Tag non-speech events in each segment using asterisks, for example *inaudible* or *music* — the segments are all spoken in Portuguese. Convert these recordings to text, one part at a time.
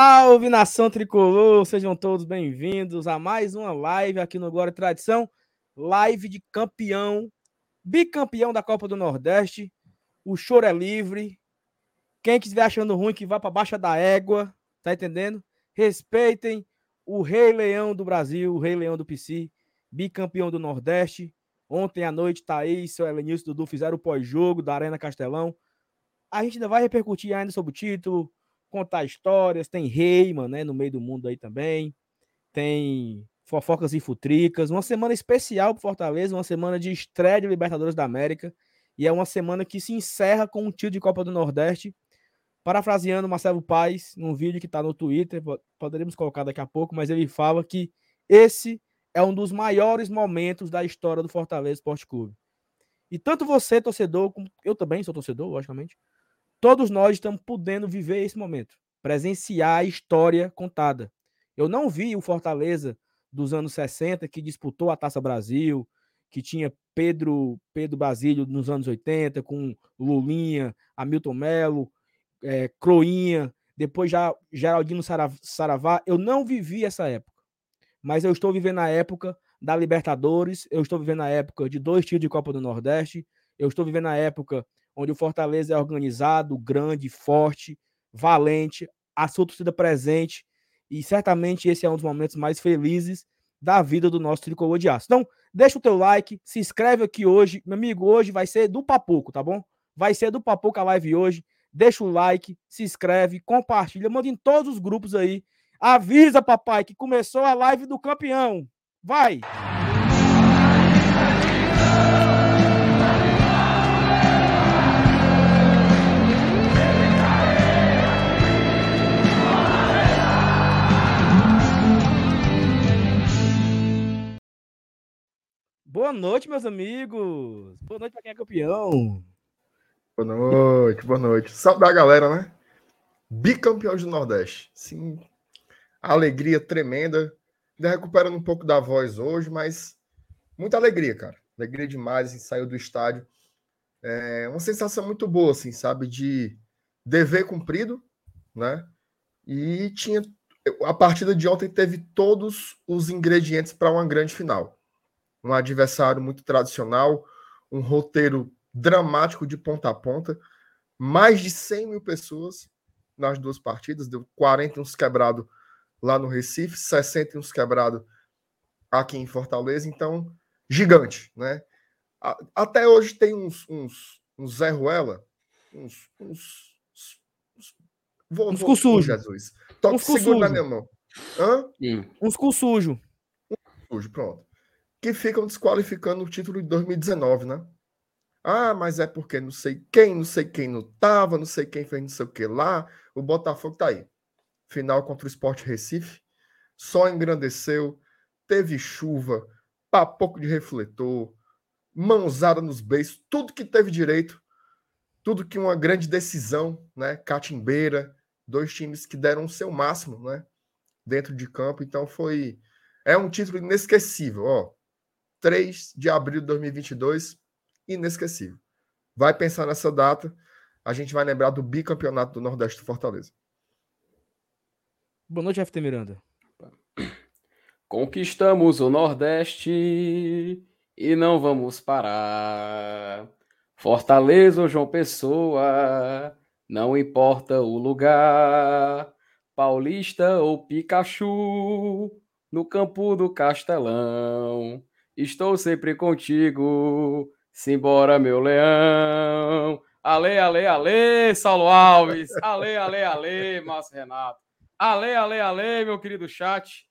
Salve, nação tricolor! Sejam todos bem-vindos a mais uma live aqui no Glória e Tradição. Live de campeão, bicampeão da Copa do Nordeste. O choro é livre. Quem estiver achando ruim que vá para baixa da égua, tá entendendo? Respeitem o Rei Leão do Brasil, o Rei Leão do PC, bicampeão do Nordeste. Ontem à noite, Thaís, seu Elenilson Dudu fizeram o pós-jogo da Arena Castelão. A gente ainda vai repercutir ainda sobre o título, contar histórias. Tem Reiman, né, no meio do mundo aí também. Tem fofocas e futricas. Uma semana especial para Fortaleza, uma semana de estreia de Libertadores da América. E é uma semana que se encerra com um título de Copa do Nordeste. Parafraseando Marcelo Paes, num vídeo que está no Twitter, poderíamos colocar daqui a pouco, mas ele fala que esse é um dos maiores momentos da história do Fortaleza Esporte Clube. E tanto você, torcedor, como eu também sou torcedor, logicamente, todos nós estamos podendo viver esse momento, presenciar a história contada. Eu não vi o Fortaleza dos anos 60 que disputou a Taça Brasil, que tinha Pedro Pedro Basílio nos anos 80 com Lulinha, Hamilton Melo, é, Croinha, depois já Geraldino Saravá. Eu não vivi essa época, mas eu estou vivendo a época da Libertadores, eu estou vivendo a época de dois títulos de Copa do Nordeste, eu estou vivendo a época onde o Fortaleza é organizado, grande, forte, valente, a sua torcida presente, e certamente esse é um dos momentos mais felizes da vida do nosso tricolor de aço. Então, deixa o teu like, se inscreve aqui hoje. Meu amigo, hoje vai ser do Papuco, tá bom? Vai ser do Papuco a live hoje. Deixa o like, se inscreve, compartilha, manda em todos os grupos aí. Avisa, papai, que começou a live do campeão. Vai! Boa noite, meus amigos. Boa noite para quem é campeão. Boa noite, boa noite. Salve da galera, né? Bicampeão do Nordeste. Sim, alegria tremenda. Ainda recuperando um pouco da voz hoje, mas muita alegria, cara. Alegria demais, assim, saiu do estádio. É uma sensação muito boa, assim, sabe? De dever cumprido, né? E tinha. A partida de ontem teve todos os ingredientes para uma grande final um adversário muito tradicional, um roteiro dramático de ponta a ponta, mais de 100 mil pessoas nas duas partidas, deu 40 uns quebrados lá no Recife, 60 uns quebrados aqui em Fortaleza, então gigante, né? Até hoje tem uns, uns, uns Zé Ruela, uns, uns, uns, vou, uns vou, cu Jesus. Toque uns seguro na minha mão. Hã? Uns cu sujo. Um sujo, pronto que ficam desqualificando o título de 2019, né? Ah, mas é porque não sei quem, não sei quem não tava, não sei quem fez não sei o que lá. O Botafogo tá aí. Final contra o Sport Recife. Só engrandeceu. Teve chuva, papoco de refletor, mãozada nos beijos, tudo que teve direito. Tudo que uma grande decisão, né? Catimbeira, dois times que deram o seu máximo, né? Dentro de campo. Então foi. É um título inesquecível, ó 3 de abril de 2022, inesquecível. Vai pensar nessa data, a gente vai lembrar do bicampeonato do Nordeste do Fortaleza. Boa noite, FT Miranda. *clears throat* Conquistamos o Nordeste e não vamos parar. Fortaleza ou João Pessoa, não importa o lugar. Paulista ou Pikachu, no campo do Castelão. Estou sempre contigo. Simbora, meu leão. Ale, ale, ale, Saulo Alves. Ale, ale, ale, Márcio Renato. Ale, ale, ale, meu querido chat.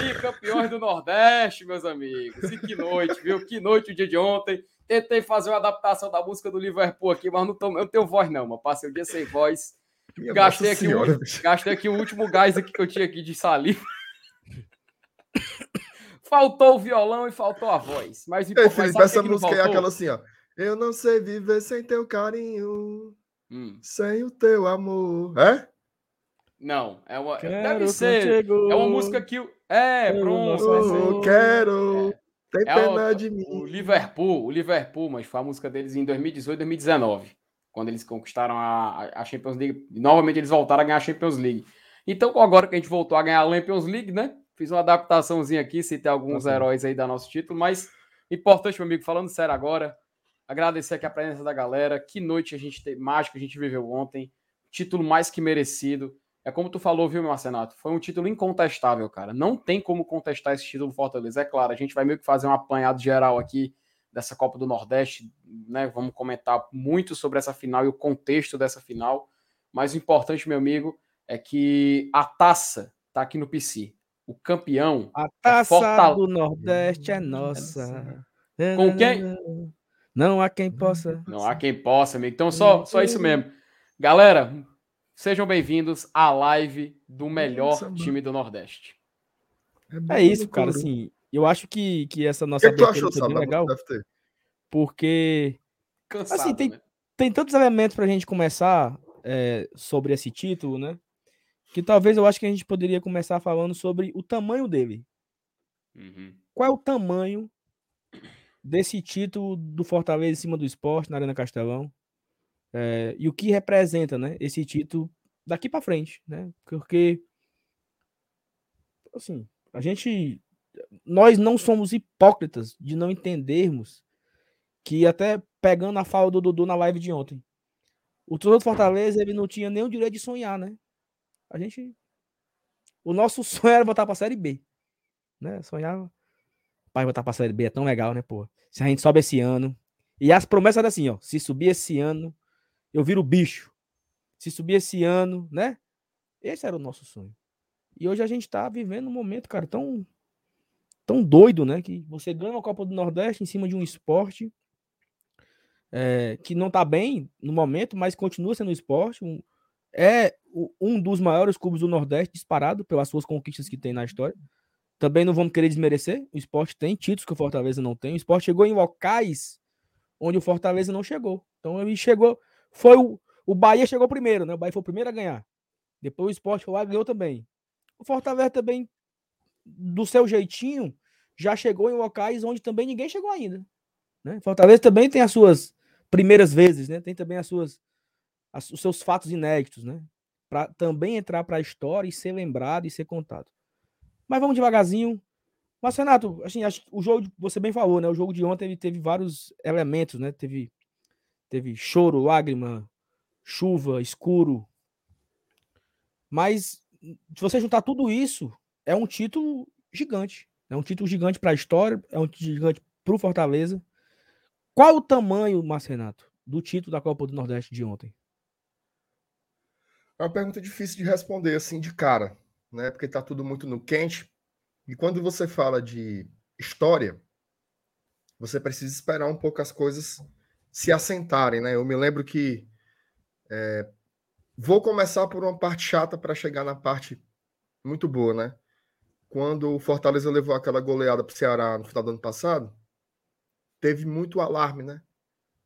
E campeões do Nordeste, meus amigos. E que noite, viu? Que noite o dia de ontem. Tentei fazer uma adaptação da música do Liverpool aqui, mas não, tô, eu não tenho voz, não, mas passei o dia sem voz. gastei aqui, o, gastei aqui o último gás aqui que eu tinha aqui de saliva. Faltou o violão e faltou a voz. Mas, Ei, Felipe, essa música é aquela assim, ó. Eu não sei viver sem teu carinho, hum. sem o teu amor. É? Não, é uma. Quero deve ser. Contigo. É uma música que. É, pronto. Eu quero. É. Tem é pena o, de mim. O Liverpool, o Liverpool, mas foi a música deles em 2018, 2019. quando eles conquistaram a, a Champions League. Novamente eles voltaram a ganhar a Champions League. Então, agora que a gente voltou a ganhar a Champions League, né? Fiz uma adaptaçãozinha aqui, citei alguns tá heróis aí da nosso título, mas importante, meu amigo, falando sério agora, agradecer aqui a presença da galera. Que noite a gente tem, mágica a gente viveu ontem. Título mais que merecido. É como tu falou, viu, Marcenato? Foi um título incontestável, cara. Não tem como contestar esse título do Fortaleza. É claro, a gente vai meio que fazer um apanhado geral aqui dessa Copa do Nordeste, né? Vamos comentar muito sobre essa final e o contexto dessa final. Mas o importante, meu amigo, é que a taça tá aqui no PC. O campeão. A é taça é Fortal... do Nordeste é nossa. Com quem? Não há quem possa. Não há quem possa, amigo. Então, só, só isso mesmo. Galera, sejam bem-vindos à live do melhor nossa, time do Nordeste. É, é isso, cara. Assim, eu acho que, que essa nossa que abertura foi bem legal. Porque. Cansado, assim, tem, né? tem tantos elementos para a gente começar é, sobre esse título, né? Que talvez eu acho que a gente poderia começar falando sobre o tamanho dele. Uhum. Qual é o tamanho desse título do Fortaleza em cima do esporte na Arena Castelão? É, e o que representa, né? Esse título daqui para frente, né? Porque assim, a gente nós não somos hipócritas de não entendermos que até pegando a fala do Dudu na live de ontem, o torcedor do Fortaleza ele não tinha nem o direito de sonhar, né? A gente o nosso *laughs* sonho era voltar para a série B, né? Sonhava, pai voltar para a série B é tão legal, né, pô? Se a gente sobe esse ano e as promessas eram assim, ó, se subir esse ano, eu viro bicho. Se subir esse ano, né? Esse era o nosso sonho. E hoje a gente tá vivendo um momento, cara, tão tão doido, né? Que você ganha uma Copa do Nordeste em cima de um esporte é, que não tá bem no momento, mas continua sendo um esporte. Um, é um dos maiores clubes do Nordeste, disparado pelas suas conquistas que tem na história. Também não vamos querer desmerecer. O esporte tem títulos que o Fortaleza não tem. O esporte chegou em locais onde o Fortaleza não chegou. Então ele chegou. Foi o, o Bahia chegou primeiro, né? O Bahia foi o primeiro a ganhar. Depois o esporte foi lá ganhou também. O Fortaleza também do seu jeitinho, já chegou em locais onde também ninguém chegou ainda. Né? Fortaleza também tem as suas primeiras vezes, né? Tem também as suas as, os seus fatos inéditos, né? Para também entrar para a história e ser lembrado e ser contado. Mas vamos devagarzinho. Mas Renato, assim, acho que o jogo você bem falou, né? O jogo de ontem ele teve vários elementos, né? Teve teve choro, lágrima, chuva, escuro. Mas se você juntar tudo isso, é um título gigante. É um título gigante para a história, é um título gigante para o Fortaleza. Qual o tamanho, Márcio Renato, do título da Copa do Nordeste de ontem? É uma pergunta difícil de responder assim de cara, né? Porque está tudo muito no quente. E quando você fala de história, você precisa esperar um pouco as coisas se assentarem, né? Eu me lembro que é, vou começar por uma parte chata para chegar na parte muito boa, né? quando o Fortaleza levou aquela goleada para o Ceará no final do ano passado, teve muito alarme, né?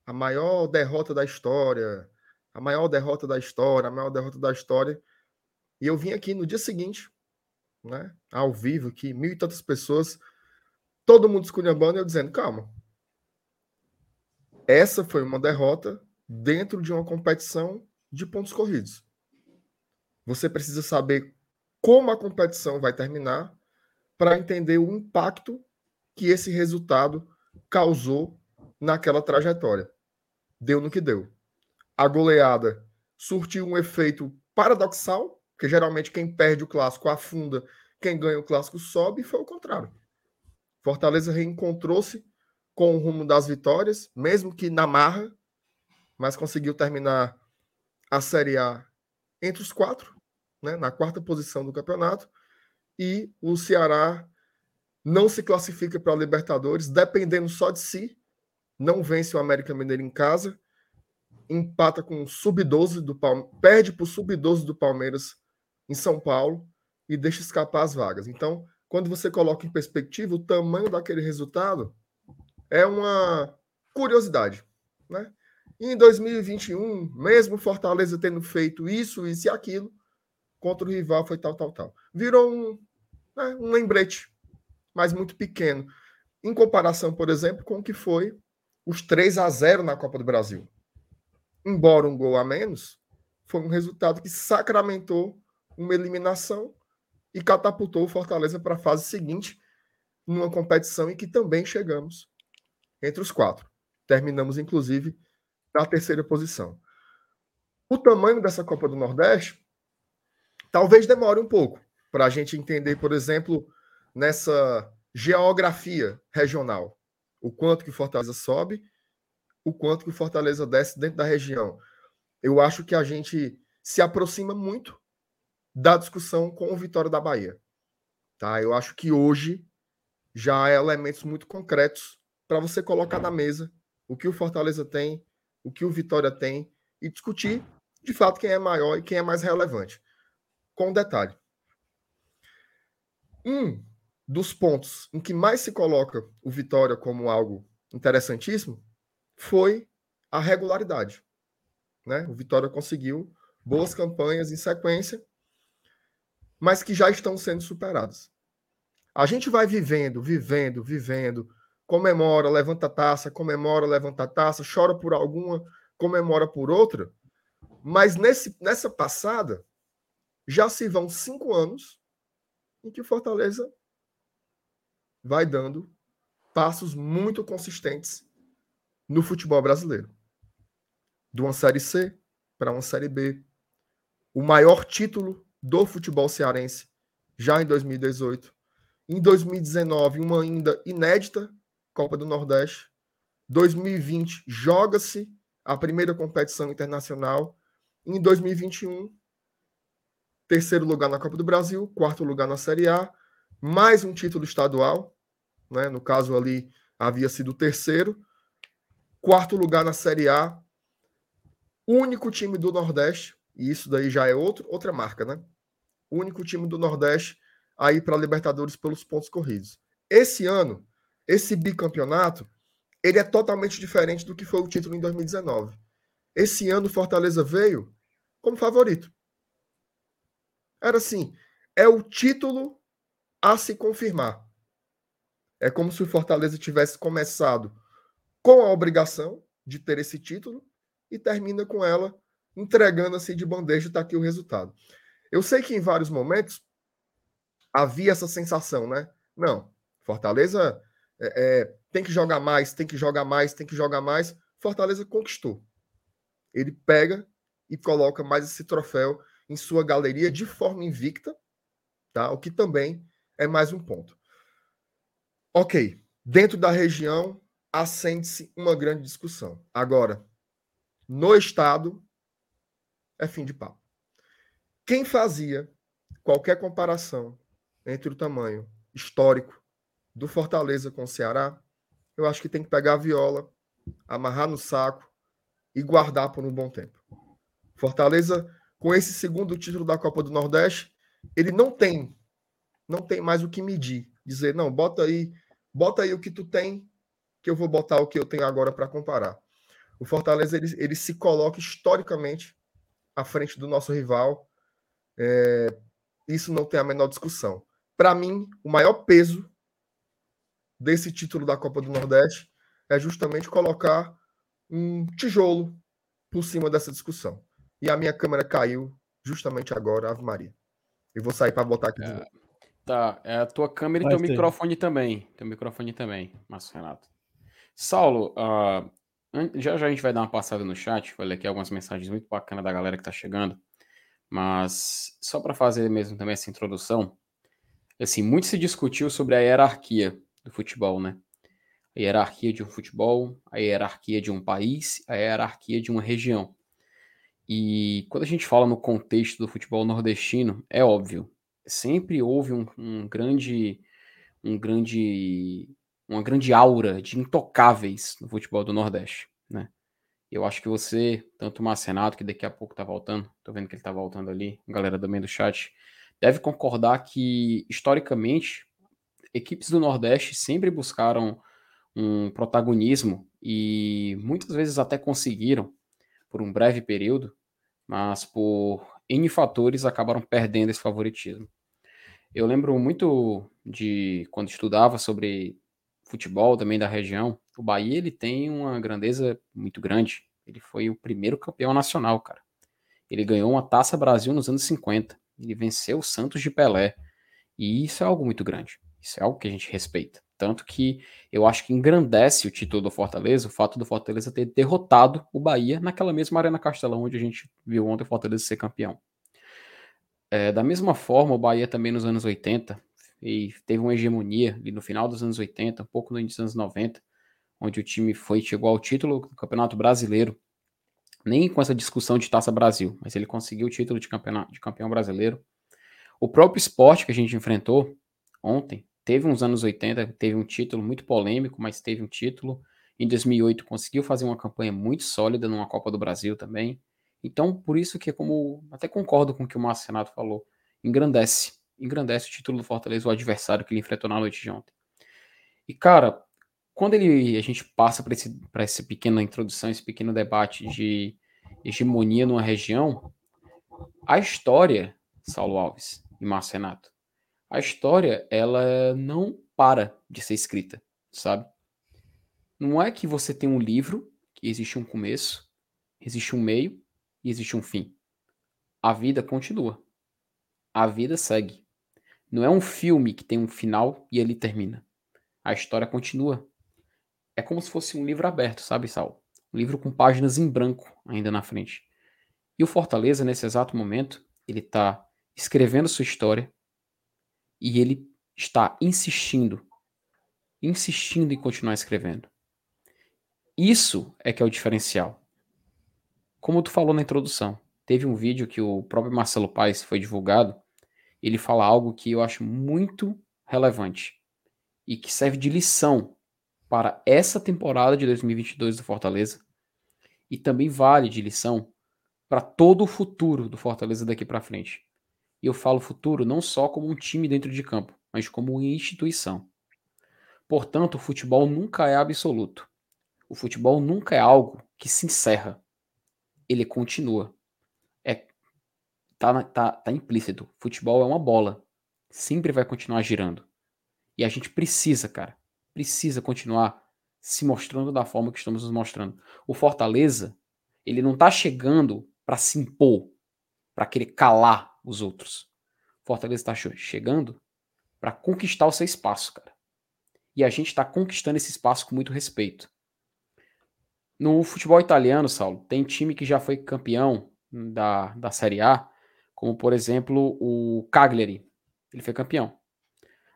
A maior derrota da história, a maior derrota da história, a maior derrota da história. E eu vim aqui no dia seguinte, né? Ao vivo, que mil e tantas pessoas, todo mundo esculhambando eu dizendo, calma. Essa foi uma derrota dentro de uma competição de pontos corridos. Você precisa saber como a competição vai terminar para entender o impacto que esse resultado causou naquela trajetória. Deu no que deu. A goleada surtiu um efeito paradoxal, que geralmente quem perde o clássico afunda, quem ganha o clássico sobe, e foi o contrário. Fortaleza reencontrou-se com o rumo das vitórias, mesmo que na marra, mas conseguiu terminar a Série A entre os quatro, né, na quarta posição do campeonato, e o Ceará não se classifica para a Libertadores, dependendo só de si, não vence o América Mineiro em casa, empata com o sub-12 do Palmeiras, perde para o sub-12 do Palmeiras em São Paulo e deixa escapar as vagas. Então, quando você coloca em perspectiva o tamanho daquele resultado, é uma curiosidade, né? E em 2021, mesmo Fortaleza tendo feito isso, isso e aquilo, contra o rival foi tal, tal, tal. Virou um, né, um lembrete, mas muito pequeno. Em comparação, por exemplo, com o que foi os 3 a 0 na Copa do Brasil. Embora um gol a menos, foi um resultado que sacramentou uma eliminação e catapultou o Fortaleza para a fase seguinte, numa competição em que também chegamos entre os quatro. Terminamos, inclusive, na terceira posição. O tamanho dessa Copa do Nordeste talvez demore um pouco para a gente entender, por exemplo, nessa geografia regional, o quanto que Fortaleza sobe, o quanto que Fortaleza desce dentro da região. Eu acho que a gente se aproxima muito da discussão com o Vitória da Bahia. Tá? Eu acho que hoje já há elementos muito concretos para você colocar na mesa o que o Fortaleza tem, o que o Vitória tem e discutir de fato quem é maior e quem é mais relevante. Com detalhe. Um dos pontos em que mais se coloca o Vitória como algo interessantíssimo foi a regularidade. Né? O Vitória conseguiu boas campanhas em sequência, mas que já estão sendo superadas. A gente vai vivendo, vivendo, vivendo, comemora, levanta taça, comemora, levanta taça, chora por alguma, comemora por outra, mas nesse, nessa passada, já se vão cinco anos em que Fortaleza vai dando passos muito consistentes no futebol brasileiro. De uma Série C para uma Série B. O maior título do futebol cearense já em 2018. Em 2019, uma ainda inédita Copa do Nordeste. 2020, joga-se a primeira competição internacional em 2021, terceiro lugar na Copa do Brasil, quarto lugar na Série A, mais um título estadual, né? no caso ali havia sido o terceiro, quarto lugar na Série A, único time do Nordeste, e isso daí já é outro, outra marca, né? Único time do Nordeste a ir para a Libertadores pelos pontos corridos. Esse ano, esse bicampeonato, ele é totalmente diferente do que foi o título em 2019. Esse ano o Fortaleza veio como favorito. Era assim, é o título a se confirmar. É como se o Fortaleza tivesse começado com a obrigação de ter esse título e termina com ela entregando assim de bandeja, está aqui o resultado. Eu sei que em vários momentos havia essa sensação, né? Não, Fortaleza é, é, tem que jogar mais, tem que jogar mais, tem que jogar mais. Fortaleza conquistou. Ele pega e coloca mais esse troféu em sua galeria de forma invicta, tá? O que também é mais um ponto. Ok, dentro da região acende-se uma grande discussão. Agora, no estado é fim de papo. Quem fazia qualquer comparação entre o tamanho histórico do Fortaleza com o Ceará, eu acho que tem que pegar a viola, amarrar no saco e guardar por um bom tempo. Fortaleza, com esse segundo título da Copa do Nordeste, ele não tem, não tem mais o que medir. Dizer, não, bota aí, bota aí o que tu tem, que eu vou botar o que eu tenho agora para comparar. O Fortaleza ele, ele se coloca historicamente à frente do nosso rival. É, isso não tem a menor discussão. Para mim, o maior peso desse título da Copa do Nordeste é justamente colocar um tijolo por cima dessa discussão e a minha câmera caiu justamente agora, Ave Maria. E vou sair para botar aqui. É, tá, é a tua câmera e teu ter. microfone também. Teu microfone também, Márcio Renato. Saulo, uh, já já a gente vai dar uma passada no chat, vou ler aqui algumas mensagens muito bacanas da galera que tá chegando. Mas só para fazer mesmo também essa introdução, assim, muito se discutiu sobre a hierarquia do futebol, né? A hierarquia de um futebol, a hierarquia de um país, a hierarquia de uma região. E quando a gente fala no contexto do futebol nordestino, é óbvio, sempre houve um, um grande, um grande, uma grande aura de intocáveis no futebol do Nordeste, né? Eu acho que você, tanto o Márcio Renato, que daqui a pouco tá voltando, tô vendo que ele tá voltando ali, galera também do chat, deve concordar que, historicamente, equipes do Nordeste sempre buscaram um protagonismo e muitas vezes até conseguiram por um breve período, mas por N fatores acabaram perdendo esse favoritismo. Eu lembro muito de quando estudava sobre futebol também da região, o Bahia ele tem uma grandeza muito grande, Ele foi o primeiro campeão nacional, cara. Ele ganhou uma Taça Brasil nos anos 50. Ele venceu o Santos de Pelé. E isso é algo muito grande. Isso é algo que a gente respeita. Tanto que eu acho que engrandece o título do Fortaleza o fato do Fortaleza ter derrotado o Bahia naquela mesma Arena Castelão onde a gente viu ontem o Fortaleza ser campeão. É, da mesma forma, o Bahia também nos anos 80 e teve uma hegemonia ali no final dos anos 80, um pouco no início dos anos 90, onde o time foi chegou ao título do Campeonato Brasileiro, nem com essa discussão de Taça Brasil, mas ele conseguiu o título de, campeonato, de campeão brasileiro. O próprio esporte que a gente enfrentou ontem teve uns anos 80, teve um título muito polêmico, mas teve um título. Em 2008 conseguiu fazer uma campanha muito sólida numa Copa do Brasil também. Então, por isso que, como até concordo com o que o Márcio Renato falou, engrandece. Engrandece o título do Fortaleza, o adversário que ele enfrentou na noite de ontem. E, cara, quando ele, a gente passa para essa pequena introdução, esse pequeno debate de hegemonia numa região, a história, Saulo Alves e Márcio Renato, a história, ela não para de ser escrita, sabe? Não é que você tem um livro, que existe um começo, existe um meio e existe um fim. A vida continua. A vida segue. Não é um filme que tem um final e ele termina. A história continua. É como se fosse um livro aberto, sabe, Sal? Um livro com páginas em branco ainda na frente. E o Fortaleza, nesse exato momento, ele está escrevendo sua história e ele está insistindo, insistindo em continuar escrevendo. Isso é que é o diferencial. Como tu falou na introdução, teve um vídeo que o próprio Marcelo Paes foi divulgado, ele fala algo que eu acho muito relevante e que serve de lição para essa temporada de 2022 do Fortaleza e também vale de lição para todo o futuro do Fortaleza daqui para frente. E eu falo futuro não só como um time dentro de campo, mas como uma instituição. Portanto, o futebol nunca é absoluto. O futebol nunca é algo que se encerra ele continua. Tá, tá, tá implícito. Futebol é uma bola. Sempre vai continuar girando. E a gente precisa, cara, precisa continuar se mostrando da forma que estamos nos mostrando. O Fortaleza, ele não tá chegando para se impor, para querer calar os outros. O Fortaleza está chegando para conquistar o seu espaço, cara. E a gente está conquistando esse espaço com muito respeito. No futebol italiano, Saulo, tem time que já foi campeão da, da Série A, como por exemplo o Cagliari. Ele foi campeão.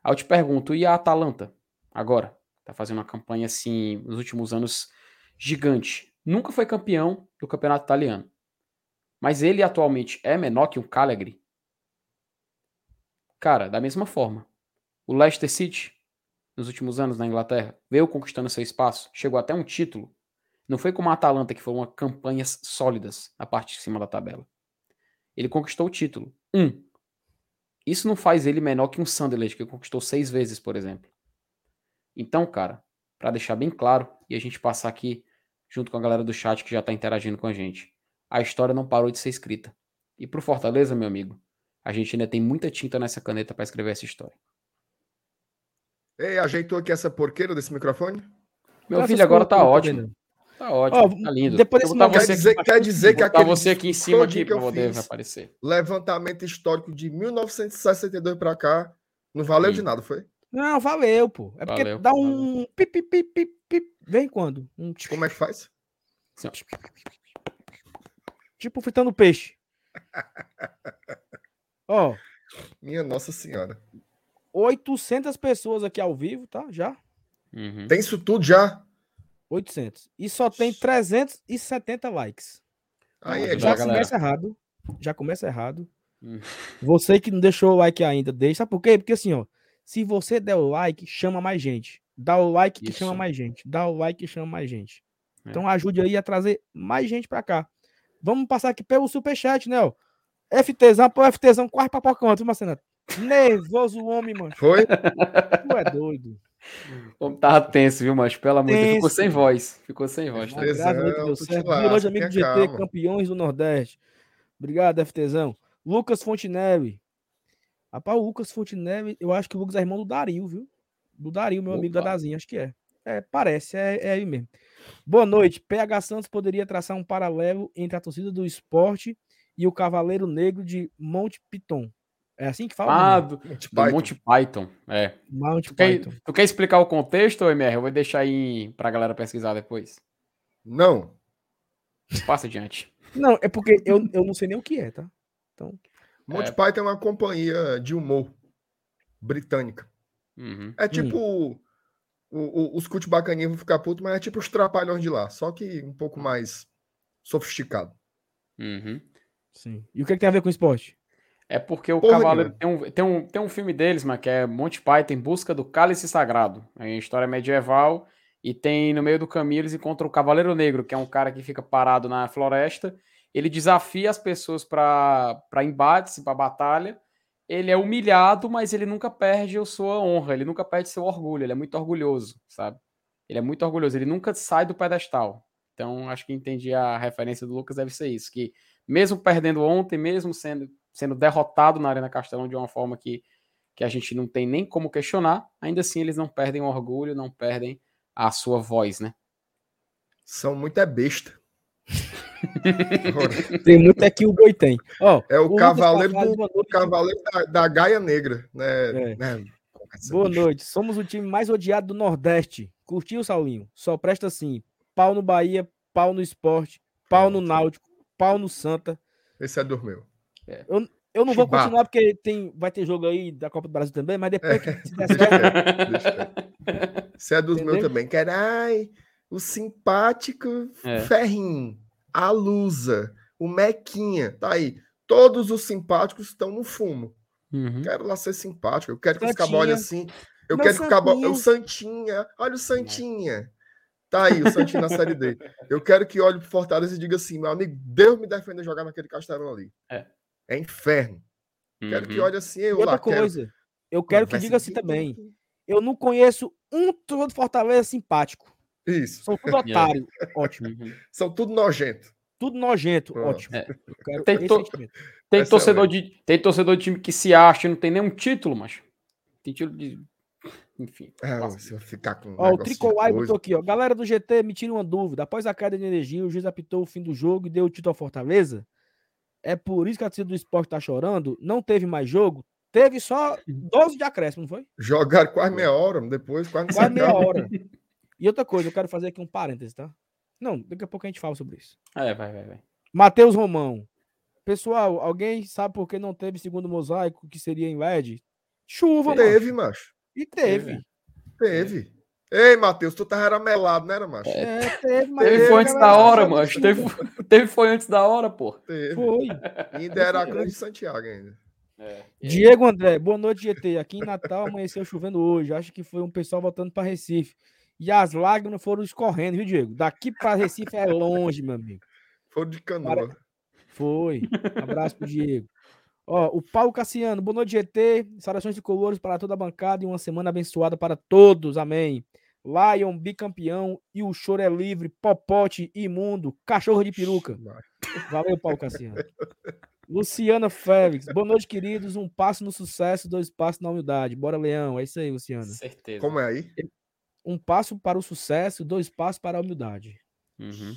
Aí eu te pergunto, e a Atalanta? Agora, tá fazendo uma campanha assim, nos últimos anos, gigante. Nunca foi campeão do campeonato italiano. Mas ele atualmente é menor que o Cagliari? Cara, da mesma forma. O Leicester City, nos últimos anos na Inglaterra, veio conquistando seu espaço, chegou até um título não foi como a Atalanta, que foram campanhas sólidas na parte de cima da tabela. Ele conquistou o título. Um. Isso não faz ele menor que um Sunderland, que conquistou seis vezes, por exemplo. Então, cara, para deixar bem claro, e a gente passar aqui junto com a galera do chat que já está interagindo com a gente, a história não parou de ser escrita. E pro Fortaleza, meu amigo, a gente ainda tem muita tinta nessa caneta para escrever essa história. Ei, ajeitou aqui essa porqueira desse microfone? Meu filho agora tá ótimo. Tá ótimo, oh, tá lindo. Depois desse quer, dizer, quer dizer que aquele você aqui em cima aqui para poder aparecer. Levantamento histórico de 1962 para cá, não valeu Sim. de nada, foi? Não, valeu, pô. É porque valeu, dá um pip, pip, pip, pip, pip. Vem quando? Um... Como é que faz? Assim, tipo fritando peixe. *laughs* Ó. Minha Nossa Senhora. 800 pessoas aqui ao vivo, tá? Já. Uhum. Tem isso tudo já? 800. E só tem 370 likes. Aí é já começa errado. Já começa errado. Hum. Você que não deixou o like ainda, deixa. Sabe por quê? Porque assim, ó. Se você der o like, chama mais gente. Dá o like que Isso. chama mais gente. Dá o like que chama mais gente. É. Então ajude aí a trazer mais gente pra cá. Vamos passar aqui pelo superchat, né? Ó. FTzão, pô, FTzão, quase papocão, viu, Marcelo? Nervoso o homem, mano. Foi? Tu é doido. Como tava tenso, viu, mas pelo amor de Deus, ficou sem voz. Ficou sem voz. Tá? Hoje, amigo do GT, calma. campeões do Nordeste. Obrigado, FTzão. Lucas Fontenelle. Rapaz, o Lucas Fontenelle, eu acho que o Lucas é irmão do Dario, viu? Do Dario, meu Opa. amigo da Dazinha, acho que é. É, parece, é, é aí mesmo. Boa noite. PH Santos poderia traçar um paralelo entre a torcida do esporte e o Cavaleiro Negro de Monte Piton. É assim que fala? Ah, do, Monty, do Python. Monty Python. É. Monty tu, Python. Quer, tu quer explicar o contexto, MR? Eu vou deixar aí pra galera pesquisar depois. Não. Passa adiante. Não, é porque eu, eu não sei nem o que é, tá? Então. Monty é... Python é uma companhia de humor britânica. Uhum. É tipo. Hum. O, o, os cult bacaninhos vão ficar putos, mas é tipo os trapalhões de lá, só que um pouco mais sofisticado. Uhum. Sim. E o que, é que tem a ver com esporte? É porque o Porra Cavaleiro tem um, tem, um, tem um filme deles, mas que é Monty Python em busca do cálice sagrado. É uma história medieval e tem no meio do caminho eles encontram o Cavaleiro Negro, que é um cara que fica parado na floresta. Ele desafia as pessoas para embates, para batalha. Ele é humilhado, mas ele nunca perde a sua honra, ele nunca perde seu orgulho. Ele é muito orgulhoso, sabe? Ele é muito orgulhoso, ele nunca sai do pedestal. Então, acho que entendi a referência do Lucas, deve ser isso, que mesmo perdendo ontem, mesmo sendo sendo derrotado na Arena Castelão de uma forma que, que a gente não tem nem como questionar, ainda assim eles não perdem o orgulho, não perdem a sua voz, né? São muito é besta. *laughs* tem muito é que o boi tem. Oh, é o, o cavaleiro, do, cavaleiro da, da, Gaia Negra, né? É. né? Boa noite. Somos o time mais odiado do Nordeste. Curtiu, Saulinho? Só presta assim: pau no Bahia, pau no esporte, pau no Náutico, pau no Santa. Esse é dormiu. É. Eu, eu não vou continuar porque tem, vai ter jogo aí da Copa do Brasil também, mas depois que se der certo. *laughs* Você é dos Entendeu? meus também. Carai, o simpático é. Ferrinho, a Lusa, o Mequinha, tá aí. Todos os simpáticos estão no fumo. Uhum. Quero lá ser simpático. Eu quero que os cabos olhem assim. Eu Meu quero que o cabo. É o Santinha. Olha o Santinha. Tá aí, o Santinho na Série D. Eu quero que olhe pro Fortaleza e diga assim: meu amigo, Deus me defenda jogar naquele castelão ali. É. É inferno. Uhum. Quero que uhum. olhe assim. Eu outra lá, coisa, quero... eu quero que diga assim também. Eu não conheço um todo Fortaleza simpático. Isso. São tudo otário. *laughs* ótimo. Uhum. São tudo nojento. Tudo nojento. Ótimo. É. Tem, to... tem, torcedor de... tem torcedor de time que se acha e não tem nenhum título, mas. Tem título de. Enfim. É, se eu ficar com. Um ó, o Tricolai botou aqui, ó. Galera do GT, me tira uma dúvida. Após a queda de energia, o juiz apitou o fim do jogo e deu o título ao Fortaleza? É por isso que a torcida do esporte tá chorando? Não teve mais jogo? Teve só 12 de acréscimo, não foi? Jogaram quase meia hora, depois quase, quase meia hora. *laughs* E outra coisa, eu quero fazer aqui um parêntese, tá? Não, daqui a pouco a gente fala sobre isso. É, vai, vai, vai. Matheus Romão. Pessoal, alguém sabe por que não teve segundo mosaico, que seria em LED? Chuva, Teve, macho. macho. E teve. Teve. Ei, Matheus, tu tava ramelado, né, macho? É, teve, mas teve foi antes da hora, macho. Teve, *laughs* teve foi antes da hora, pô. Teve. Foi. Ainda era a Cruz de Santiago ainda. É. Diego André, boa noite, GT. Aqui em Natal amanheceu chovendo hoje. Acho que foi um pessoal voltando para Recife. E as lágrimas foram escorrendo, viu, Diego? Daqui para Recife é longe, meu amigo. Foram de canoa. Foi. Um abraço pro Diego. Ó, o Paulo Cassiano, boa noite, GT. Saudações de colores para toda a bancada e uma semana abençoada para todos. Amém. Lion, bicampeão e o choro é livre, popote, imundo, cachorro de peruca. Valeu, Paulo Cassiano. Luciana Félix, boa noite, queridos. Um passo no sucesso, dois passos na humildade. Bora, Leão. É isso aí, Luciana. Certeza. Como é aí? Um passo para o sucesso, dois passos para a humildade. Uhum.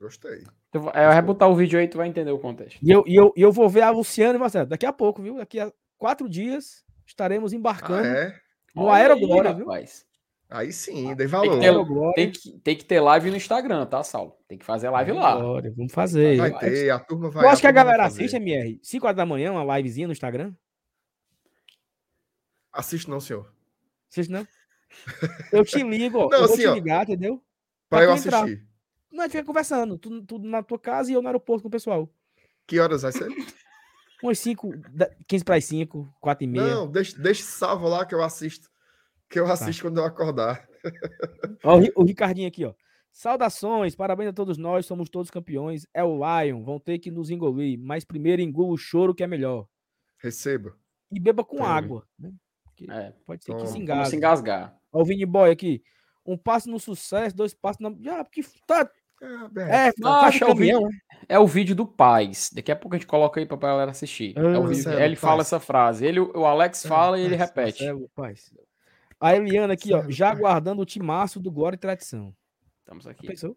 Gostei. Tu, é, vai botar o vídeo aí, tu vai entender o contexto. E eu, e eu, e eu vou ver a Luciana e Marcelo. Daqui a pouco, viu? Daqui a quatro dias estaremos embarcando ah, é? no Aeroglória, viu? Rapaz. Aí sim, dei valor. Tem que, ter, tem, que, tem que ter live no Instagram, tá, Saulo? Tem que fazer live lá. Glória, vamos fazer. Vai ter, a turma vai. Eu acho que a galera assiste, MR, 5 horas da manhã, uma livezinha no Instagram? Assiste não, senhor. Assiste não? Eu te ligo, ó. Não, eu vou assim, te ligar, entendeu? Pra, pra eu assistir. Não, a gente fica conversando, tudo, tudo na tua casa e eu no aeroporto com o pessoal. Que horas vai ser? Umas 5, 15 para as 5, 4 e meia. Não, deixa, deixa salvo lá que eu assisto. Que eu tá. assisto tá. quando eu acordar. Ó, *laughs* o, Ricardinho aqui, ó. Saudações, parabéns a todos nós, somos todos campeões. É o Lion, vão ter que nos engolir, mas primeiro engula o choro que é melhor. Receba. E beba com água. Né? É, pode ser que se engasgue. se engasgar. Ó, o Vini Boy aqui. Um passo no sucesso, dois passos na. Ah, porque tá. É, tá é, o vídeo, né? é o vídeo do Paz. Daqui a pouco a gente coloca aí pra galera assistir. Ah, é o vídeo, ele fala essa frase. Ele, o Alex fala e ele repete. Marcelo, Paz. A Eliana aqui, ó, já aguardando o timaço do Glória e Tradição. Estamos aqui. Pensou?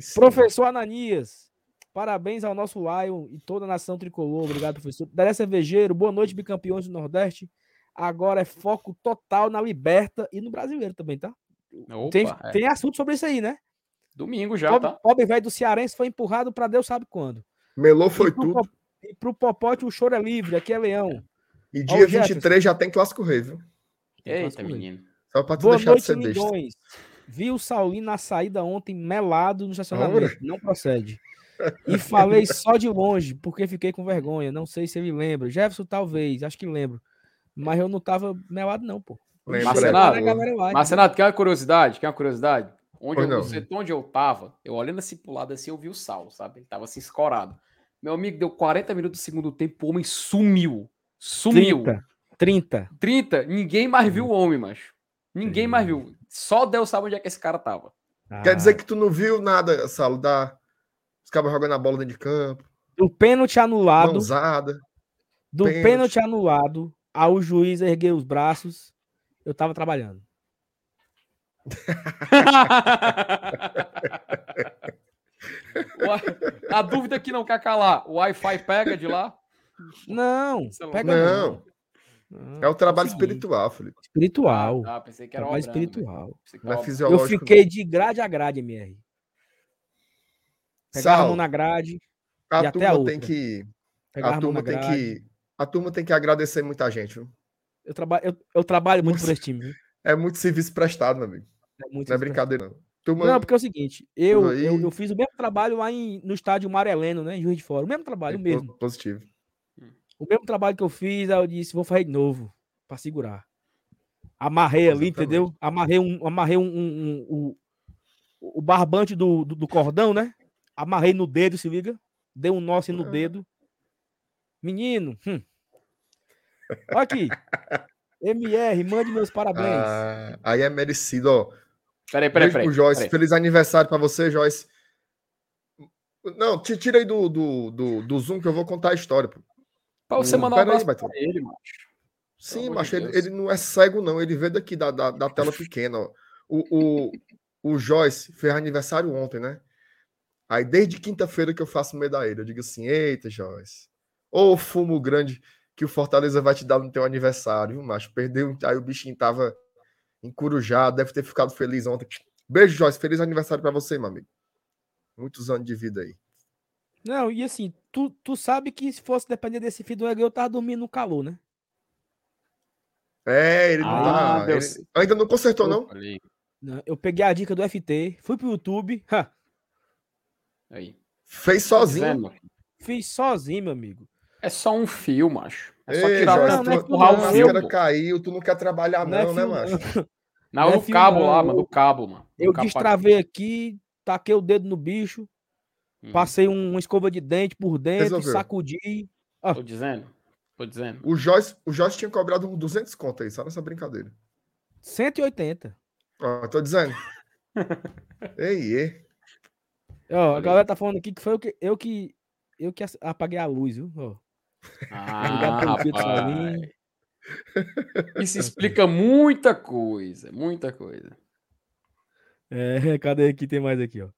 Sim. Professor Ananias, parabéns ao nosso Lion e toda a nação tricolor. Obrigado, professor. Daré Cervejeiro, boa noite, bicampeões do Nordeste. Agora é foco total na Liberta e no brasileiro também, tá? Opa, tem, é. tem assunto sobre isso aí, né? Domingo já, Pobre, tá? pobre velho do Cearense foi empurrado para Deus sabe quando. Melou foi e tudo. Po- E pro Popote o choro é livre, aqui é Leão. E Ó, dia o Jefferson. 23 já tem Clássico Rei, viu? Eita, menino. Só pra tu Boa deixar de noite, ser besta. lindões. Vi o Saulino na saída ontem melado no estacionamento. Não procede. E falei só de longe, porque fiquei com vergonha. Não sei se ele lembra. Jefferson, talvez, acho que lembro. Mas eu não tava melado, não, pô. Lembra, lá, Mas, Renato, quer uma curiosidade? Quer uma curiosidade? Onde eu, setor onde eu tava, eu olhando assim pro lado assim, eu vi o Sal, sabe? Ele tava assim escorado. Meu amigo deu 40 minutos do segundo tempo, o homem sumiu. Sumiu. 30. 30. 30, ninguém mais viu o homem, macho. Ninguém mais viu. Só Deus sabe onde é que esse cara tava. Quer Ah, dizer que tu não viu nada, Saulo, da... os cabos jogando a bola dentro de campo, Do pênalti anulado, mãozada. do pênalti. pênalti anulado, ao juiz erguer os braços, eu tava trabalhando. *laughs* A dúvida que não quer calar, o Wi-Fi pega de lá? Não, pega Não. não. É o trabalho Consegui. espiritual, Felipe. Espiritual. Ah, pensei que era trabalho obrando, velho. espiritual. Não é ob- Eu fisiológico. fiquei de grade a grade, MR. Pegava a mão na grade, a e até a turma tem que. pegava A turma tem grade. que. A turma tem que agradecer muita gente, viu? Eu, traba... eu, eu trabalho muito por esse time. viu? *laughs* É muito serviço prestado, meu amigo. É muito Não é brincadeira, não. Turma, Não, porque é o seguinte, eu, eu, eu fiz o mesmo trabalho lá em, no estádio Mareleno, né? Em Juiz de Fora. O mesmo trabalho, é o mesmo. po- positivo. O mesmo trabalho que eu fiz, aí eu disse, vou fazer de novo, pra segurar. Amarrei ali, entendeu? Amarrei um, amarrei um, um- um- um- o barbante do, do, do cordão, né? Amarrei no dedo, se liga. Dei um nó assim no dedo. Menino, hum. Olha aqui. MR, mande meus parabéns. Ah, aí é merecido, ó. Peraí, peraí, peraí. Joyce. peraí. Feliz aniversário pra você, Joyce. Não, te tira aí do, do, do, do Zoom que eu vou contar a história. Pô. Pra você Hum, mandar um pera aí, abraço pra ele, macho. Sim, de ele, ele não é cego, não. Ele vê daqui da, da, da tela *laughs* pequena. Ó. O, o, o Joyce fez aniversário ontem, né? Aí desde quinta-feira que eu faço medalha. Eu digo assim: eita, Joyce. Ô fumo grande que o Fortaleza vai te dar no teu aniversário, viu, macho? Perdeu. Aí o bichinho tava encurujado, deve ter ficado feliz ontem. Beijo, Joyce. Feliz aniversário pra você, meu amigo. Muitos anos de vida aí. Não, e assim, tu, tu sabe que se fosse depender desse filho do Egg, eu tava dormindo no calor, né? É, ele não Ah, tá. Deus. ele ainda não consertou, não? Não, Eu peguei a dica do FT, fui pro YouTube, ha, aí. Fez Tô sozinho. dizendo, fiz sozinho, meu amigo. É só um fio, macho. É só Ei, tirar Joyce, o não, não é fio empurrar tua o não, fio. pô. caiu, tu não quer trabalhar, Não é não, né, fio, macho? Não, Não é no fio, cabo não. lá, mano. No cabo, mano. No Eu cabo destravei aqui, taquei o dedo no bicho, Hum, passei um- uma escova de dente por dentro, Resolveu. sacudi. Tô dizendo. Tô dizendo. O Joyce, o Joyce tinha cobrado uns 200 conto aí, só nessa brincadeira. 180. Ó, tô dizendo. *laughs* ei, ei. Ó, a galera tá falando aqui que foi eu que eu que, eu que apaguei a luz, viu? Ó, Ah. Isso explica muita coisa. Muita coisa. É, *laughs* cadê aqui? Tem mais aqui, ó.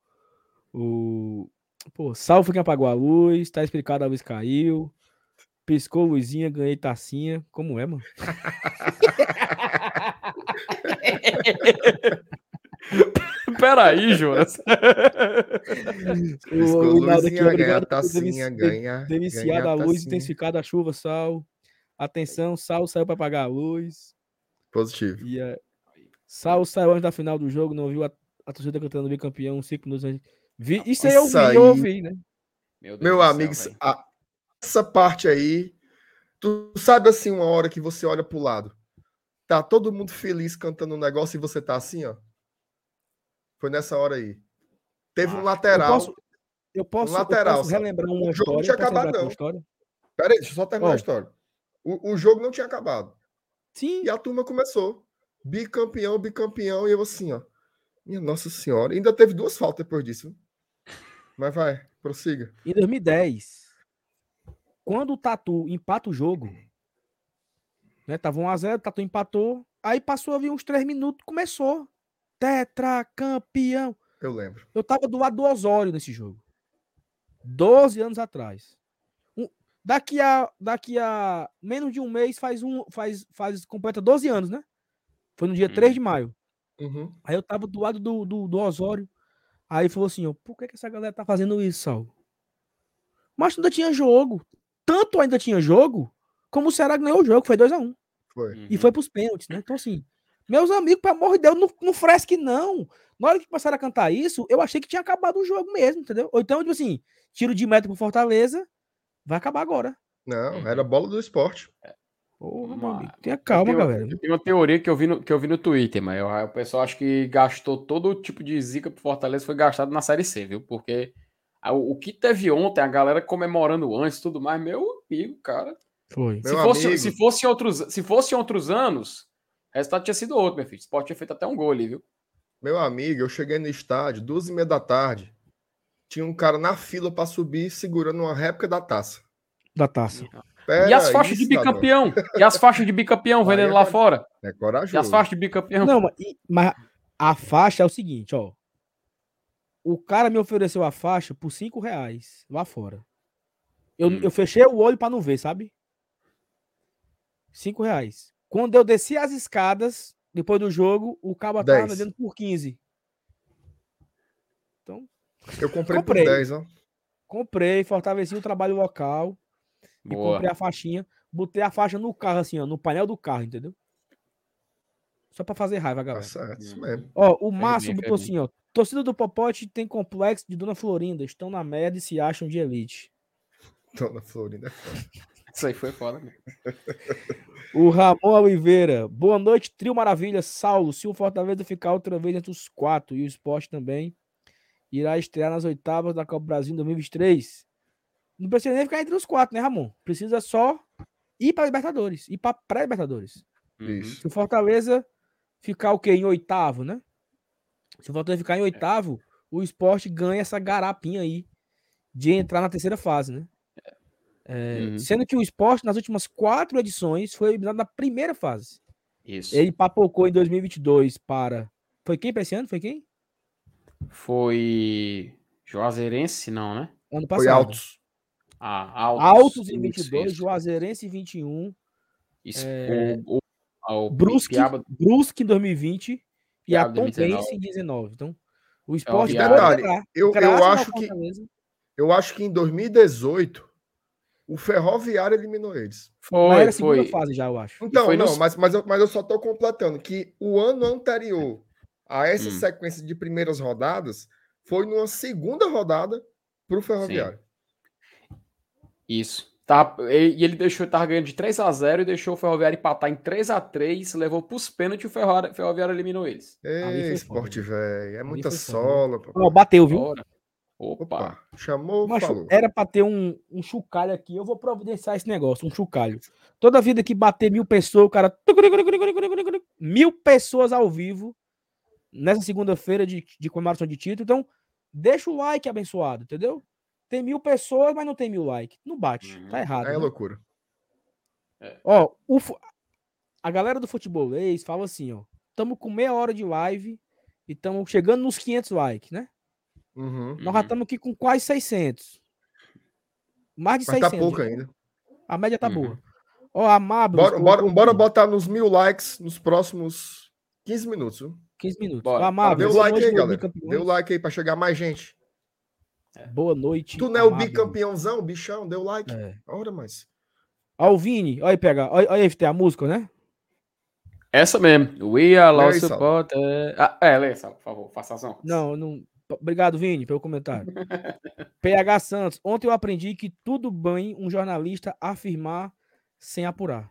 O. Pô, Sal foi quem apagou a luz, tá explicado, a luz caiu. Piscou luzinha, ganhei tacinha. Como é, mano? *laughs* Peraí, Jonas. Piscou o aqui, luzinha, ganha obrigado por tacinha, ganha. Deliciada ganha a luz, tacinha. intensificada a chuva, Sal. Atenção, Sal saiu para apagar a luz. Positivo. E a... Sal saiu antes da final do jogo, não viu a, a torcida cantando bicampeão, cinco minutos antes. Vi... Isso aí eu vi, eu ouvi, né? Meu, Meu céu, amigo, a- essa parte aí, tu sabe assim, uma hora que você olha pro lado, tá todo mundo feliz cantando um negócio e você tá assim, ó. Foi nessa hora aí. Teve um Ah, eu Eu lateral. posso, eu posso, eu lateral, posso Sal. relembrar uma O jogo não tinha eu posso acabado, não. história? Pera aí, deixa eu só terminar Ó. a história. O, o jogo não tinha acabado. Sim, E a turma começou. Bicampeão, bicampeão. E eu assim, ó. Minha Nossa Senhora. Ainda teve duas faltas depois disso. Mas vai, prossiga. em 2010, quando o Tatu empata o jogo, né? Tava 1x0, o Tatu empatou. Aí passou ali uns três minutos, começou. Tetracampeão. Eu lembro. Eu tava do lado do Osório nesse jogo. 12 anos atrás. Um- daqui, a, daqui a menos de um mês faz um. Faz, faz, completa 12 anos, né? Foi no dia 3 de maio. Uhum. Aí eu tava do lado do, do, do Osório. Aí falou assim, ó, por que, que essa galera tá fazendo isso, Sal? Mas ainda tinha jogo. Tanto ainda tinha jogo, como o Ceará ganhou o jogo, foi 2x1. Foi. Uhum. E foi pros pênaltis, né? Então, assim, meus amigos, pelo amor de Deus, não, não fresque, não. Na hora que começaram a cantar isso, eu achei que tinha acabado o jogo mesmo, entendeu? Ou então, tipo assim, tiro de meta pro Fortaleza, vai acabar agora. Não, Uhum. era bola do esporte. Porra, meu amigo. Tenha calma, eu, galera. eu tenho uma teoria que eu vi no, que eu vi no Twitter, mas eu- o pessoal acho que gastou todo o tipo de zica pro Fortaleza foi gastado na Série C, viu? Porque a- o, que teve ontem, a galera comemorando antes e tudo mais, meu amigo, cara. Foi. Meu se, fosse, amigo. se, fosse em outros, se fosse outros anos, o resultado tinha sido outro, meu filho. O Sport tinha feito até um gol ali, viu? Meu amigo, eu cheguei no estádio, duas e meia da tarde. Tinha um cara na fila para subir segurando uma réplica da taça. Da taça. Pera e as faixas aí, de bicampeão? E as faixas de bicampeão vendendo é lá fora? É E as corajoso. faixas de bicampeão? Não, mas, e- mas a faixa é o seguinte, ó. O cara me ofereceu a faixa por 5 reais lá fora. Eu, Hum. eu fechei o olho pra não ver, sabe? 5 reais. Quando eu desci as escadas, depois do jogo, o cabo tava vendendo por 15. Eu comprei, Comprei. por 10, ó. Comprei, fortaleci o trabalho local e Boa. comprei a faixinha. Botei a faixa no carro, assim, ó, no painel do carro, entendeu? Só pra fazer raiva, Tá galera. certo, isso Hum. mesmo. Ó, o Márcio botou assim, ó. Torcida do Popote tem complexo de Dona Florinda. Estão na merda e se acham de elite. *laughs* Dona Florinda. *laughs* Isso aí foi foda, né? O Ramon Oliveira. Boa noite, trio maravilha. Saulo, se o Fortaleza ficar outra vez entre os quatro e o esporte também, irá estrear nas oitavas da Copa do Brasil em 2023. Não precisa nem ficar entre os quatro, né, Ramon? Precisa só ir para Libertadores, ir para pré-Libertadores. Uhum. Isso. Se o Fortaleza ficar o quê? Em oitavo, né? Se o Fortaleza ficar em oitavo, o esporte ganha essa garapinha aí de entrar na terceira fase, né? É, Uhum. Sendo que o esporte, nas últimas quatro edições, foi eliminado na primeira fase. Isso. Ele papocou em 2022 para. Foi quem para esse ano? Foi quem? Foi Juazeirense, não, né? Ano passado. Foi altos. Ah, Altos. Altos em Isso, 22, isso. Juazeirense em 21, Isso, É, o, o, o Brusque, Piaba- Brusque em 2020 e a Piaba 2019. Tombense em 19. Então, o esporte Piaba- pode Detalhe, entrar, eu- eu acho que-. Eu acho que em 2018, o Ferroviário eliminou eles. Mas Foi, era a segunda foi. fase já, eu acho. Então, não, nos- mas, mas, eu, mas eu só tô completando que o ano anterior a essa Hum. sequência de primeiras rodadas foi numa segunda rodada pro Ferroviário. Isso. Tá, e ele deixou, tava ganhando de 3 a 0 e deixou o Ferroviário empatar em 3 a 3 levou pros pênaltis e o Ferroviário, Ferroviário eliminou eles. Ei, esporte, velho. É muita sola. Ó, bateu, viu? Opa. Opa, chamou, Macho, falou. era pra ter um, um chocalho aqui. Eu vou providenciar esse negócio, um chocalho. Toda vida que bater mil pessoas, o cara. Mil pessoas ao vivo nessa segunda-feira de, de comemoração de título. Então, deixa o like abençoado, entendeu? Tem mil pessoas, mas não tem mil likes. Não bate. Uhum. Tá errado. É né? loucura. Ó, o fu- a galera do futebolês fala assim, ó. Tamo com meia hora de live e estamos chegando nos 500 likes, né? Uhum. Nós já Uhum. estamos aqui com quase 600. Mais de Mas 600. tá pouco ainda. A média tá Uhum. boa. Ó, a Mabel. Bora, bora, bora botar nos mil likes nos próximos 15 minutos. Viu? 15 minutos. Bora. Ó, a Mabel, Dê o boa like aí, galera. o like aí pra chegar mais gente. Boa noite. Tu não é o bicampeãozão, bichão? Dê o like. É. Ora, mas. Ó, o Vini. Olha aí, pega. Olha aí, tem a música, né? Essa mesmo. We are lost Saulo. support. Ah, é, lê, por favor, faça honras. Não, não. Obrigado, Vini, pelo comentário. *laughs* PH Santos. Ontem eu aprendi que tudo bem um jornalista afirmar sem apurar.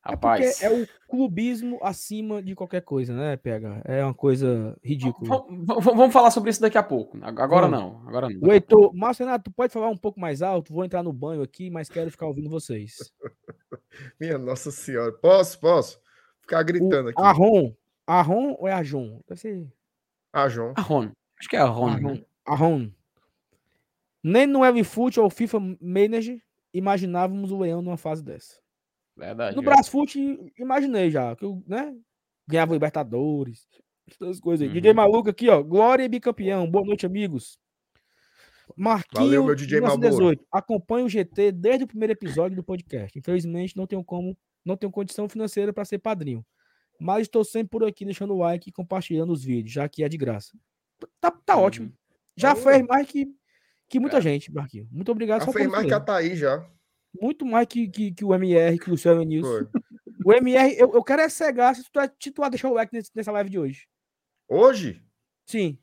Rapaz. É porque é o clubismo acima de qualquer coisa, né, PH? É uma coisa ridícula. Vamos, vamos- falar sobre isso daqui a pouco. Agora Vamos. não. Agora não. O Heitor, Márcio Renato, tu pode falar um pouco mais alto? Vou entrar no banho aqui, mas quero ficar ouvindo vocês. *laughs* Minha Nossa Senhora. Posso, posso? Ficar O gritando aqui. Arron. Arron ou é Ajon? Deve ser Ah, João. Arron. Acho que é Arron. Arron. né? Arron. Nem no LFoot ou FIFA Manager imaginávamos o Leão numa fase dessa. Verdade. No verdade. Brasfoot, imaginei já. Que, o- né? ganhava Libertadores, essas coisas aí. Uhum. DJ Maluco aqui, ó. Glória e bicampeão. Boa noite, amigos. Marquinhos, Valeu, meu DJ 1918. Acompanho o GT desde o primeiro episódio do podcast. Infelizmente, não tenho como, não tenho condição financeira para ser padrinho. Mas estou sempre por aqui deixando o like e compartilhando os vídeos, já que é de graça. Tá, tá Uhum. ótimo. Já Valeu. fez mais que, que muita É. gente, Marquinhos. Muito obrigado. Já fez mais que a. Thaís já. Muito mais que, que, que o MR, que o Luciano Nilson. O MR, eu, eu quero é cegar se tu, se tu deixar o like nesse- nessa live de hoje. Hoje? Sim.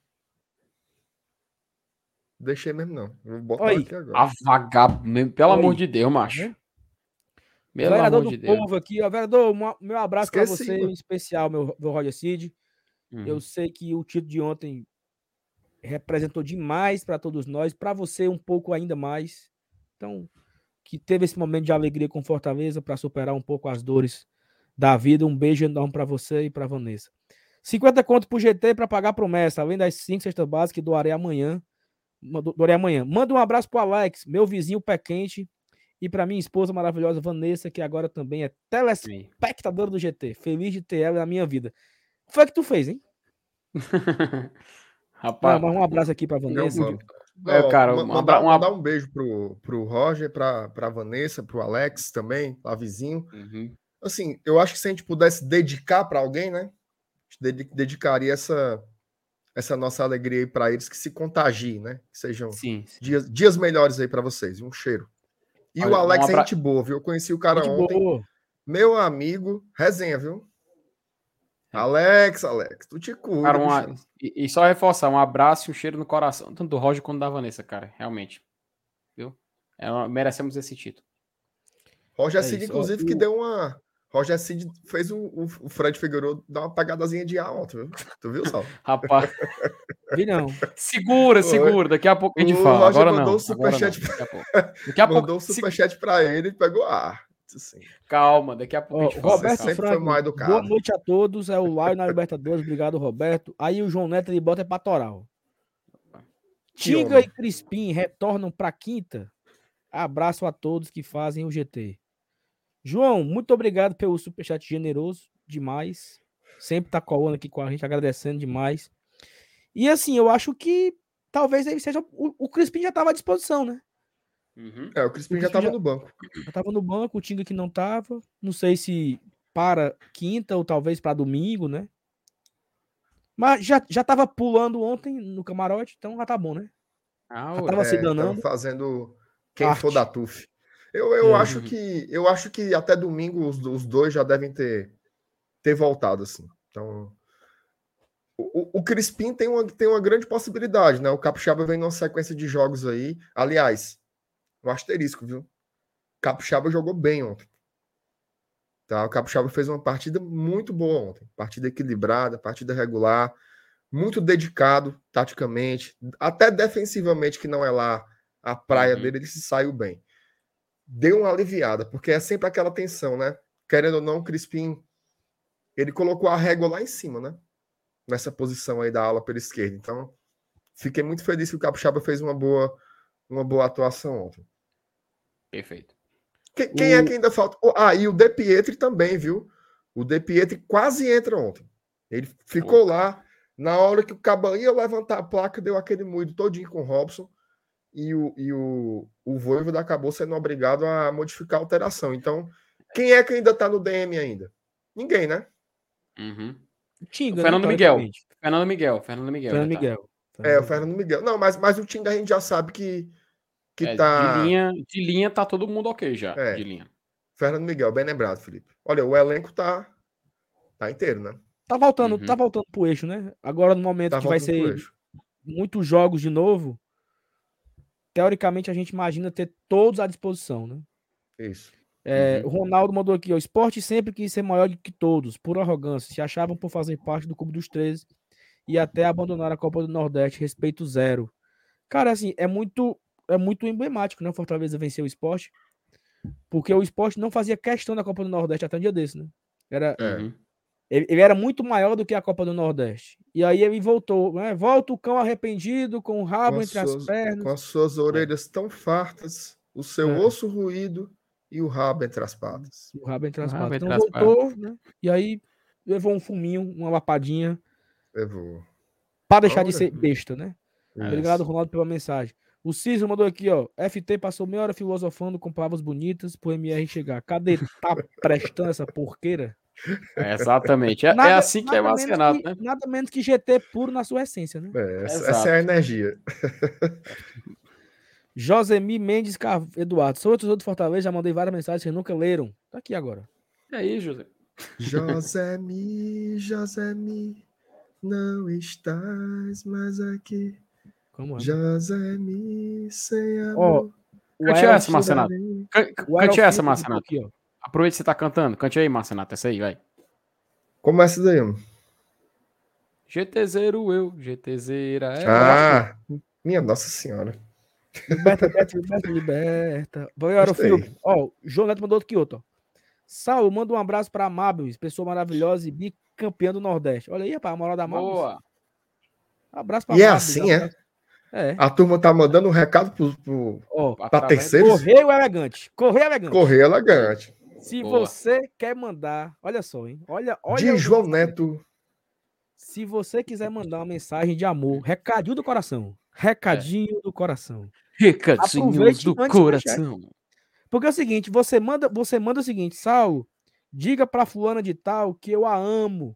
Deixei mesmo, não. Vou botar Aí. aqui agora. A vagabundo, pelo Aí. amor de Deus, macho. Né? Pelo vereador amor do de Deus. povo aqui, ó. Vereador, uma- meu abraço para você, mano. em especial, meu, meu Roger Cid. Uhum. Eu sei que o título de ontem representou demais para todos nós, para você um pouco ainda mais. Então, que teve esse momento de alegria com Fortaleza para superar um pouco as dores da vida. Um beijo enorme para você e para Vanessa. 50 conto pro GT para pagar a promessa, além das 5 cestas básicas que doarei amanhã. Ma- do- Doarei amanhã. Manda um abraço pro Alex, meu vizinho pé quente, e para minha esposa maravilhosa Vanessa, que agora também é telespectadora do GT. Feliz de ter ela na minha vida. O que foi que tu fez, hein? *laughs* Rapaz, Ah, um abraço aqui Não, Vanessa. É, cara, ma- um mandar, abra- um mandar um beijo pro, pro Roger, pra, pra Vanessa, pro Alex também, lá vizinho. Uhum. Assim, eu acho que se a gente pudesse dedicar para alguém, né? A gente dedi- dedicaria essa, essa nossa alegria aí para eles, que se contagiem, né? Que sejam Sim. sim. dias, dias melhores aí para vocês. Um cheiro. E Olha, o Alex é gente boa, viu? Eu conheci o cara Gente ontem. boa. Meu amigo, resenha, viu? É. Alex, Alex, tu te cuida. Cara, uma- e, e só reforçar, um abraço e um cheiro no coração, tanto do Roger quanto da Vanessa, cara, realmente. Viu? É merecemos esse título. Roger É Cid, isso, inclusive, que o- deu uma. Roger Cid fez o, o, o Fred Figueiredo dar uma pagadazinha de ar ontem, viu? Tu viu, Sal? *laughs* Rapaz, Vi não. segura, segura, daqui a pouco a gente O fala. Roger Agora mandou não. um agora não, superchat Daqui a pouco. Daqui a *laughs* pouco. Mandou um se- superchat pra ele e pegou ar. Assim, Calma, daqui a pouco Ó, a gente fala. Roberto sempre foi Franco, mal educado. boa noite a todos. É o Live na Libertadores. Obrigado, Roberto. Aí o João Neto ele bota é pra Toral. Que Tinga homem. e Crispim retornam pra quinta. Abraço a todos que fazem o GT. João, muito obrigado pelo superchat generoso demais. Sempre tá colando aqui com a gente, agradecendo demais. E assim, eu acho que talvez ele seja. O, o Crispim já tava à disposição, né? Uhum. É, o Crispim O já Crispim tava já- no banco. Já tava no banco, o Tinga que não tava. Não sei se para quinta ou talvez para domingo, né? Mas já, já tava pulando ontem no camarote, então já tá bom, né? Ah, Já tava se É, tava danando. fazendo quem Arte. for da TUF. Eu, eu É. acho que eu acho que até domingo os, os dois já devem ter, ter voltado assim. Então o, o- o Crispim tem uma, tem uma grande possibilidade, né? O Capixaba vem numa sequência de jogos aí. Aliás, um asterisco, viu? Capixaba jogou bem ontem. Tá? O Capixaba fez uma partida muito boa ontem. Partida equilibrada, partida regular, muito dedicado taticamente, até defensivamente, que não é lá a praia Uhum. dele, ele se saiu bem. Deu uma aliviada, porque é sempre aquela tensão, né? Querendo ou não, o Crispim, ele colocou a régua lá em cima, né? Nessa posição aí da ala pela esquerda. Então, fiquei muito feliz que o Capixaba fez uma boa, uma boa atuação ontem. Perfeito. Quem, quem é O- que ainda falta? Ah, e o De Pietri também, viu? O De Pietri quase entra ontem. Ele ficou lá. Na hora que o Caba ia levantar a placa, deu aquele moído todinho com o Robson. E o, e o, o Voivoda acabou sendo obrigado a modificar a alteração. Então, quem é que ainda tá no DM ainda? Ninguém, né? Uhum. Tinga, O Fernando Miguel. teoricamente. Fernando Miguel, Fernando Miguel. Fernando tá. Miguel. É, o Fernando Miguel. Não, mas, mas o Tinga a gente já sabe que, que É, tá. de, linha, de linha tá todo mundo ok já. É. De linha. Fernando Miguel, bem lembrado, Felipe. Olha, o elenco tá, tá inteiro, né? Tá voltando, Uhum. tá voltando pro eixo, né? Agora no momento Tá que vai ser muitos jogos de novo, teoricamente a gente imagina ter todos à disposição, né? Isso. É, Uhum. O Ronaldo mandou aqui, ó. O esporte sempre quis ser maior do que todos, por arrogância. Se achavam por fazer parte do Clube dos 13 e até abandonar a Copa do Nordeste, respeito zero. Cara, assim, é muito, é muito emblemático, né? O Fortaleza vencer o esporte. Porque o esporte não fazia questão da Copa do Nordeste até um dia desse, né? Era, É. Uhum. ele, ele era muito maior do que a Copa do Nordeste. E aí ele voltou, né? Volta o cão arrependido, com o rabo Com entre as as suas- pernas. Com as suas orelhas tão fartas, o seu É. osso ruído e o rabo entre as patas. O rabo entre as O patas. entre Então as voltou, né? E aí levou um fuminho, uma lapadinha. Levou. Pra deixar de Olha. ser besta, né? Obrigado, Ronaldo, pela mensagem. O Cícero mandou aqui, ó. FT passou meia hora filosofando com palavras bonitas pro MR chegar. Cadê? Tá prestando essa porqueira? É, exatamente. É, é Nada- assim que é que- né? Nada menos que GT puro na sua essência, né? É, essa, essa é a energia. *laughs* Josemi Mendes Car... Eduardo. Sou outro do Fortaleza, já mandei várias mensagens que nunca leram. Tá aqui agora. E aí, José? Josemi, Josemi, não estás mais aqui. Como é? Josemi, sem amor. O Cante essa, Marcenato. O Cante essa, Marcenato. Ó. Aproveita que você tá cantando. Cante aí, Marcenato. Essa aí, vai. Começa daí, mano. GTZero eu, GTZera é. Ah, minha Nossa Senhora. Liberta, liberta, liberta, liberta. Vai, Aerofilho. Gostei. Ó, o João Neto mandou aqui outro, ó. Saulo, manda um abraço pra Amáveis, pessoa maravilhosa e bicampeã do Nordeste. Olha aí, rapaz, a moral da Amáveis. Boa. Abraço pra E é Amáveis, assim, é? É. A turma tá mandando um recado pro, pro Ó, pra terceiros. correio elegante. Correio elegante. Correio elegante. Se Boa. você quer mandar, olha só, hein? Olha, olha. De o- João Neto. Se você quiser mandar uma mensagem de amor, recadinho do coração. Recadinho do coração. Recadinhos do coração. Porque é o seguinte, você manda, você manda o seguinte, Saulo, diga pra fulana de tal que eu a amo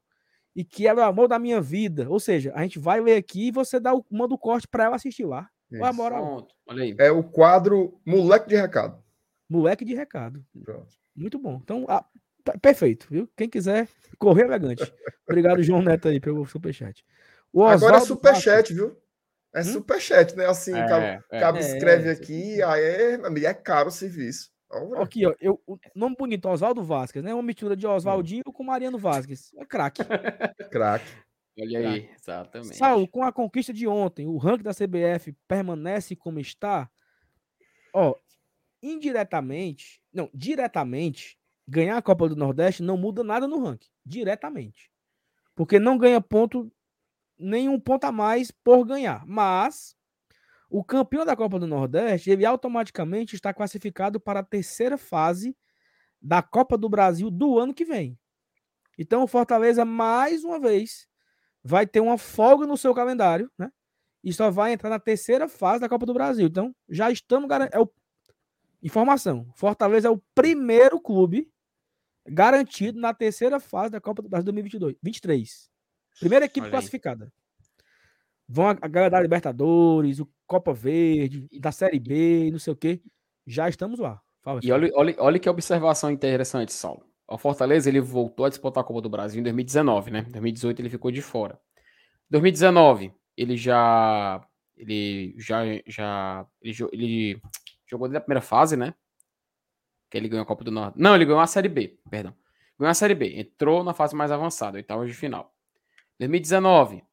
e que ela é o amor da minha vida. Ou seja, a gente vai ler aqui e você dá o, manda o corte pra ela assistir lá. A Isso. moral. Pronto. Olha aí. É o quadro Moleque de Recado. Moleque de recado. Pronto. Muito bom. Então, ah, tá- perfeito, viu? Quem quiser, correr elegante. *laughs* Obrigado, João Neto, aí, pelo superchat. O Agora é superchat, viu? É Hum? superchat, né? Assim, É, cabo, é. cabo É, escreve é, aqui, aí é, meu amigo, é caro o serviço. Olha. Aqui, ó, eu, o nome bonito, Oswaldo Vasquez, né? Uma mistura de Oswaldinho com Mariano Vasquez. É craque. *laughs* Craque. Olha aí. Exatamente. Saulo, com a conquista de ontem, o ranking da CBF permanece como está? Ó, indiretamente, não, diretamente, ganhar a Copa do Nordeste não muda nada no ranking. Diretamente. Porque não ganha ponto, nenhum ponto a mais por ganhar. Mas o campeão da Copa do Nordeste, ele automaticamente está classificado para a terceira fase da Copa do Brasil do ano que vem. Então o Fortaleza, mais uma vez, vai ter uma folga no seu calendário, né? E só vai entrar na terceira fase da Copa do Brasil. Então, já estamos garantindo. Informação: Fortaleza é o primeiro clube garantido na terceira fase da Copa do Brasil 2022, 23. Primeira equipe classificada. Vão a, a galera da Libertadores, o Copa Verde, da Série B, e não sei o quê. Já estamos lá. Fala, E olha, olha, olha que observação interessante, Saulo. O Fortaleza ele voltou a disputar a Copa do Brasil em 2019, né? Em 2018 ele ficou de fora. 2019 ele já ele já já ele, ele jogou desde a primeira fase, né? Que ele ganhou a Copa do Norte. Não, ele ganhou a Série B, perdão. Ganhou a Série B, entrou na fase mais avançada, oitava de final. 2019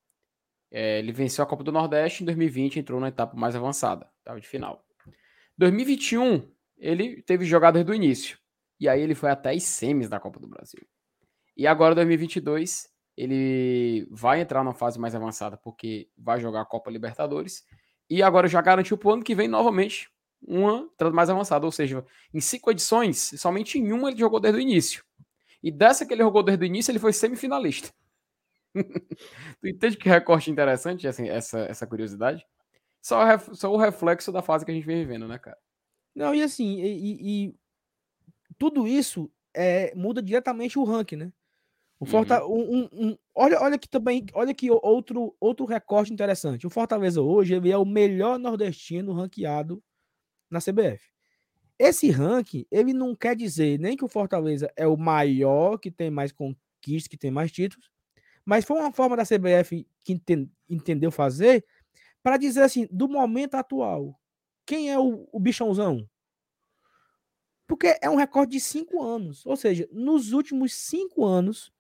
eh, ele venceu a Copa do Nordeste, em 2020 entrou na etapa mais avançada, oitava de final. 2021 ele teve jogado desde o início. E aí ele foi até as semis da Copa do Brasil. E agora, 2022, ele vai entrar na fase mais avançada porque vai jogar a Copa Libertadores. E agora já garantiu para o ano que vem novamente uma mais avançada. Ou seja, em cinco edições, somente em uma ele jogou desde o início. E dessa que ele jogou desde o início, ele foi semifinalista. *laughs* tu entende que recorte interessante assim, essa, essa curiosidade? Só, o ref- só o reflexo da fase que a gente vem vivendo, né, cara? Não, e assim, e, e- tudo isso é, muda diretamente o ranking, né? O Uhum. Forta, um, um- um- olha, olha que também, olha que outro, outro recorte interessante. O Fortaleza hoje ele é o melhor nordestino ranqueado na CBF. Esse ranking, ele não quer dizer nem que o Fortaleza é o maior, que tem mais conquistas, que tem mais títulos, mas foi uma forma da CBF que enten- entendeu fazer para dizer assim, do momento atual, quem é o, o bichãozão? Porque é um recorde de cinco anos. Ou seja, nos últimos cinco anos,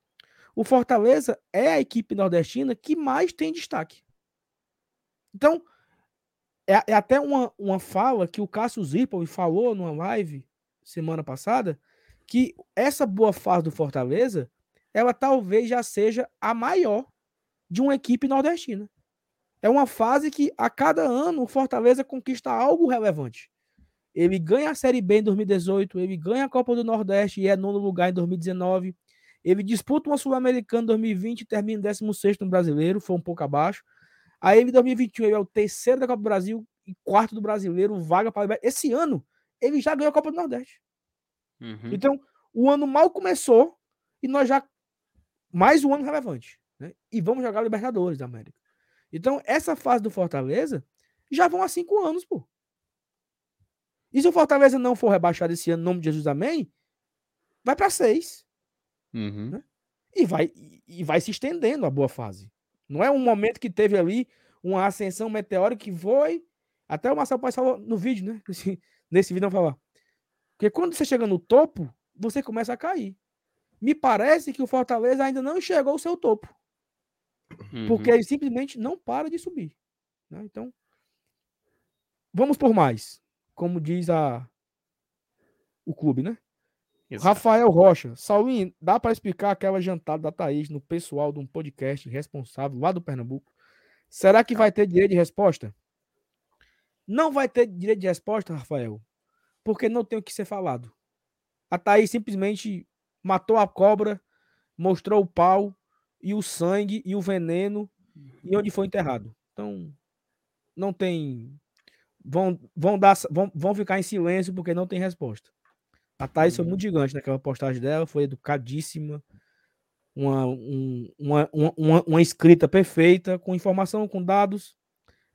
o Fortaleza é a equipe nordestina que mais tem destaque. Então, é, é até uma, uma fala que o Cássio Zirpoli falou numa live semana passada, que essa boa fase do Fortaleza, ela talvez já seja a maior de uma equipe nordestina. É uma fase que a cada ano o Fortaleza conquista algo relevante. Ele ganha a Série B em 2018, ele ganha a Copa do Nordeste e é nono lugar em 2019. Ele disputa uma Sul-Americana em 2020 e termina em 16 no brasileiro, foi um pouco abaixo. Aí em 2021 ele é o terceiro da Copa do Brasil e quarto do brasileiro, vaga para. Esse ano, ele já ganhou a Copa do Nordeste. Uhum. Então, o ano mal começou e nós já. Mais um ano relevante. Né? E vamos jogar Libertadores da América. Então, essa fase do Fortaleza já vão há cinco anos, pô. E se o Fortaleza não for rebaixado esse ano, em nome de Jesus, amém, vai para seis. Uhum. Né? E, vai, e vai se estendendo a boa fase. Não é um momento que teve ali uma ascensão meteórica que foi. Até o Marcelo Paz falou no vídeo, né? *laughs* Nesse, nesse vídeo não falar. Porque quando você chega no topo, você começa a cair. Me parece que o Fortaleza ainda não chegou ao seu topo. Uhum. Porque ele simplesmente não para de subir. Né? Então, vamos por mais. Como diz a o clube, né? Exato. Rafael Rocha. Saulinho, dá para explicar aquela jantada da Thaís no pessoal de um podcast responsável lá do Pernambuco? Será que vai ter direito de resposta? Não vai ter direito de resposta, Rafael, porque não tem o que ser falado. A Thaís simplesmente matou a cobra, mostrou o pau e o sangue e o veneno e onde foi enterrado. Então, não tem. Vão, vão, dar, vão, vão ficar em silêncio porque não tem resposta. A Thaís foi muito gigante naquela postagem dela, foi educadíssima, uma, um, uma, uma, uma, escrita perfeita, com informação, com dados.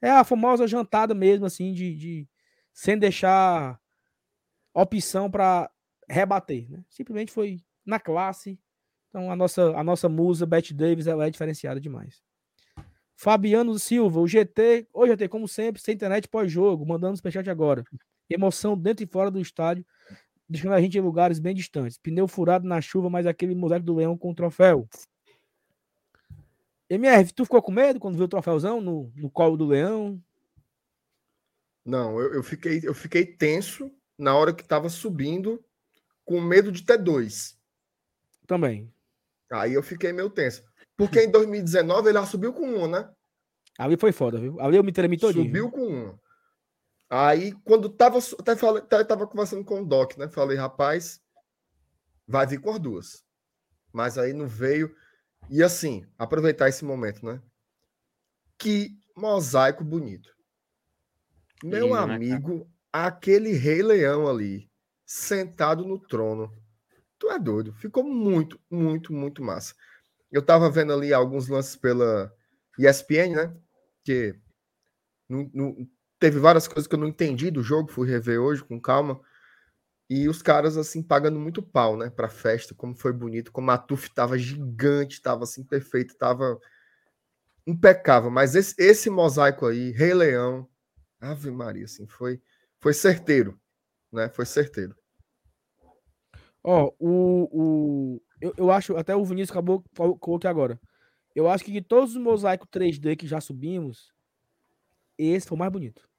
É a famosa jantada mesmo, assim, de, de sem deixar opção para rebater. Né? Simplesmente foi na classe. Então a nossa, a nossa musa, Beth Davis, ela é diferenciada demais. Fabiano Silva, o GT, oi GT, como sempre, sem internet pós-jogo, mandando superchat agora. Emoção dentro e fora do estádio deixando a gente em lugares bem distantes. Pneu furado na chuva, mas aquele moleque do Leão com o troféu. MR, tu ficou com medo quando viu o troféuzão no, no colo do Leão? Não, eu, eu, fiquei, eu fiquei tenso na hora que tava subindo, com medo de ter dois. Também. Aí eu fiquei meio tenso. Porque em 2019 ele já subiu com um, né? Ali foi foda, viu? Ali eu me tremi todinho. Subiu com um. Aí, quando tava, até falei, até tava conversando com o Doc, né? Falei, rapaz, vai vir com as duas. Mas aí não veio. E assim, aproveitar esse momento, né? Que mosaico bonito. Meu Sim, né, amigo, né, aquele Rei Leão ali, sentado no trono. Tu é doido. Ficou muito, muito, muito massa. Eu tava vendo ali alguns lances pela ESPN, né? Que no, no, teve várias coisas que eu não entendi do jogo, fui rever hoje com calma. E os caras, assim, pagando muito pau, né, pra festa, como foi bonito, como a Tuf tava gigante, tava assim, perfeito, tava impecável. Mas esse, esse mosaico aí, Rei Leão, Ave Maria, assim, foi, foi certeiro, né, foi certeiro. Ó, oh, o, o, eu, eu acho, até o Vinícius acabou, colocou aqui agora. Eu acho que de todos os mosaicos 3D que já subimos, esse foi o mais bonito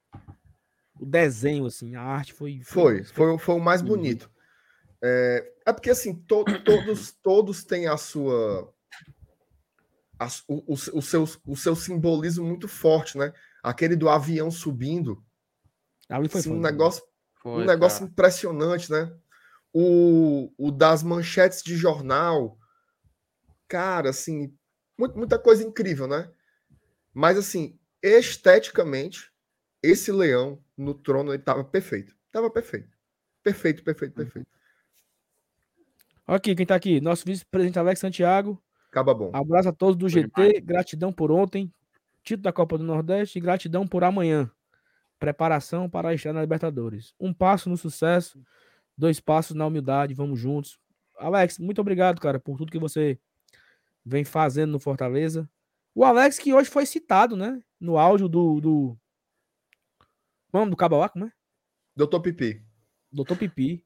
o desenho, assim, a arte foi. Foi, foi, foi o mais bonito. É, é porque, assim, to, todos, todos têm a sua. A, o, o, o, seu, o seu simbolismo muito forte, né? Aquele do avião subindo. Ali foi assim, um negócio, foi, um negócio impressionante, né? O, o das manchetes de jornal. Cara, assim, muito, muita coisa incrível, né? Mas, assim, esteticamente, esse leão no trono ele tava perfeito. Tava perfeito. Perfeito, perfeito, uhum. perfeito. Aqui, quem tá aqui? Nosso vice-presidente Alex Santiago. Acaba bom. Abraço a todos do GT. Gratidão por ontem. Título da Copa do Nordeste. E gratidão por amanhã. Preparação para a estreia na Libertadores. Um passo no sucesso. Dois passos na humildade. Vamos juntos. Alex, muito obrigado, cara, por tudo que você vem fazendo no Fortaleza. O Alex que hoje foi citado, né? No áudio do, do Vamos do Cabauá, como é? Doutor Pipi. Doutor Pipi.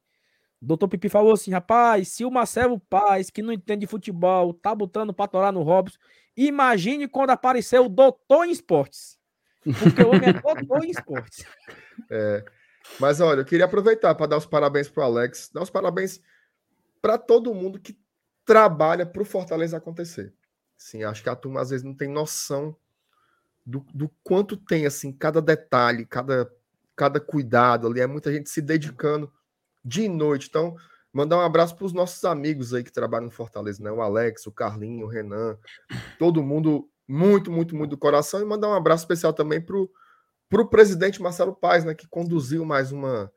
Doutor Pipi falou assim, rapaz, se o Marcelo Paz, que não entende de futebol, tá botando pra torar no Robson, imagine quando apareceu o Doutor em Esportes. Porque o homem é doutor em esportes. *laughs* É, mas olha, eu queria aproveitar para dar os parabéns pro Alex, dar os parabéns para todo mundo que trabalha para o Fortaleza acontecer. Sim, acho que a turma às vezes não tem noção do, do quanto tem assim cada detalhe, cada cada cuidado ali, é muita gente se dedicando de noite. Então, Mandar um abraço para os nossos amigos aí que trabalham no Fortaleza, né? O Alex, o Carlinho, o Renan, todo mundo muito, muito, muito do coração. E mandar um abraço especial também para o presidente Marcelo Paes, né? Que conduziu mais uma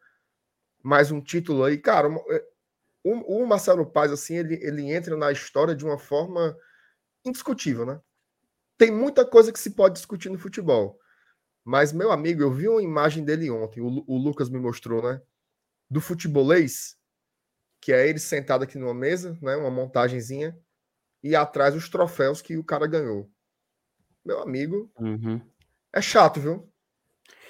mais um título aí. Cara, é, o, o Marcelo Paes, assim, ele, ele entra na história de uma forma indiscutível, né? Tem muita coisa que se pode discutir no futebol. Mas, meu amigo, eu vi uma imagem dele ontem, o, o Lucas me mostrou, né? Do futebolês, que é ele sentado aqui numa mesa, né? Uma montagenzinha, e atrás os troféus que o cara ganhou. Meu amigo, uhum. é chato, viu?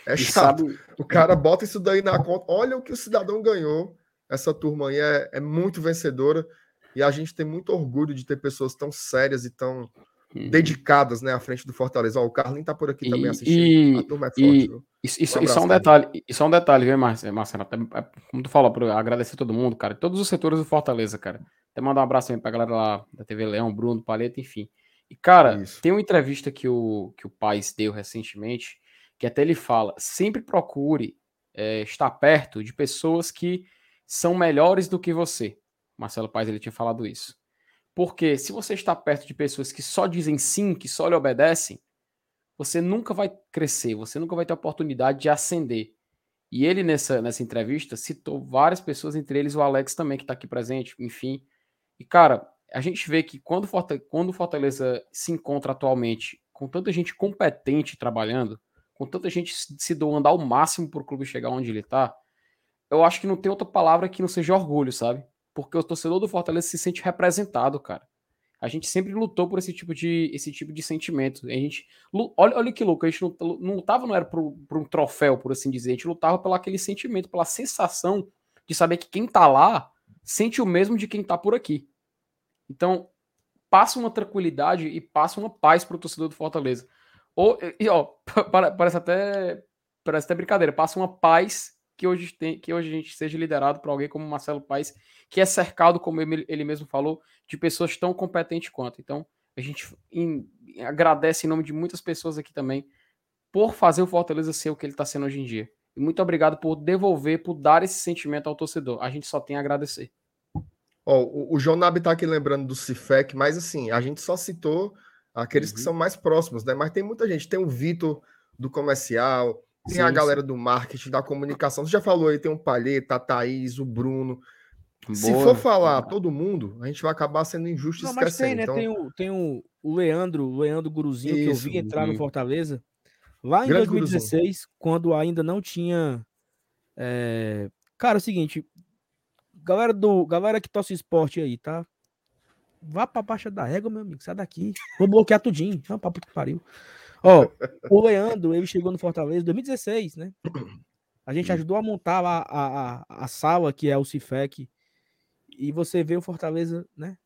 É chato. Sabe... O cara bota isso daí na conta. Olha o que o cidadão ganhou. Essa turma aí é, é muito vencedora. E a gente tem muito orgulho de ter pessoas tão sérias e tão uhum. dedicadas né, à frente do Fortaleza. Ó, o Carlinhos tá por aqui e, também assistindo. E, a turma é forte, e, um isso é um detalhe, é um detalhe, viu, Marcelo? É, como tu falou, agradecer todo mundo, cara, todos os setores do Fortaleza, cara. Até mandar um abraço também pra galera lá da TV Leão, Bruno, Paleta, enfim. E, cara, isso. tem uma entrevista que o, que o Paz deu recentemente, que até ele fala: sempre procure é, estar perto de pessoas que são melhores do que você. Marcelo Paz ele tinha falado isso. Porque se você está perto de pessoas que só dizem sim, que só lhe obedecem, você nunca vai crescer, você nunca vai ter oportunidade de ascender. E ele, nessa, nessa entrevista, citou várias pessoas, entre eles o Alex também, que está aqui presente, enfim. E, cara, a gente vê que quando, quando o Fortaleza se encontra atualmente com tanta gente competente trabalhando, com tanta gente se doando ao máximo para o clube chegar onde ele está, eu acho que não tem outra palavra que não seja orgulho, sabe? Porque o torcedor do Fortaleza se sente representado, cara. A gente sempre lutou por esse tipo de, esse tipo de sentimento. A gente, olha, olha que louco, a gente não, não lutava, não era por, por, um troféu, por assim dizer, a gente lutava pelo aquele sentimento, pela sensação de saber que quem tá lá sente o mesmo de quem tá por aqui. Então, passa uma tranquilidade e passa uma paz pro torcedor do Fortaleza. Ou, e, ó, *laughs* parece até, parece até brincadeira, passa uma paz que hoje, tem, que hoje a gente seja liderado por alguém como Marcelo Paes, que é cercado, como ele, mesmo falou, de pessoas tão competentes quanto. Então, a gente em, agradece em nome de muitas pessoas aqui também por fazer o Fortaleza ser o que ele está sendo hoje em dia. E muito obrigado por devolver, por dar esse sentimento ao torcedor. A gente só tem a agradecer. Oh, o, o João Nabi está aqui lembrando do Cifec, mas assim, a gente só citou aqueles uhum. que são mais próximos, né? Mas tem muita gente. Tem o Vitor do comercial, tem sim, a galera sim. do marketing, da comunicação. Você já falou aí, tem o Palheta, a Thaís, o Bruno. Boa, Se for falar boa. todo mundo, a gente vai acabar sendo injusto Não, mas tem, né? Então... Tem, o, tem o, Leandro, o Leandro Guruzinho, Isso, que eu vi entrar no Fortaleza lá em Grande 2016, Guruzinho. quando ainda não tinha. É... Cara, é o seguinte, galera do galera que torce esporte aí, tá? Vá pra baixa da régua, meu amigo, sai daqui. Vou bloquear tudinho. Não, papo que pariu. Ó, o Leandro, ele chegou no Fortaleza em 2016, né? A gente ajudou a montar lá a, a, a sala que é o Cifec. E você vê o Fortaleza, né?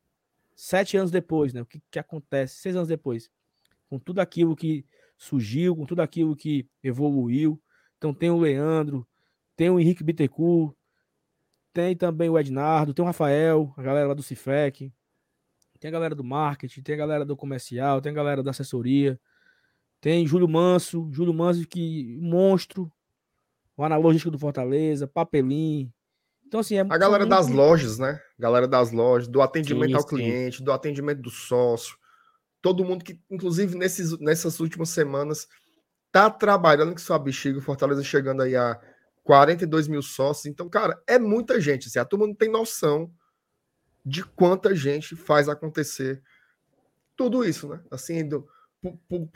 Sete anos depois, né? O que, que acontece? Seis anos depois. Com tudo aquilo que surgiu, com tudo aquilo que evoluiu. Então tem o Leandro, tem o Henrique Bittencourt, tem também o Ednardo, tem o Rafael, a galera lá do Cifec, tem a galera do marketing, tem a galera do comercial, tem a galera da assessoria. Tem Júlio Manso, Júlio Manso que monstro, o analógico do Fortaleza, Papelim. Então assim, é a galera das lojas, né? Galera das lojas, do atendimento sim, ao cliente, do atendimento do sócio. Todo mundo que inclusive nesses, nessas últimas semanas tá trabalhando com sua bexiga, o Fortaleza chegando aí a 42 mil sócios. Então, cara, é muita gente. Assim, a turma não tem noção de quanta gente faz acontecer tudo isso, né? Assim, do,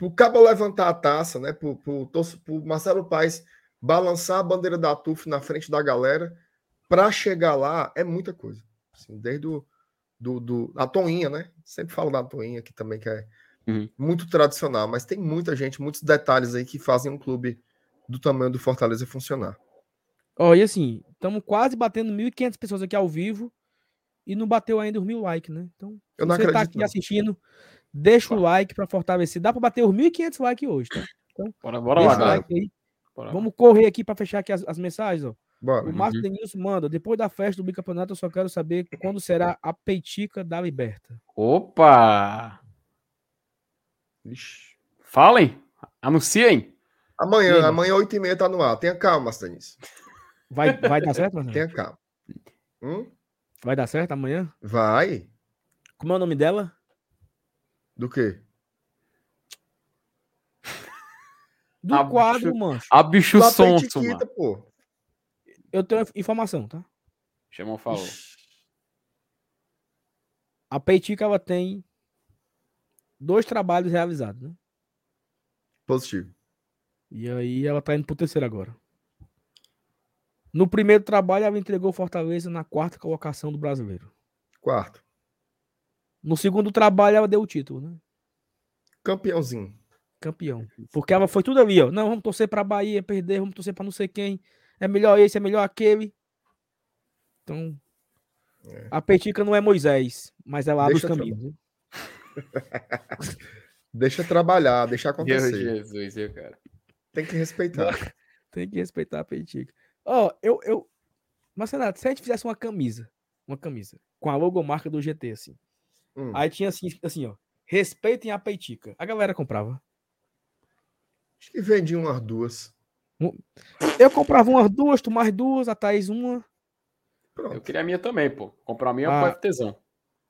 o Cabo levantar a taça, né? Pro, pro, pro Marcelo Paes balançar a bandeira da TUF na frente da galera para chegar lá é muita coisa. Assim, desde o, do, do, a Toinha, né? Sempre falo da Toinha aqui também, que é uhum. muito tradicional, mas tem muita gente, muitos detalhes aí que fazem um clube do tamanho do Fortaleza funcionar. Ó, oh, e assim, estamos quase batendo 1.500 pessoas aqui ao vivo e não bateu ainda os mil likes, né? Então, eu você tá aqui não. assistindo, Deixa o like para fortalecer. Dá para bater os 1.500 likes hoje, tá? Então, bora, bora lá, like aí. Bora. Vamos correr aqui para fechar aqui as, as, mensagens, ó. Bora. O Márcio uhum. Denilson manda. Depois da festa do bicampeonato, eu só quero saber quando será a peitica da Liberta. Opa! Ixi. Falem! Anunciem! Amanhã, amanhã, 8h30 tá no ar. Tenha calma, Stanis. Vai, vai dar certo, Tenha calma. Hum? Vai dar certo amanhã? Vai. Como é o nome dela? Do quê? *laughs* Do A quadro, bicho- mancho. A bicho sonso, mano. pô. Eu tenho informação, tá? Chamou, falou. A Peitica, ela tem dois trabalhos realizados, né? Positivo. E aí ela tá indo pro terceiro agora. No primeiro trabalho, ela entregou Fortaleza na quarta colocação do brasileiro. Quarto. No segundo trabalho, ela deu o título, né? Campeãozinho. Campeão. Porque ela foi tudo ali, ó. Não, vamos torcer pra Bahia perder, vamos torcer pra não sei quem. É melhor esse, é melhor aquele. Então. É. A Petica não é Moisés, mas ela abre Deixa os caminhos. né? *laughs* Deixa trabalhar, deixa Meu acontecer. Jesus, eu, cara. Tem que respeitar. *laughs* Tem que respeitar a Petica. Ó, eu, eu. Mas, Renato, se a gente fizesse uma camisa, uma camisa, com a logomarca do GT, assim. Hum. Aí tinha assim, assim, ó. Respeitem a Peitica. A galera comprava. Acho que vendi umas duas. Eu comprava umas duas, tu mais duas, a Thaís uma. Eu Pronto. queria a minha também, pô. Comprar a minha Ah. pro FTzão.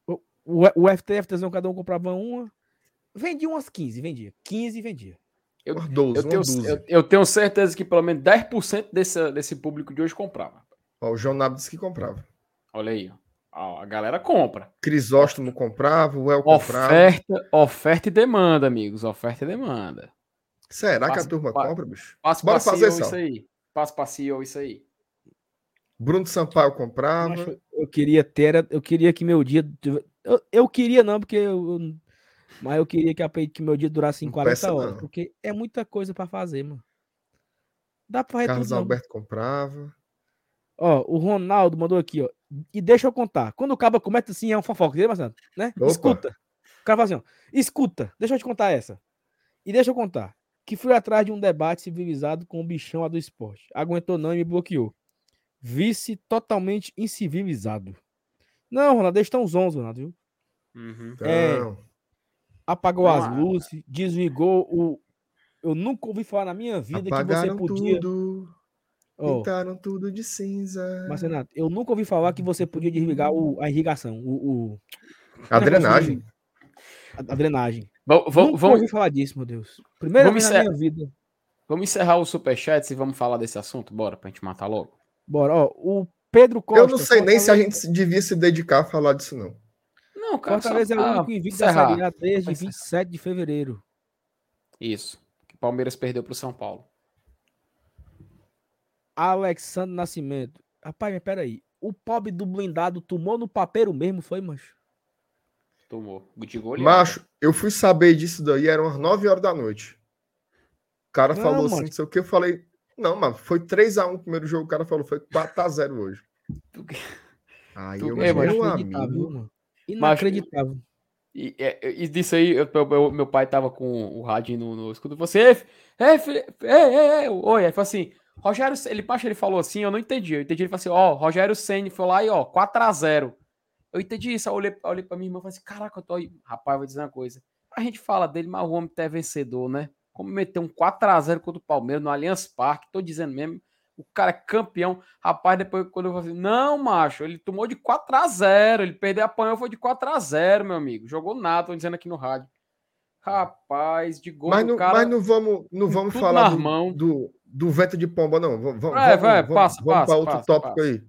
O, o FT, FTzão, cada um comprava uma. Vendia umas 15, vendia. 15 vendia. Eu, Umas 12, eu, uma tenho, dúzia. eu, eu tenho certeza que pelo menos 10% desse, desse público de hoje comprava. Ó, o João Nabo disse que comprava. Olha aí, ó. A galera compra. Crisóstomo comprava, o El comprava. Oferta, oferta e demanda, amigos. Oferta e demanda. Será que a Passa- turma pa- compra, bicho? Passo Bora fazer isso. isso aí. Passo CEO isso aí. Bruno Sampaio comprava. Eu- eu queria ter, eu queria que meu dia. Eu, eu queria não, porque eu. Mas eu queria que, a, que meu dia durasse em Não 40 peça, horas. não. Porque é muita coisa pra fazer, mano. Dá pra Carlos tudo. não. Alberto comprava. Ó, o Ronaldo mandou aqui, ó. E deixa eu contar. Quando o cabo comenta assim, é um fofoca? Né? Opa. Escuta. O cara fala assim, ó. Escuta, deixa eu te contar essa. E deixa eu contar. Que fui atrás de um debate civilizado com o bichão lá do esporte. Aguentou não e me bloqueou. Vice totalmente incivilizado. Não, Ronaldo, eles estão zonzos, Ronaldo, viu? Uhum. É. Então, Apagou Não, as luzes, desligou o. Eu nunca ouvi falar na minha vida que você apagaram podia. tudo. Ó, Pintaram tudo de cinza. mas, Renato, eu nunca ouvi falar que você podia desligar o- a irrigação, o, o- A drenagem. a, a drenagem. Vamos, Nunca vamos, vamos, ouvi falar disso, meu Deus. Primeira Vamos vez na encerrar. minha vida. vamos encerrar o superchat e vamos falar desse assunto? Bora, pra gente matar logo. Bora, ó. O Pedro Costa. Eu não sei nem se a gente devia se dedicar a falar disso, não. Não, cara, Fortaleza é só- o ah, único invicto da encerrar. Série A desde Vai encerrar. 27 de fevereiro. Isso. Que o Palmeiras perdeu pro São Paulo. Alexandre Nascimento. Rapaz, mas peraí. O pobre do blindado tomou no papeiro mesmo, foi, mancho? Tomou. De goleada. Macho, eu fui saber disso daí, eram umas 9 horas da noite. O cara Não, falou assim, macho. não sei o que, eu falei, não, mano, foi 3x1 o primeiro jogo, o cara falou, foi 4x0 hoje. Tu que- Aí Tu eu, É, meu Inacreditável, viu, amigo, mano? Inacreditável. E, é, e disso aí, eu- eu- meu pai tava com o rádio no, no escudo. Você, é, filho, é, é, é, oi. Aí falou assim: Rogério, ele, macho, ele falou assim, eu não entendi. Eu entendi, ele falou assim: ó, Rogério Senni foi lá e ó, 4x0. Eu entendi isso. Eu olhei, olhei pra minha irmã e falei assim: caraca, eu tô aí. Rapaz, vou dizer uma coisa. A gente fala dele, mas o homem é vencedor, né? Como meter um 4x0 contra o Palmeiras no Allianz Parque, tô dizendo mesmo. O cara é campeão. Rapaz, depois quando eu falei assim, não, macho, ele tomou de 4x0. Ele perdeu, apanhou, foi de 4x0, meu amigo. Jogou nada, tô dizendo aqui no rádio. Rapaz, de gol mas, não, cara. mas não vamos, não vamos falar do, do, do vento de pomba, não. Vamos, vamos, Vai, vai, vamos, passa, vamos passa, para outro passa, tópico passa. aí.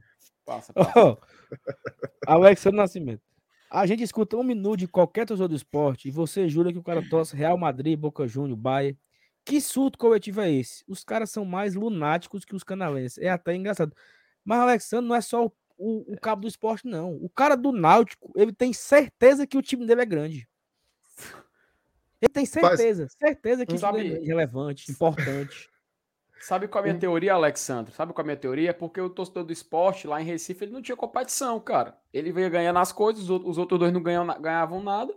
Passa, passa. *laughs* Alexandre Nascimento. A gente escuta um minuto de qualquer torcedor do esporte e você jura que o cara torce Real Madrid, Boca Júnior, Bahia. Que surto coletivo é esse? Os caras são mais lunáticos que os canalenses. É até engraçado. Mas Alexandre não é só o, o- o cabo do esporte, não. O cara do Náutico, ele tem certeza que o time dele é grande. Ele tem certeza, certeza que Não isso dele é sabe- relevante, importante. *laughs* Sabe qual é a minha teoria, Alexandre? Sabe qual é a minha teoria? Porque o torcedor do esporte lá em Recife ele não tinha competição, cara. Ele veio ganhando as coisas, os outros, os outros dois não ganhavam nada.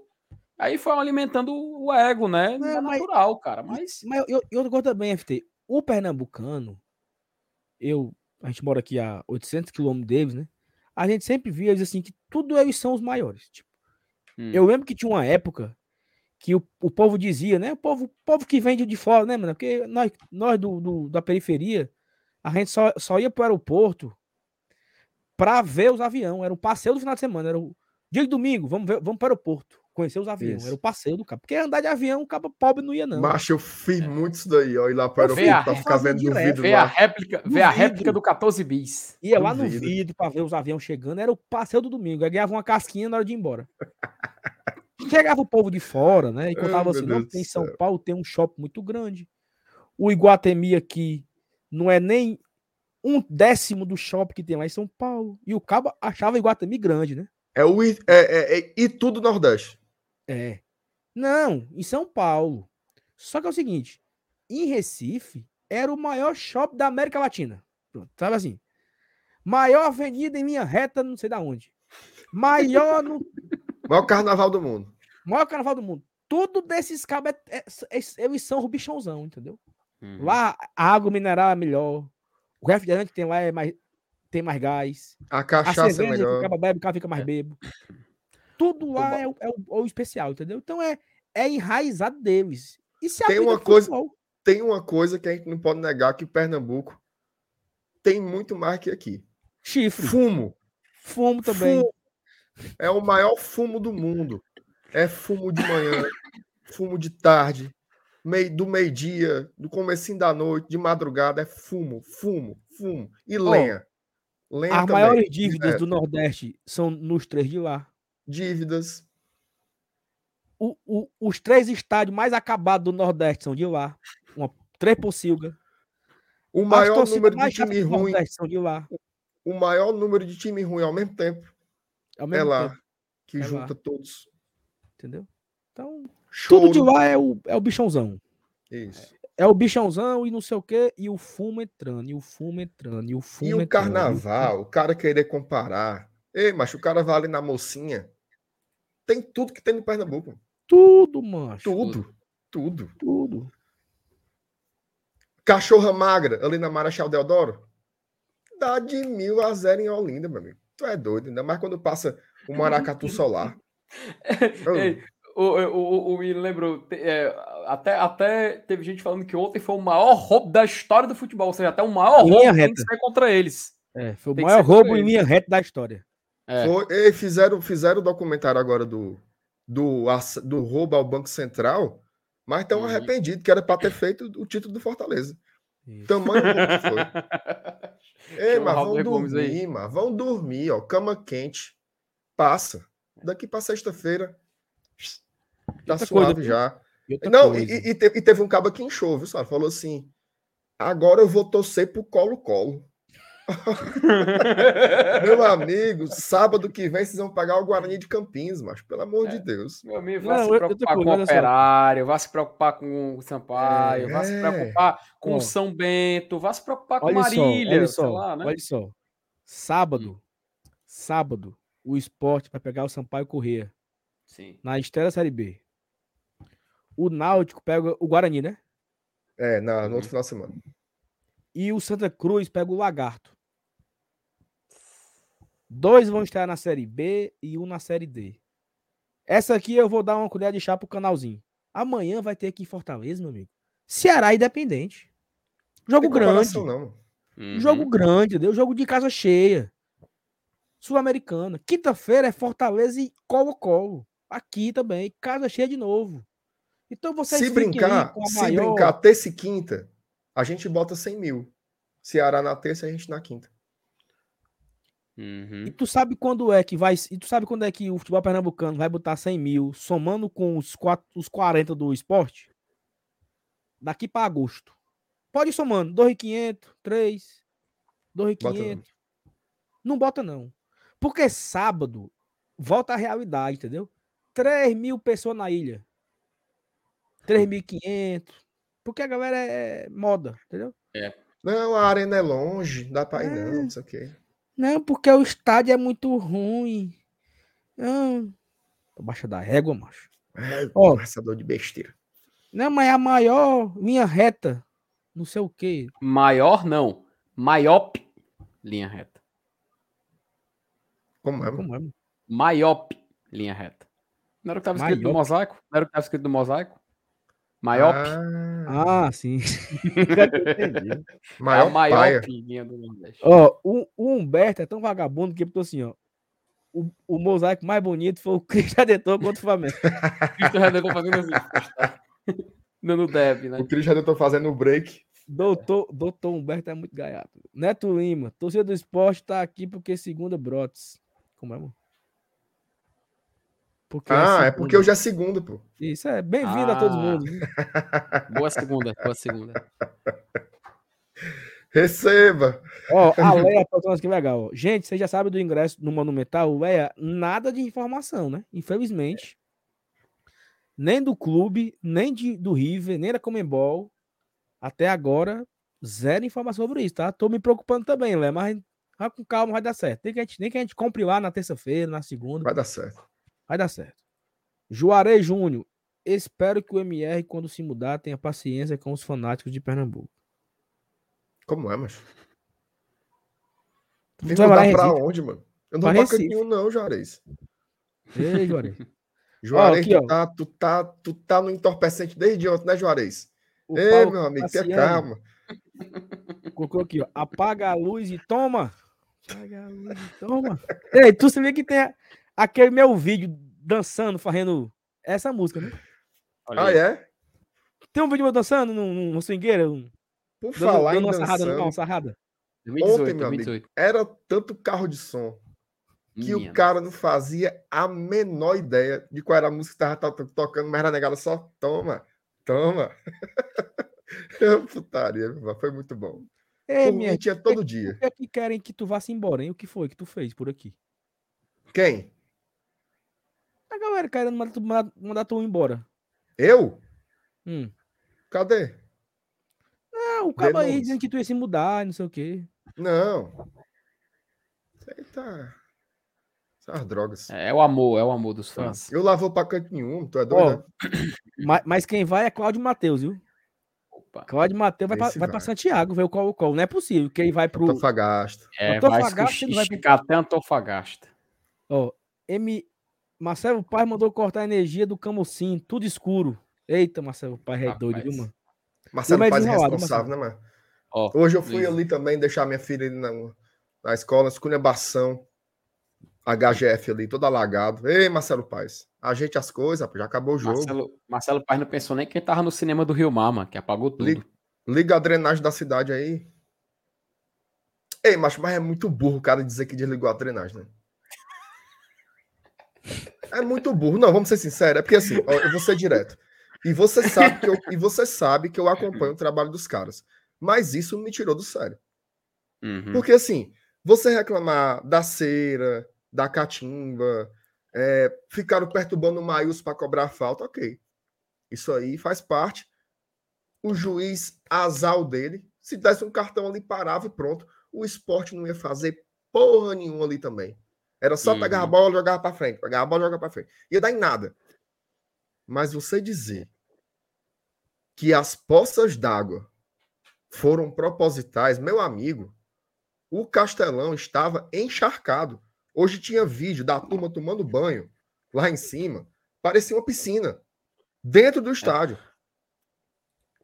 Aí foi alimentando o ego, né? É, É, mas- natural, cara. Mas Mas eu, eu gosto também, FT. O pernambucano, eu, a gente mora aqui a 800 quilômetros deles, né? A gente sempre via eles assim, que tudo eles são os maiores. Tipo, Hum. Eu lembro que tinha uma época que o, o povo dizia, né? O povo, o povo que vem de, de fora, né, mano? Porque nós, nós do, do- da periferia, a gente só, só ia pro aeroporto pra ver os aviões. Era o passeio do final de semana. Era o dia de domingo, vamos, ver, vamos para o aeroporto. Conhecer os aviões. Isso. Era o passeio do cabo. Porque andar de avião, o cabo pobre não ia, não. Macho, eu fiz muito isso daí, ó. Ir lá para o aeroporto pra ficar vendo no vidro Vê a réplica, vê a réplica do 14 bis. Ia lá no vidro pra ver os aviões chegando. Era o passeio do domingo. Aí ganhava uma casquinha na hora de ir embora. Chegava o povo de fora, né? E Ai, contava meu assim: não, do São céu. Paulo, tem um shopping muito grande. O Iguatemi aqui não é nem um décimo do shopping que tem lá em São Paulo. E o cabo achava Iguatemi grande, né? É o I- é, é, é Itu do Nordeste. É. Não, em São Paulo. Só que é o seguinte: em Recife, era o maior shopping da América Latina. Pronto, sabe assim? Maior avenida em linha reta, não sei da onde. Maior no *laughs* Maior carnaval do mundo. maior carnaval do mundo. Tudo desses cabos é, é, é- eles são o bichãozão, entendeu? Uhum. Lá a água mineral é melhor. O refrigerante que tem lá é mais, tem mais gás. A A cachaça é cerveja que o melhor. cara bebe, o cara fica mais bebo. Tudo lá é, o- é o, é o especial, entendeu? Então é, é enraizado deles. E se Tem uma coisa- futebol. Tem uma coisa que a gente não pode negar que Pernambuco tem muito mais que aqui. Chifre. Fumo. Fumo também. Fumo. É o maior fumo do mundo. É fumo de manhã, fumo de tarde, meio, do meio-dia, do comecinho da noite, de madrugada, é fumo, fumo, fumo. E lenha. lenha As também, maiores dívidas direto. do Nordeste são nos três de lá. Dívidas. O- o- os três estádios mais acabados do Nordeste são de lá. Uma, três Pocilga. O As maior número de time ruim, Nordeste são de lá. o maior número de time ruim ao mesmo tempo Ao é mesmo lá, tempo, que É lá. junta todos. entendeu? Então, tudo de lá é o, é o bichãozão. Isso. É o bichãozão e não sei o quê, e o fumo entrando, e o fumo entrando, e o fumo E o entrando. carnaval, o cara querer comparar. Ei, mas o cara vai ali na mocinha. Tem tudo que tem no Pernambuco. Tudo, mancho. Tudo. Tudo. Tudo. Cachorra magra ali na Marechal Deodoro. Dá de mil a zero em Olinda, meu amigo. Tu é doido, ainda mais quando passa o Maracatu Solar. *laughs* Ei, o, o, o, o me lembrou, te- é, até, até teve gente falando que ontem foi o maior roubo da história do futebol, ou seja, até o maior roubo tem que ser contra eles. É, foi o maior roubo em linha reta da história. É. Foi, fizeram, fizeram o documentário agora do, do, do roubo ao Banco Central, mas estão Uhum. arrependidos, que era para ter feito o título do Fortaleza. Isso. Tamanho que foi. *laughs* Ei, mas vão dormir, mas vão dormir, ó. Cama quente. Passa. Daqui para sexta-feira. Tá Outra suave coisa, já. E Não, e, e e teve um cabo que inchou, viu, sabe? Falou assim: agora eu vou torcer pro Colo-Colo. *laughs* Meu amigo, sábado que vem vocês vão pagar o Guarani de Campinas, mas pelo amor de Deus. Meu amigo, Não, vai se preocupar coisa, com o. Operário, vai se preocupar com o Sampaio, vai se É. preocupar com o São Bento, vai se preocupar com olha só, Marília, olha sei só, lá, né? olha só. Sábado, sábado, o esporte vai pegar o Sampaio Corrêa Sim. na estreia da Série B. O Náutico pega o Guarani, né? É, na, no Uhum. outro final de semana. E o Santa Cruz pega o Lagarto. Dois vão estar na Série B e um na Série D. Essa aqui eu vou dar uma colher de chá pro canalzinho. Amanhã vai ter aqui em Fortaleza, meu amigo. Ceará Independente. Jogo Tem grande. não. Uhum. Jogo grande, entendeu? Jogo de casa cheia. Sul-Americana. Quinta-feira é Fortaleza e Colo-Colo. Aqui também. Casa cheia de novo. Então vocês Se brincar, com a se maior- brincar terça e quinta, a gente bota 100 mil. Ceará na terça, a gente na quinta. Uhum. E tu sabe quando é que vai. E tu sabe quando é que o futebol pernambucano vai botar 100 mil, somando com os, quatro, os 40 do esporte? Daqui para agosto. Pode ir somando. 2.500, 3, Bota 2.500. Não bota, não. Porque sábado volta a realidade, entendeu? 3 mil pessoas na ilha. 3.500. Porque a galera é moda, entendeu? Não, a arena é longe, não dá pra ir, É. não, não sei o quê. Não, porque o estádio é muito ruim. Não. Baixa da régua, macho. É, Ó. conversador de besteira. Não, mas é a maior linha reta. Não sei o quê. Maior não. Maiop, linha reta. Como é? Como é? Maiop, linha reta. Não era o que estava escrito no mosaico? Não era o que estava escrito no mosaico? Maior Ah, sim. *laughs* Entendi. é Maior a maior pinguinha do Nordeste. Ó, o, o Humberto é tão vagabundo que botou assim, ó. O, o mosaico mais bonito foi o *laughs* Cristo Redentor contra o Flamengo. *laughs* Cristo Redentor fazendo assim. Dando deb, né? O Cris já tentou fazendo o break. Doutor, doutor Humberto é muito gaiato. Neto Lima, torcida do esporte tá aqui porque segunda brotes. Como é, mano? Porque ah, é segunda. porque hoje é segunda, pô. Isso é bem-vindo a todo Ah. mundo. *laughs* Boa segunda, boa segunda. *laughs* Receba! Ó, a Leia falou que legal. ó. Gente, você já sabe do ingresso no Monumental? Leia, nada de informação, né? Infelizmente. Nem do clube, nem de, do River, nem da Comembol. Até agora, zero informação sobre isso, tá? Tô me preocupando também, Leia, mas vai com calma, vai dar certo. Nem que a gente, nem que a gente compre lá na terça-feira, na segunda. Vai dar certo. Vai dar certo. Juarez Júnior. Espero que o MR, quando se mudar, tenha paciência com os fanáticos de Pernambuco. Como é, mas? Tu Tem que mudar pra onde, mano? Eu não Recife. cantinho, não, Juarez. Ei, Juarez. *laughs* Juarez, aqui, tu, tá, tu, tá, tu tá no entorpecente desde ontem, né, Juarez? O Ei, Paulo meu amigo, tenha calma. Colocou aqui, ó. Apaga a luz e toma. Apaga a luz e toma. Ei, tu sabia que tem a- aquele meu vídeo dançando, fazendo essa música, né? Olha Ah, aí. é? Tem um vídeo meu dançando num, num swingueira, um, Por dando, falar dando em uma sarrada, dançando, não, uma sarrada. 2018, ontem, meu amigo, 2018. era tanto carro de som que Minha o cara não fazia a menor ideia de qual era a música que tava to- tocando, mas era negada só toma, toma. *laughs* Putaria, meu, foi muito bom. Por minha, tinha todo dia. por que, que querem que tu vá-se embora, hein? O que foi que tu fez por aqui? Quem? A galera querendo mandar tu, mandar, mandar tu embora. Eu? Hum. Cadê? Ah, o cara aí dizendo que tu ia se mudar, não sei o quê. Não. Tá. Essas drogas. É o amor, é o amor dos fãs. Eu lá vou pra canto nenhum, tu é doido? Né? *coughs* mas, mas quem vai é Cláudio Matheus, viu? Opa. Cláudio Matheus vai, pra, Esse vai pra vai. Santiago, ver o Colo-Colo. Não é possível que ele vai pro. Antofagasta. É, Antofagasta, vai vai esticar até Antofagasta. Ó, M. Marcelo Paz mandou cortar a energia do Camocim, tudo escuro. Eita, Marcelo Paz é doido, viu, mano? Marcelo Como é é responsável, né, mano? Ó, Hoje eu fui ali também deixar minha filha ali na, na escola, esculhambação, HGF ali, todo alagado. Ei, Marcelo Paz, ajeite as coisas, já acabou o jogo. Marcelo, Marcelo Paz não pensou nem que ele tava no cinema do Rio Mar, mano, que apagou tudo. Liga, liga a drenagem da cidade aí. Ei, macho, mas é muito burro o cara dizer que desligou a drenagem, né? *laughs* É muito burro. Não, vamos ser sinceros. É porque assim, eu vou ser direto. E você sabe que eu, e você sabe que eu acompanho o trabalho dos caras. Mas isso me tirou do sério. Uhum. Porque assim, você reclamar da cera, da catimba, é, ficaram perturbando o Maius para cobrar falta, ok. Isso aí faz parte. O juiz azar dele. Se desse um cartão ali, parava e pronto. O esporte não ia fazer porra nenhuma ali também. Era só pegar a Uhum. bola e jogar para frente. Pegar a bola e jogar para frente. Ia dar em nada. Mas você dizer que as poças d'água foram propositais, meu amigo, o Castelão estava encharcado. Hoje tinha vídeo da turma tomando banho lá em cima. Parecia uma piscina. Dentro do estádio.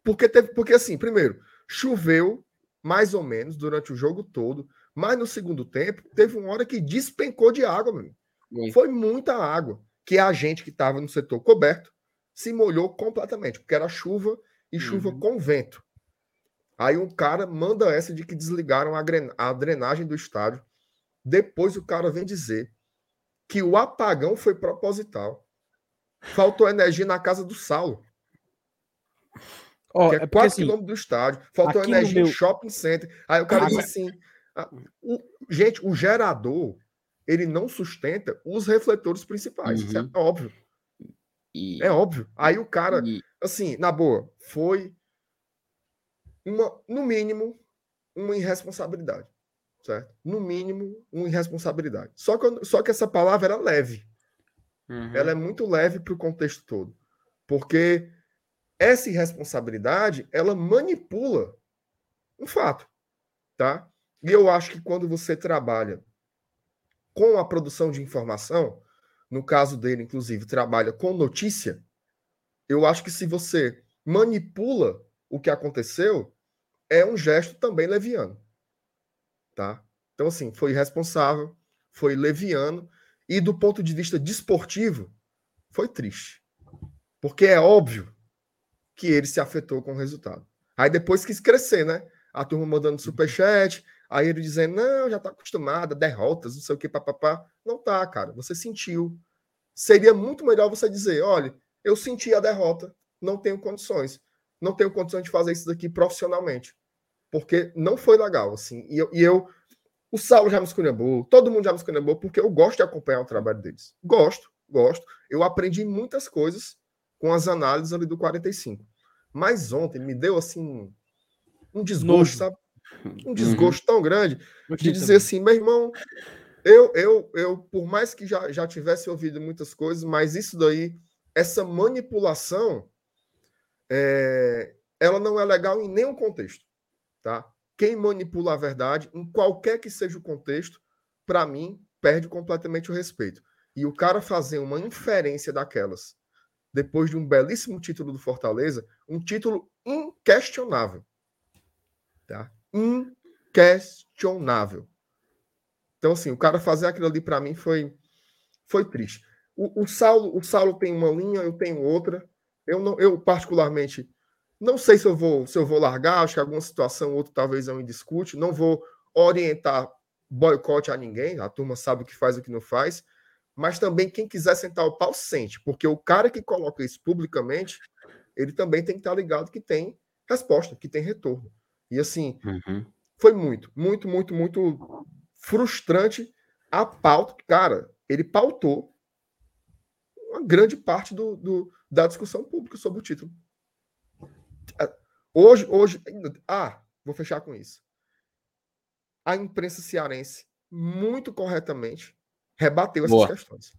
Porque, teve, porque assim, primeiro, choveu mais ou menos durante o jogo todo. Mas no segundo tempo, teve uma hora que despencou de água, meu. Foi muita água. Que a gente que estava no setor coberto se molhou completamente. Porque era chuva e chuva Uhum. com vento. Aí um cara manda essa de que desligaram a, drenagem do estádio. Depois o cara vem dizer que o apagão foi proposital. Faltou energia na casa do Saulo, Ó, que é é porque 4 assim, quilômetros do estádio. Faltou aqui no energia meu- shopping center. Aí o cara diz assim: ah, o- gente, o gerador ele não sustenta os refletores principais. Isso Uhum. é óbvio. E, É óbvio. Aí o cara, e- assim, na boa, foi uma, no mínimo, uma irresponsabilidade, certo? No mínimo, uma irresponsabilidade. Só que, só que essa palavra era leve. Uhum. Ela é muito leve para o contexto todo. Porque essa irresponsabilidade, ela manipula um fato, tá? E eu acho que quando você trabalha com a produção de informação, no caso dele, inclusive, trabalha com notícia, eu acho que se você manipula o que aconteceu, é um gesto também leviano. Tá? Então, assim, foi irresponsável, foi leviano, e do ponto de vista desportivo, foi triste. Porque é óbvio que ele se afetou com o resultado. Aí depois quis crescer, né? A turma mandando superchat, aí ele dizendo, não, já tá acostumado, derrotas, não sei o que, papapá. Não tá, cara, você sentiu. Seria muito melhor você dizer, olha, eu senti a derrota, não tenho condições. Não tenho condições de fazer isso daqui profissionalmente. Porque não foi legal, assim. E eu, e eu o Saulo já me esculhambou, todo mundo já me esculhambou, porque eu gosto de acompanhar o trabalho deles. Gosto, gosto. Eu aprendi muitas coisas com as análises ali do 45. Mas ontem me deu, assim, um desgosto, Nojo. sabe? Um desgosto uhum. tão grande de dizer assim, meu irmão, eu, eu, eu, por mais que já, já tivesse ouvido muitas coisas, mas isso daí, essa manipulação, é, ela não é legal em nenhum contexto, tá? Quem manipula a verdade, em qualquer que seja o contexto, para mim, perde completamente o respeito. E o cara fazer uma inferência daquelas, depois de um belíssimo título do Fortaleza, um título inquestionável. Tá? Inquestionável. Então, assim, o cara fazer aquilo ali para mim foi, foi triste. O, o, Saulo, o Saulo tem uma linha, eu tenho outra. Eu, não, eu particularmente, não sei se eu vou se eu vou largar, acho que alguma situação outra talvez eu me discute, não vou orientar boicote a ninguém, a turma sabe o que faz e o que não faz, mas também quem quiser sentar o pau sente, porque o cara que coloca isso publicamente, ele também tem que estar ligado que tem resposta, que tem retorno. E assim, uhum. foi muito, muito, muito, muito frustrante a pauta, cara, ele pautou uma grande parte do, do da discussão pública sobre o título. Hoje, hoje, ah, vou fechar com isso. A imprensa cearense, muito corretamente, rebateu essas Boa. questões.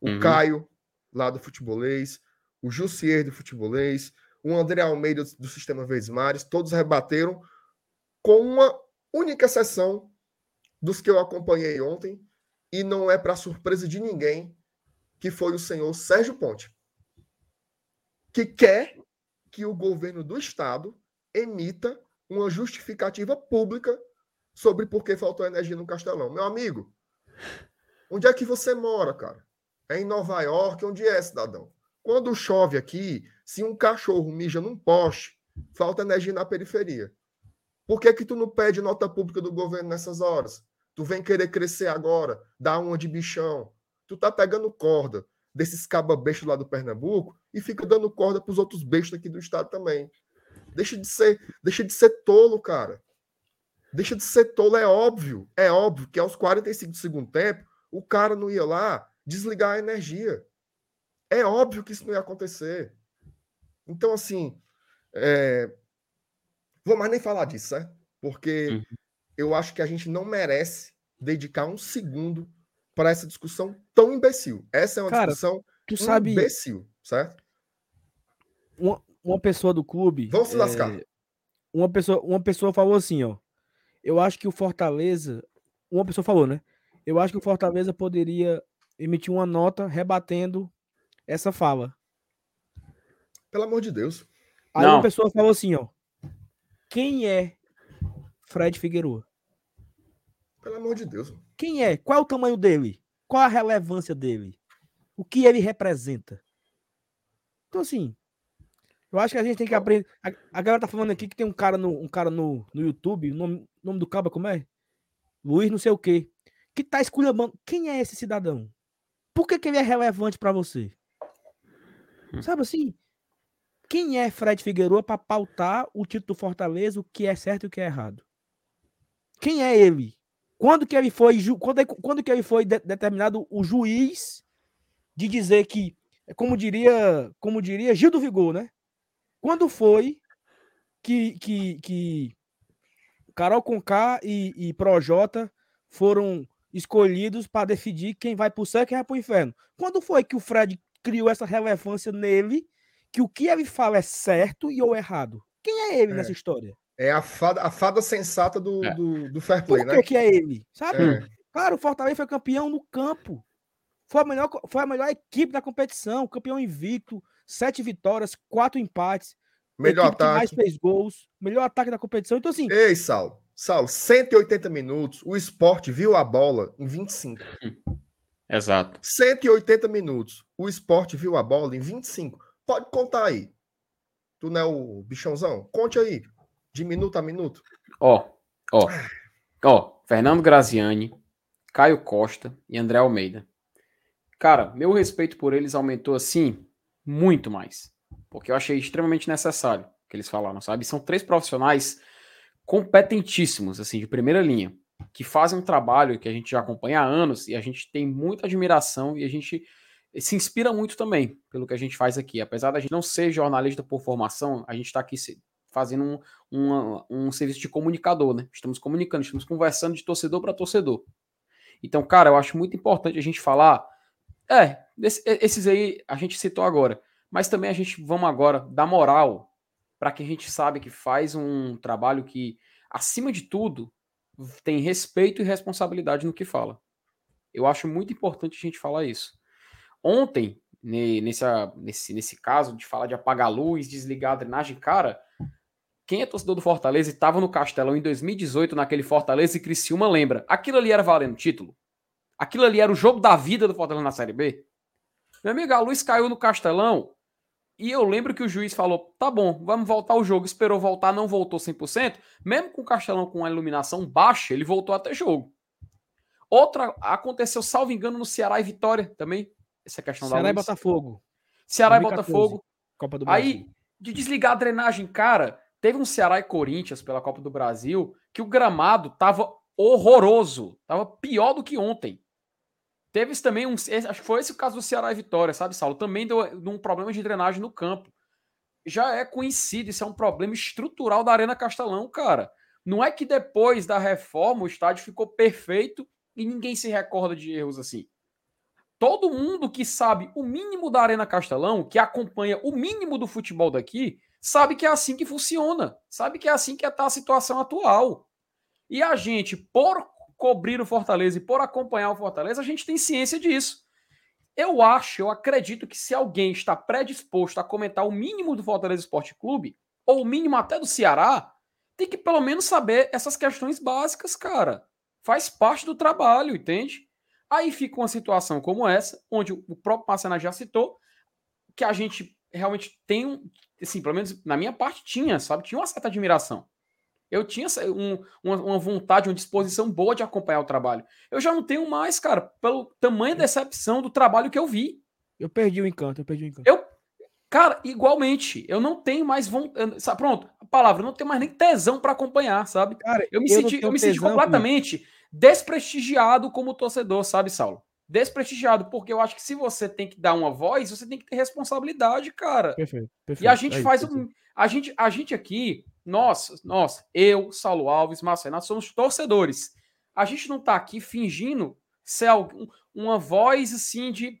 O uhum. Caio, lá do Futebolês, o Jussier do Futebolês, o André Almeida do Sistema Verdes Mares, todos rebateram com uma única exceção dos que eu acompanhei ontem, e não é para surpresa de ninguém, que foi o senhor Sérgio Ponte, que quer que o governo do estado emita uma justificativa pública sobre por que faltou energia no Castelão. Meu amigo, onde é que você mora, cara? É em Nova York? Onde é, cidadão? Quando chove aqui, se um cachorro mija num poste, falta energia na periferia. Por que que tu não pede nota pública do governo nessas horas? Tu vem querer crescer agora, dar uma de bichão. Tu tá pegando corda desses cababestos lá do Pernambuco e fica dando corda para os outros bestos aqui do estado também. Deixa de ser, deixa de ser tolo, cara. Deixa de ser tolo, é óbvio. É óbvio que aos 45 do segundo tempo, o cara não ia lá desligar a energia. É óbvio que isso não ia acontecer. Então, assim, é... vou mais nem falar disso, certo? Porque uhum. eu acho que a gente não merece dedicar um segundo para essa discussão tão imbecil. Essa é uma Cara, discussão tu sabe, imbecil, certo? Uma, uma pessoa do clube. Vamos se lascar. É, uma, pessoa, uma pessoa falou assim, ó. Eu acho que o Fortaleza. Uma pessoa falou, né? Eu acho que o Fortaleza poderia emitir uma nota rebatendo essa fala. Pelo amor de Deus. Aí Não. uma pessoa falou assim, ó. Quem é Fred Figueroa? Pelo amor de Deus. Quem é? Qual é o tamanho dele? Qual a relevância dele? O que ele representa? Então, assim, eu acho que a gente tem que aprender. A, a galera tá falando aqui que tem um cara no, um cara no, no YouTube, o nome, nome do cabo como é? Luiz não sei o quê. Que tá esculhambando. Quem é esse cidadão? Por que, que ele é relevante para você? Hum. Sabe assim? Quem é Fred Figueiredo para pautar o título do Fortaleza, o que é certo e o que é errado? Quem é ele? Quando que ele foi, quando, é, quando que ele foi de, determinado o juiz de dizer que, como diria, como diria Gil do Vigor, né? Quando foi que, que, que Carol Conká e, e Projota foram escolhidos para decidir quem vai para o céu e quem vai para o inferno? Quando foi que o Fred criou essa relevância nele que o que ele fala é certo e ou errado? Quem é ele é. nessa história? É a fada, a fada sensata do, é. do, do fair play, Por que né? que é ele? Sabe? É. Cara, o Fortaleza foi campeão no campo. Foi a, melhor, foi a melhor equipe da competição, campeão invicto, sete vitórias, quatro empates. melhor equipe que mais ataque. fez gols, melhor ataque da competição. Então, assim, Ei, Saulo. Saulo, 180 minutos, o esporte viu a bola em 25. *laughs* Exato. 180 minutos, o esporte viu a bola em 25. Pode contar aí. Tu não é o bichãozão? Conte aí. De minuto a minuto. Ó, ó, ó, Fernando Graziani, Caio Costa e André Almeida. Cara, meu respeito por eles aumentou assim muito mais. Porque eu achei extremamente necessário que eles falaram, sabe? São três profissionais competentíssimos, assim, de primeira linha, que fazem um trabalho que a gente já acompanha há anos e a gente tem muita admiração e a gente se inspira muito também pelo que a gente faz aqui. Apesar da gente não ser jornalista por formação, a gente está aqui fazendo um, um, um serviço de comunicador, né? Estamos comunicando, estamos conversando de torcedor para torcedor. Então, cara, eu acho muito importante a gente falar. É, esses aí a gente citou agora, mas também a gente vamos agora dar moral para que a gente sabe que faz um trabalho que, acima de tudo, tem respeito e responsabilidade no que fala. Eu acho muito importante a gente falar isso. Ontem, nesse, nesse, nesse caso de falar de apagar a luz, desligar a drenagem, cara, quem é torcedor do Fortaleza e estava no Castelão em 2018, naquele Fortaleza e Criciúma, lembra. Aquilo ali era valendo título? Aquilo ali era o jogo da vida do Fortaleza na Série B? Meu amigo, a luz caiu no Castelão e eu lembro que o juiz falou: tá bom, vamos voltar o jogo. Esperou voltar, não voltou 100%. Mesmo com o Castelão com a iluminação baixa, ele voltou até jogo. Outra aconteceu, salvo engano, no Ceará e Vitória também. Essa questão Ceará da e Botafogo. Ceará 2014, e Botafogo. Copa do Brasil. Aí, de desligar a drenagem, cara, teve um Ceará e Corinthians pela Copa do Brasil que o gramado tava horroroso. Tava pior do que ontem. Teve também um. Acho que foi esse o caso do Ceará e Vitória, sabe, Saulo? Também deu um problema de drenagem no campo. Já é conhecido, isso é um problema estrutural da Arena Castelão, cara. Não é que depois da reforma o estádio ficou perfeito e ninguém se recorda de erros assim. Todo mundo que sabe o mínimo da Arena Castelão, que acompanha o mínimo do futebol daqui, sabe que é assim que funciona. Sabe que é assim que está a situação atual. E a gente, por cobrir o Fortaleza e por acompanhar o Fortaleza, a gente tem ciência disso. Eu acho, eu acredito que se alguém está predisposto a comentar o mínimo do Fortaleza Esporte Clube, ou o mínimo até do Ceará, tem que pelo menos saber essas questões básicas, cara. Faz parte do trabalho, entende? Aí fica uma situação como essa, onde o próprio Marcena já citou, que a gente realmente tem um, assim, pelo menos na minha parte tinha, sabe? Tinha uma certa admiração. Eu tinha um, uma, uma, vontade, uma disposição boa de acompanhar o trabalho. Eu já não tenho mais, cara, pelo tamanho da decepção do trabalho que eu vi. Eu perdi o encanto, eu perdi o encanto. Eu, cara, igualmente, eu não tenho mais vontade. Pronto, a palavra, eu não tenho mais nem tesão para acompanhar, sabe? Cara, eu me eu senti, eu me senti completamente desprestigiado como torcedor, sabe, Saulo? Desprestigiado, porque eu acho que se você tem que dar uma voz, você tem que ter responsabilidade, cara. Perfeito. perfeito. E a gente é faz isso, um, a gente, a gente aqui nós, nós, eu, Saulo Alves, Marcelo, nós somos torcedores. A gente não está aqui fingindo ser algum, uma voz assim de,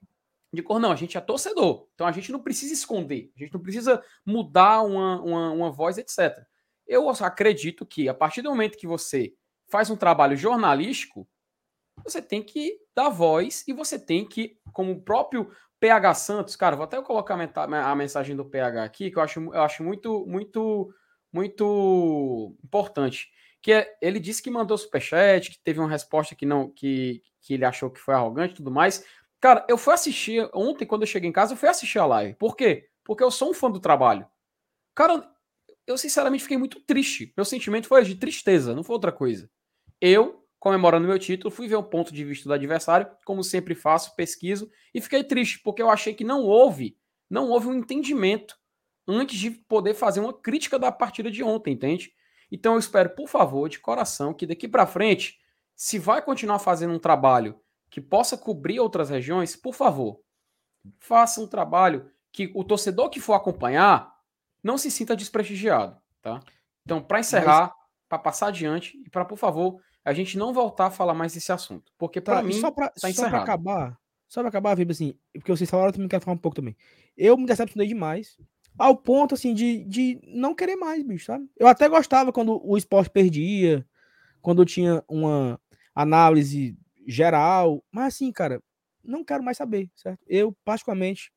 de cor. Não, a gente é torcedor. Então a gente não precisa esconder. A gente não precisa mudar uma, uma, uma voz, etc. Eu acredito que a partir do momento que você faz um trabalho jornalístico, você tem que dar voz e você tem que, como o próprio PH Santos, cara, vou até colocar a mensagem do PH aqui, que eu acho, eu acho muito, muito muito importante. Que é, ele disse que mandou superchat, que teve uma resposta que não que, que ele achou que foi arrogante e tudo mais. Cara, eu fui assistir ontem, quando eu cheguei em casa, eu fui assistir a live. Por quê? Porque eu sou um fã do trabalho. Cara, eu sinceramente fiquei muito triste. Meu sentimento foi de tristeza, não foi outra coisa. Eu, comemorando meu título, fui ver o ponto de vista do adversário, como sempre faço, pesquiso, e fiquei triste, porque eu achei que não houve, não houve um entendimento antes de poder fazer uma crítica da partida de ontem, entende? Então eu espero, por favor, de coração, que daqui para frente, se vai continuar fazendo um trabalho que possa cobrir outras regiões, por favor, faça um trabalho que o torcedor que for acompanhar não se sinta desprestigiado, tá? Então, para encerrar, Mas... para passar adiante e para, por favor, a gente não voltar a falar mais desse assunto, porque para tá, mim só para tá só para acabar, só para acabar, Vibe, assim, porque vocês falaram, eu também quero falar um pouco também. Eu me decepcionei demais ao ponto, assim, de, de não querer mais, bicho, sabe? Eu até gostava quando o esporte perdia, quando tinha uma análise geral, mas assim, cara, não quero mais saber, certo? Eu, particularmente,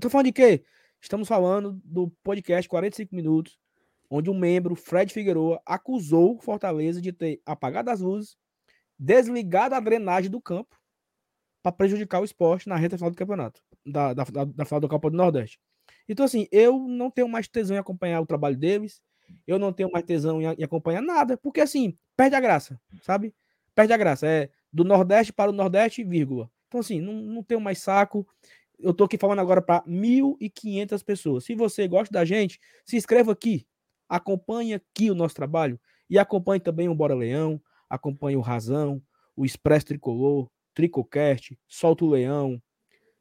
tô falando de quê? Estamos falando do podcast 45 minutos, onde um membro, Fred Figueroa, acusou Fortaleza de ter apagado as luzes, desligado a drenagem do campo para prejudicar o esporte na reta final do campeonato, da, da, da, da final do Copa do Nordeste. Então, assim, eu não tenho mais tesão em acompanhar o trabalho deles, eu não tenho mais tesão em, em acompanhar nada, porque, assim, perde a graça, sabe? Perde a graça. É do Nordeste para o Nordeste, vírgula. Então, assim, não, não tenho mais saco. Eu tô aqui falando agora para 1.500 pessoas. Se você gosta da gente, se inscreva aqui. Acompanhe aqui o nosso trabalho. E acompanhe também o Bora Leão, acompanhe o Razão, o Expresso Tricolor, Tricocast, Solta o Leão,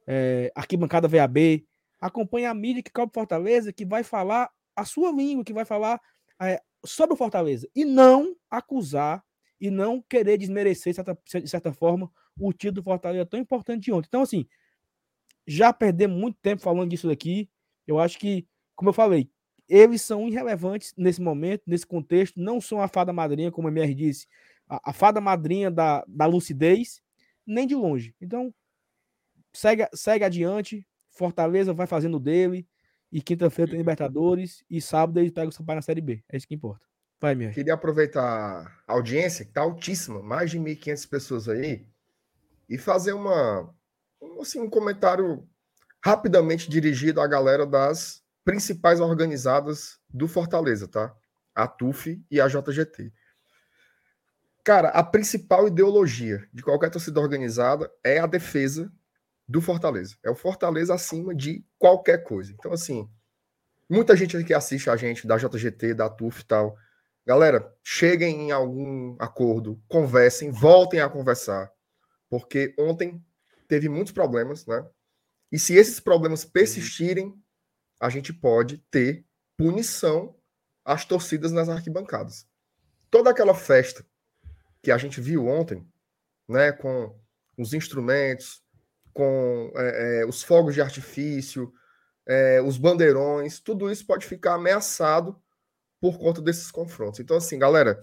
é, Arquibancada VAB. Acompanhe a mídia que cobre Fortaleza, que vai falar a sua língua, que vai falar é, sobre o Fortaleza. E não acusar e não querer desmerecer, de certa, de certa forma, o título do Fortaleza tão importante de ontem. Então, assim, já perdemos muito tempo falando disso daqui. Eu acho que, como eu falei, eles são irrelevantes nesse momento, nesse contexto, não são a fada madrinha, como a MR disse, a, a fada madrinha da, da lucidez, nem de longe. Então, segue, segue adiante. Fortaleza vai fazendo dele. E quinta-feira tem Libertadores. E sábado ele pega o Sampaio na Série B. É isso que importa. Vai, minha. Queria aproveitar a audiência, que está altíssima, mais de 1.500 pessoas aí, e fazer uma, assim, um comentário rapidamente dirigido à galera das principais organizadas do Fortaleza, tá? A TUF e a JGT. Cara, a principal ideologia de qualquer torcida organizada é a defesa do Fortaleza. É o Fortaleza acima de qualquer coisa. Então, assim, muita gente que assiste a gente da JGT, da TUF e tal. Galera, cheguem em algum acordo, conversem, voltem a conversar. Porque ontem teve muitos problemas, né? E se esses problemas persistirem, a gente pode ter punição às torcidas nas arquibancadas. Toda aquela festa que a gente viu ontem, né, com os instrumentos, com é, é, os fogos de artifício, é, os bandeirões, tudo isso pode ficar ameaçado por conta desses confrontos. Então, assim, galera,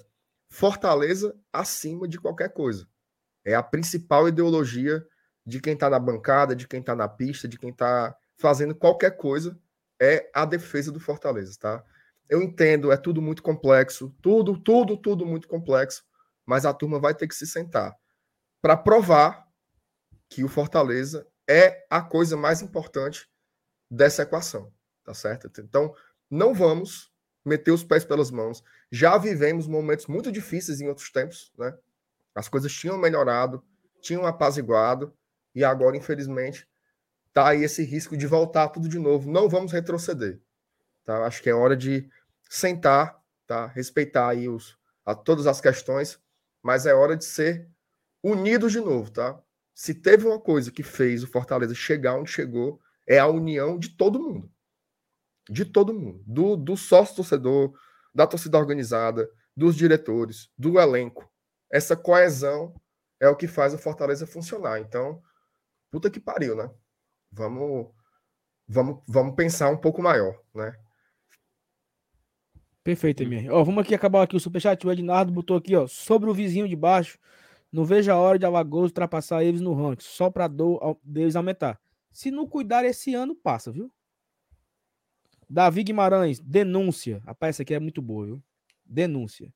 Fortaleza acima de qualquer coisa. É a principal ideologia de quem está na bancada, de quem está na pista, de quem está fazendo qualquer coisa, é a defesa do Fortaleza, tá? Eu entendo, é tudo muito complexo, tudo, tudo, tudo muito complexo mas a turma vai ter que se sentar para provar que o Fortaleza é a coisa mais importante dessa equação, tá certo? Então, não vamos meter os pés pelas mãos. Já vivemos momentos muito difíceis em outros tempos, né? As coisas tinham melhorado, tinham apaziguado, e agora, infelizmente, tá aí esse risco de voltar tudo de novo. Não vamos retroceder. Tá? Acho que é hora de sentar, tá? Respeitar aí os, a, todas as questões mas é hora de ser unidos de novo, tá? Se teve uma coisa que fez o Fortaleza chegar onde chegou, é a união de todo mundo. De todo mundo. Do, do sócio-torcedor, da torcida organizada, dos diretores, do elenco. Essa coesão é o que faz o Fortaleza funcionar. Então, puta que pariu, né? Vamos, vamos, vamos pensar um pouco maior, né? Perfeito, Emir. Ó, vamos aqui acabar aqui o superchat. O Ednardo botou aqui, ó, sobre o vizinho de baixo. Não vejo a hora de Alagoas ultrapassar eles no ranking, só para dor deles aumentar. Se não cuidar esse ano, passa, viu? Davi Guimarães, denúncia. A peça aqui é muito boa, viu? Denúncia.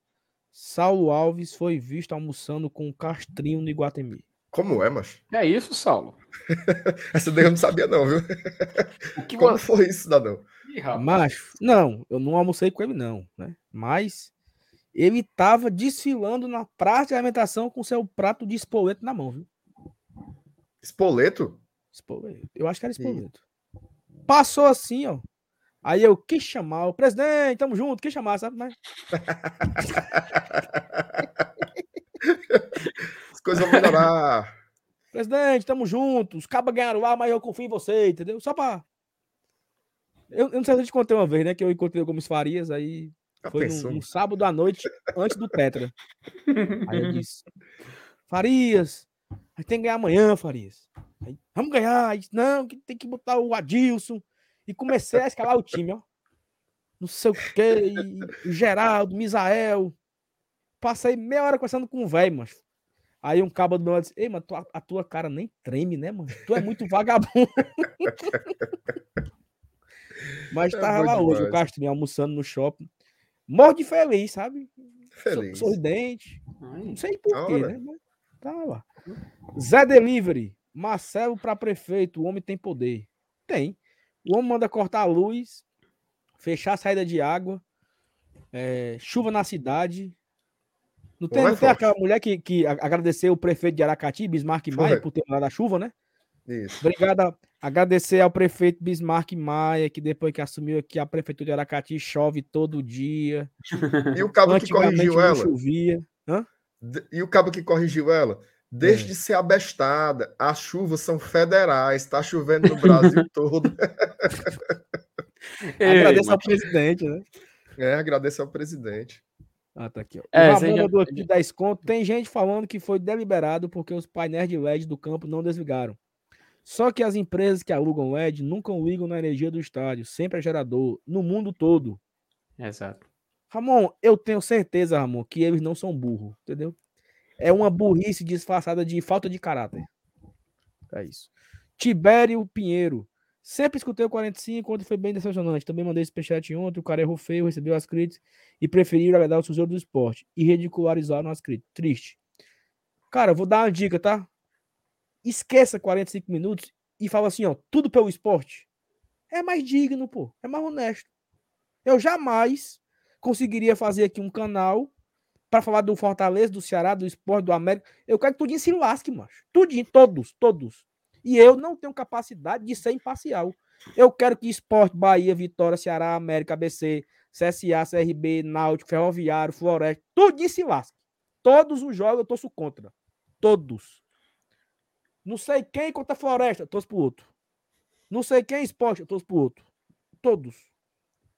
Saulo Alves foi visto almoçando com um castrinho no Iguatemi. Como é, mas? É isso, Saulo. *laughs* Essa daí eu não sabia, não, viu? *laughs* Como você... foi isso, cidadão? Macho, não, eu não almocei com ele, não, né? Mas ele tava desfilando na praça de alimentação com seu prato de espoleto na mão, viu? Espoleto? Espoleto. Eu acho que era espoleto. Passou assim, ó. Aí eu quis chamar o presidente, tamo junto, quis chamar, sabe? Mas... *laughs* Vão melhorar. *laughs* Presidente, tamo junto. Os cabas ganharam lá, mas eu confio em você, entendeu? Só pra eu, eu, não sei se eu te contei uma vez, né? Que eu encontrei o Gomes Farias, aí foi num, num, sábado à noite, antes do Tetra. *laughs* Aí eu disse: Farias, a gente tem que ganhar amanhã, Farias. Aí, vamos ganhar. Aí, não, que tem que botar o Adilson. E comecei a escalar o time, ó. Não sei o quê, o Geraldo, Misael. Passei meia hora conversando com o velho, mano. Aí um cabo do meu lado disse: Ei, mano, a, a tua cara nem treme, né, mano? Tu é muito vagabundo. *laughs* Mas É tava lá hoje, o demais. Castrinho almoçando no shopping. Morre de feliz, sabe? Feliz. Sorridente. Não sei por Da quê, hora. né? Mas tá lá. Zé Delivery. Marcelo para prefeito. O homem tem poder. Tem. O homem manda cortar a luz, fechar a saída de água, é, chuva na cidade. Não tem, Homem é não tem aquela mulher que, que agradeceu o prefeito de Aracati, Bismarck Foi. Maia, por ter mandado a chuva, né? Isso. Obrigado. a- Agradecer ao prefeito Bismarck Maia, que depois que assumiu aqui a prefeitura de Aracati, chove todo dia. *laughs* E o cabo que corrigiu não ela? chovia. Hã? E o cabo que corrigiu ela? Deixe É. de ser abestada. As chuvas são federais. Tá chovendo no Brasil *laughs* todo. Ei, Agradeço ao presidente, né? É, agradecer ao presidente. Ah, tá aqui, ó. É, o já- mandou aqui 10 conto. Tem gente falando que foi deliberado porque os painéis de LED do campo não desligaram. Só que as empresas que alugam LED nunca ligam na energia do estádio, sempre é gerador, no mundo todo. Exato. Ramon, eu tenho certeza, Ramon, que eles não são burros, entendeu? É uma burrice disfarçada de falta de caráter. É isso. Tibério Pinheiro. Sempre escutei o 45, ontem foi bem decepcionante. Também mandei esse peixete ontem, o cara errou feio, recebeu as críticas e preferiram agradar o sujeito do esporte e ridicularizaram as críticas. Triste. Cara, vou dar uma dica, tá? Esqueça 45 minutos e fala assim, ó, tudo pelo esporte. É mais digno, pô. É mais honesto. Eu jamais conseguiria fazer aqui um canal para falar do Fortaleza, do Ceará, do Esporte, do América. Eu quero que tudinho se lasque, macho. Tudinho, todos, todos. E eu não tenho capacidade de ser imparcial. Eu quero que Esporte, Bahia, Vitória, Ceará, América, ABC, CSA, CRB, Náutico, Ferroviário, Floresta, tudinho se lasque. Todos os jogos eu torço contra. Todos. Não sei quem contra a Floresta, eu torço pro outro. Não sei quem Esporte, eu torço pro outro. Todos.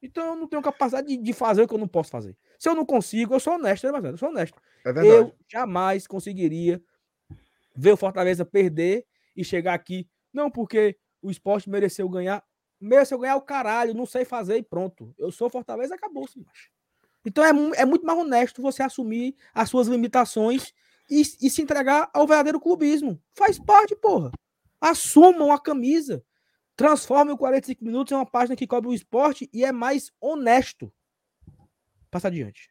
Então eu não tenho capacidade de, de fazer o que eu não posso fazer. Se eu não consigo, eu sou honesto, né, Marcelo? Eu sou honesto. É. Eu jamais conseguiria ver o Fortaleza perder e chegar aqui. Não porque o esporte mereceu ganhar. Mereceu ganhar o caralho, não sei fazer e pronto. Eu sou Fortaleza, acabou-se, macho. Então é, é muito mais honesto você assumir as suas limitações e, e se entregar ao verdadeiro clubismo. Faz parte, porra. Assumam a camisa. Transformem o 45 minutos em uma página que cobre o esporte e é mais honesto. Passa adiante.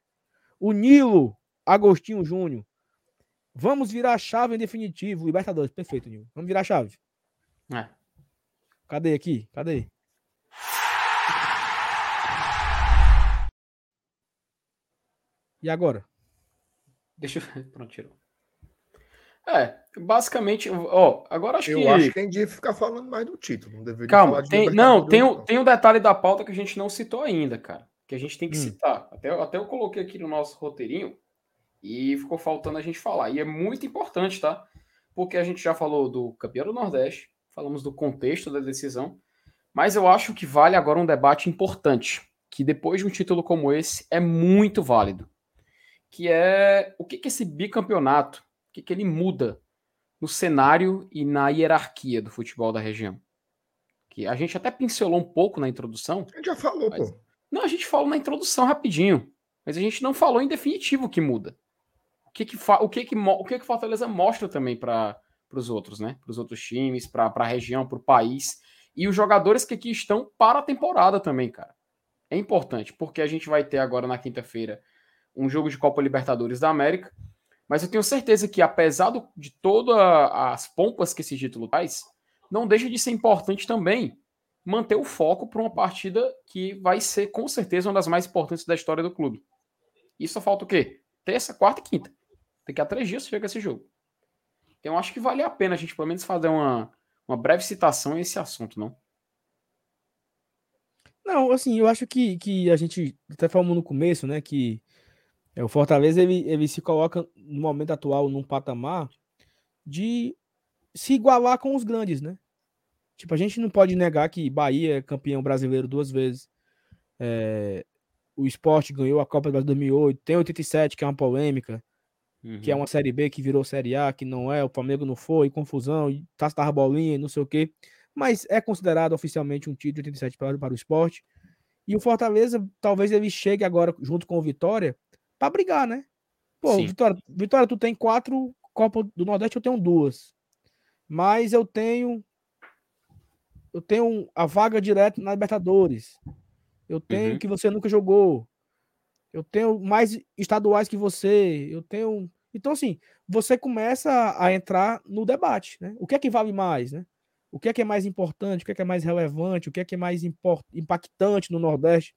O Nilo Agostinho Júnior. Vamos virar a chave em definitivo. Libertadores. Perfeito, Nilo. Vamos virar a chave. É. Cadê aqui? Cadê? E agora? Deixa eu. *laughs* Pronto, tirou. É, basicamente, ó, agora acho Eu que. acho que tem de ficar falando mais do título. Não deveria Calma, falar de tem, não, tem, o- tem um detalhe da pauta que a gente não citou ainda, cara. Que a gente tem que Hum. citar. Até, até eu coloquei aqui no nosso roteirinho e ficou faltando a gente falar. E é muito importante, tá? Porque a gente já falou do campeão do Nordeste, falamos do contexto da decisão, mas eu acho que vale agora um debate importante, que depois de um título como esse é muito válido. Que é o que, que esse bicampeonato, o que, que ele muda no cenário e na hierarquia do futebol da região que a gente até pincelou um pouco na introdução. A gente já falou, Mas- pô. Não, a gente falou na introdução rapidinho, mas a gente não falou em definitivo o que muda. Que que, o que, que, o que, que Fortaleza mostra também para os outros, né? Para os outros times, para a região, para o país. E os jogadores que aqui estão para a temporada também, cara. É importante, porque a gente vai ter agora na quinta-feira um jogo de Copa Libertadores da América. Mas eu tenho certeza que, apesar de todas as pompas que esse título traz, não deixa de ser importante também manter o foco para uma partida que vai ser, com certeza, uma das mais importantes da história do clube. E só falta o quê? Terça, quarta e quinta. Daqui a três dias chega esse jogo. Então, acho que vale a pena a gente, pelo menos, fazer uma, uma breve citação a esse assunto, não? Não, assim, eu acho que, que a gente até falamos no começo, né, que é, o Fortaleza ele, ele se coloca no momento atual num patamar de se igualar com os grandes, né? Tipo, a gente não pode negar que Bahia é campeão brasileiro duas vezes. É, o esporte ganhou a Copa do Brasil 2008, tem 87, que é uma polêmica, que é uma Série B que virou Série A, que não é, o Flamengo não foi, confusão, e tá tava bolinha e não sei o quê. Mas é considerado oficialmente um título de 87 para, para o esporte. E o Fortaleza, talvez ele chegue agora junto com o Vitória para brigar, né? Pô, Sim. Vitória, Vitória, tu tem quatro Copas do Nordeste, eu tenho duas. Mas eu tenho eu tenho a vaga direta na Libertadores. Eu tenho uhum. que você nunca jogou. Eu tenho mais estaduais que você. Eu tenho. Então, assim, você começa a entrar no debate, né? O que é que vale mais, né? O que é que é mais importante, o que é que é mais relevante, o que é que é mais impactante no Nordeste.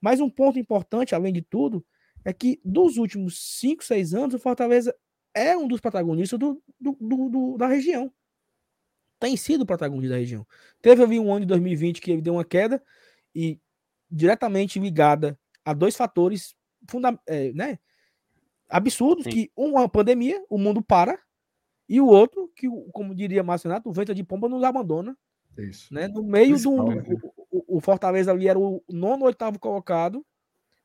Mas um ponto importante, além de tudo, é que dos últimos 5, 6 anos, o Fortaleza é um dos protagonistas do, do, do, do da região. Tem sido protagonista da região. Teve ali um ano de 2020 que ele deu uma queda e diretamente ligada a dois fatores funda é, né, absurdos, Sim. que uma pandemia, o mundo para, e o outro, que, como diria Márcio Renato, o vento de pomba nos abandona. Isso. Né? No meio do. Né? O, o, Fortaleza ali era o nono, oitavo colocado,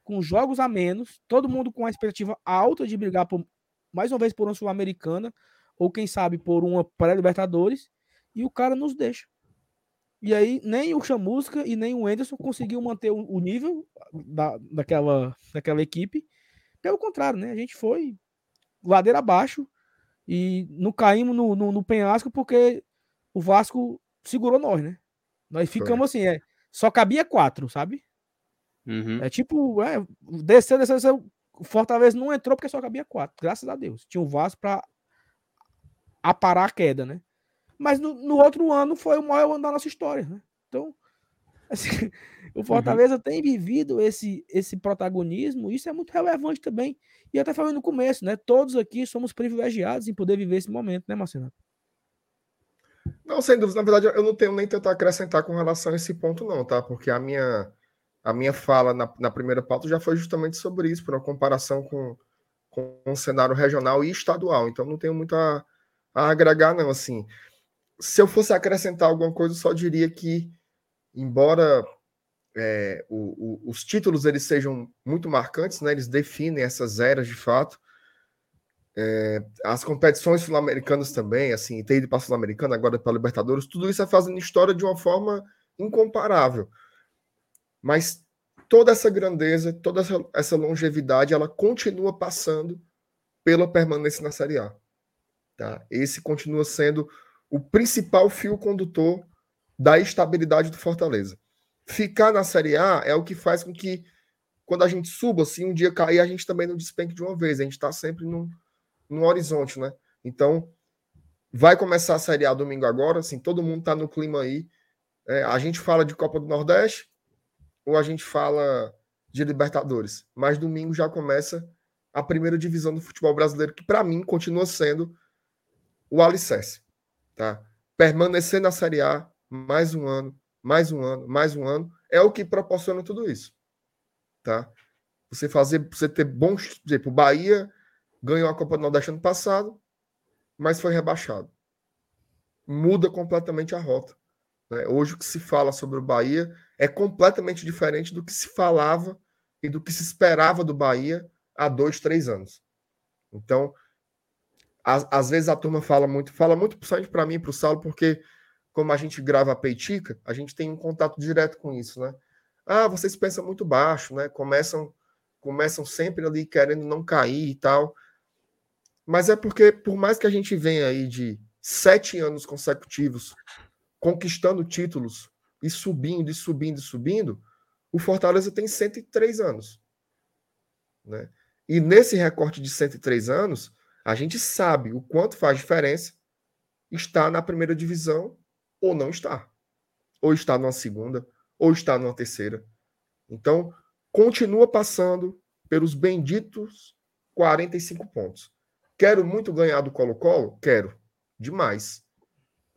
com jogos a menos, todo mundo com a expectativa alta de brigar por, mais uma vez por uma Sul-Americana, ou quem sabe por uma pré-Libertadores, e o cara nos deixa. E aí, nem o Chamusca e nem o Enderson conseguiu manter o, o nível da, daquela, daquela equipe. Pelo contrário, né? A gente foi ladeira abaixo e não caímos no, no, no penhasco porque o Vasco segurou nós, né? Nós ficamos foi. assim, é, só cabia quatro, sabe? Uhum. É tipo, é, desceu, desceu, desceu. O Fortaleza não entrou porque só cabia quatro, graças a Deus. Tinha o Vasco para aparar a queda, né? Mas no, no, outro ano foi o maior ano da nossa história. Né? Então, *laughs* assim, o. Fortaleza uhum. tem vivido esse, esse protagonismo, isso é muito relevante também. E até falei no começo, né? Todos aqui somos privilegiados em poder viver esse momento, né, Marcelo? Não, sem dúvida. Na verdade, eu não tenho nem tentar acrescentar com relação a esse ponto, não, tá? Porque a minha, a minha fala na, na primeira pauta já foi justamente sobre isso, por uma comparação com, com o cenário regional e estadual. Então, não tenho muito a, a agregar, não. Assim, se eu fosse acrescentar alguma coisa, eu só diria que, embora é, o, o, os títulos eles sejam muito marcantes, né, eles definem essas eras de fato. É, as competições sul-americanas também, assim, ter ido para a Sul-Americana, agora para a Libertadores, tudo isso é fazendo história de uma forma incomparável. Mas toda essa grandeza, toda essa, essa longevidade, ela continua passando pela permanência na Série A. Tá? Esse continua sendo o principal fio condutor da estabilidade do Fortaleza. Ficar na Série A é o que faz com que, quando a gente suba, assim, um dia cair, a gente também não despenque de uma vez. A gente está sempre no, no horizonte, né? Então, vai começar a Série A domingo agora, assim, todo mundo está no clima aí. É, a gente fala de Copa do Nordeste ou a gente fala de Libertadores. Mas domingo já começa a primeira divisão do futebol brasileiro, que para mim continua sendo o alicerce. Tá? Permanecer na Série A mais um ano, mais um ano, mais um ano, é o que proporciona tudo isso. Tá? Você fazer, você ter bons. Por exemplo, o Bahia ganhou a Copa do Nordeste ano passado, mas foi rebaixado. Muda completamente a rota. Né? Hoje o que se fala sobre o Bahia é completamente diferente do que se falava e do que se esperava do Bahia há dois, três anos. Então, às, às vezes a turma fala muito, fala muito principalmente para mim e para o Saulo, porque como a gente grava a peitica, a gente tem um contato direto com isso, né? Ah, vocês pensam muito baixo, né? Começam, começam sempre ali querendo não cair e tal. Mas é porque, por mais que a gente venha aí de sete anos consecutivos conquistando títulos e subindo, e subindo, e subindo, o Fortaleza tem 103 anos. Né? E nesse recorte de 103 anos, a gente sabe o quanto faz diferença estar na primeira divisão ou não estar. Ou estar numa segunda, ou estar numa terceira. Então, continua passando pelos benditos 45 pontos. Quero muito ganhar do Colo-Colo? Quero. Demais.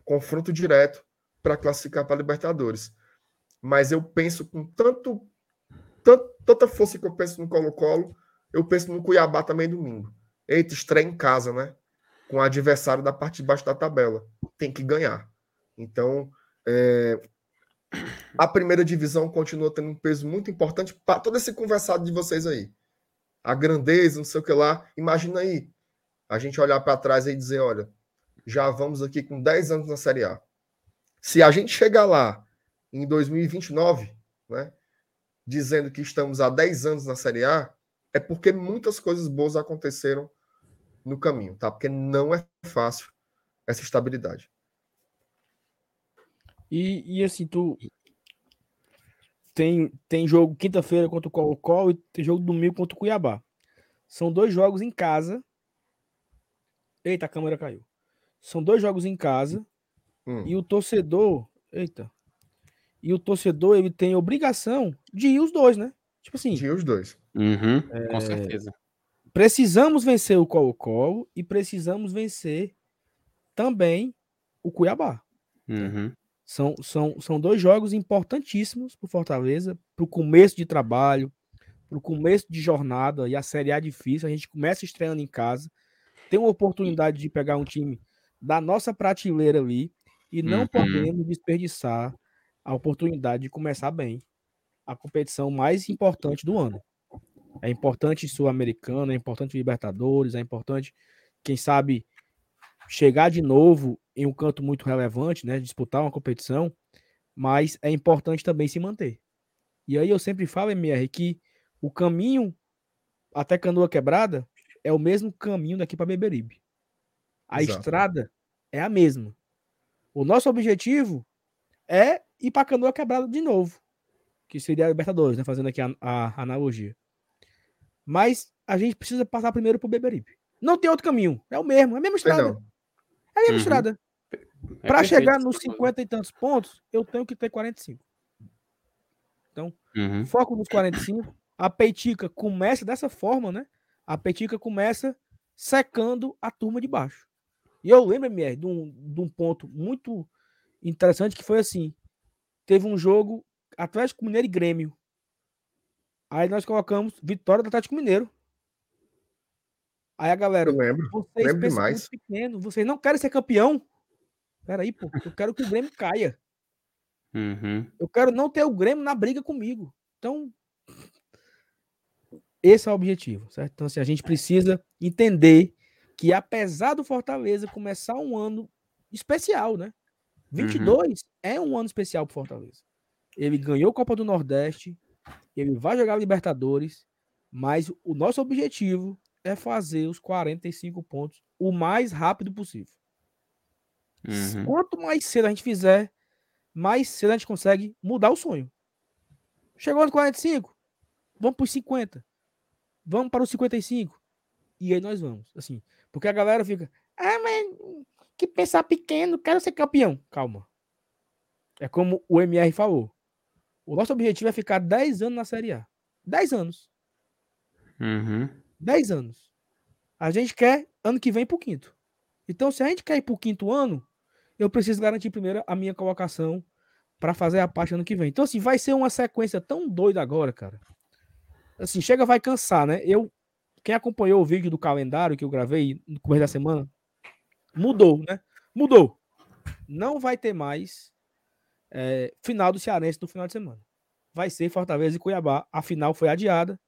Confronto direto para classificar para Libertadores. Mas eu penso com tanto, tanto, tanta força que eu penso no Colo-Colo, eu penso no Cuiabá também domingo. Eita, estreia em casa, né? Com o adversário da parte de baixo da tabela. Tem que ganhar. Então, é... a primeira divisão continua tendo um peso muito importante para todo esse conversado de vocês aí. A grandeza, não sei o que lá. Imagina aí, a gente olhar para trás e dizer: olha, já vamos aqui com 10 anos na Série A. Se a gente chegar lá em 2029, né, dizendo que estamos há 10 anos na Série A, é porque muitas coisas boas aconteceram no caminho, tá? Porque não é fácil essa estabilidade. E, e assim, tu tem, tem jogo quinta-feira contra o Colo-Colo e tem jogo domingo contra o Cuiabá. São dois jogos em casa. Eita, a câmera caiu. São dois jogos em casa Hum. e o torcedor, eita. E o torcedor ele tem obrigação de ir os dois, né? Tipo assim, Tinha os dois. Uhum, É. Com certeza. Precisamos vencer o Colo-Colo e precisamos vencer também o Cuiabá. Uhum. São, são, são dois jogos importantíssimos para o Fortaleza, para o começo de trabalho, para o começo de jornada, e a Série A é difícil. A gente começa estreando em casa, tem uma oportunidade de pegar um time da nossa prateleira ali, e não Uhum. podemos desperdiçar a oportunidade de começar bem a competição mais importante do ano. É importante Sul-Americana, é importante Libertadores, é importante, quem sabe, chegar de novo em um canto muito relevante, né? Disputar uma competição, mas é importante também se manter. E aí eu sempre falo, MR, que o caminho até Canoa Quebrada é o mesmo caminho daqui para Beberibe. A Exato. estrada é a mesma. O nosso objetivo é ir para Canoa Quebrada de novo, que seria a Libertadores, né? Fazendo aqui a, a analogia. Mas a gente precisa passar primeiro por Beberibe. Não tem outro caminho. É o mesmo, é a mesma estrada. não. É a mesma Uhum. estrada. É Para chegar nos analogia. 50 e tantos pontos, eu tenho que ter 45. Uhum. Foco nos 45. A Peitica começa dessa forma, né? A Peitica começa secando a turma de baixo. E eu lembro, MR, de um, de um ponto muito interessante que foi assim: teve um jogo Atlético Mineiro e Grêmio. Aí nós colocamos vitória do Atlético Mineiro. Aí a galera, Eu lembro. vocês lembro demais. pequeno, vocês não querem ser campeão? Peraí, pô, eu quero que o Grêmio caia. Uhum. Eu quero não ter o Grêmio na briga comigo. Então, esse é o objetivo, certo? Então, assim, a gente precisa entender que, apesar do Fortaleza começar um ano especial, né? 22 é um ano especial para Fortaleza. Ele ganhou a Copa do Nordeste, ele vai jogar Libertadores, mas o nosso objetivo é fazer os 45 pontos o mais rápido possível. Uhum. Quanto mais cedo a gente fizer, mais cedo a gente consegue mudar o sonho. Chegou nos 45, vamos para os 50. Vamos para os 55. E aí nós vamos, assim. Porque a galera fica, ah, mas que pensar pequeno, quero ser campeão. Calma. É como o MR falou. O nosso objetivo é ficar 10 anos na Série A. 10 anos. Uhum. 10 anos. A gente quer ano que vem pro quinto. Então, se a gente quer ir pro quinto ano, eu preciso garantir primeiro a minha colocação para fazer a parte ano que vem. Então, assim, vai ser uma sequência tão doida agora, cara. Assim, chega, vai cansar, né? Eu, quem acompanhou o vídeo do calendário que eu gravei no começo da semana, mudou, né? Mudou. Não vai ter mais é, final do Cearense no final de semana. Vai ser Fortaleza e Cuiabá. A final foi adiada.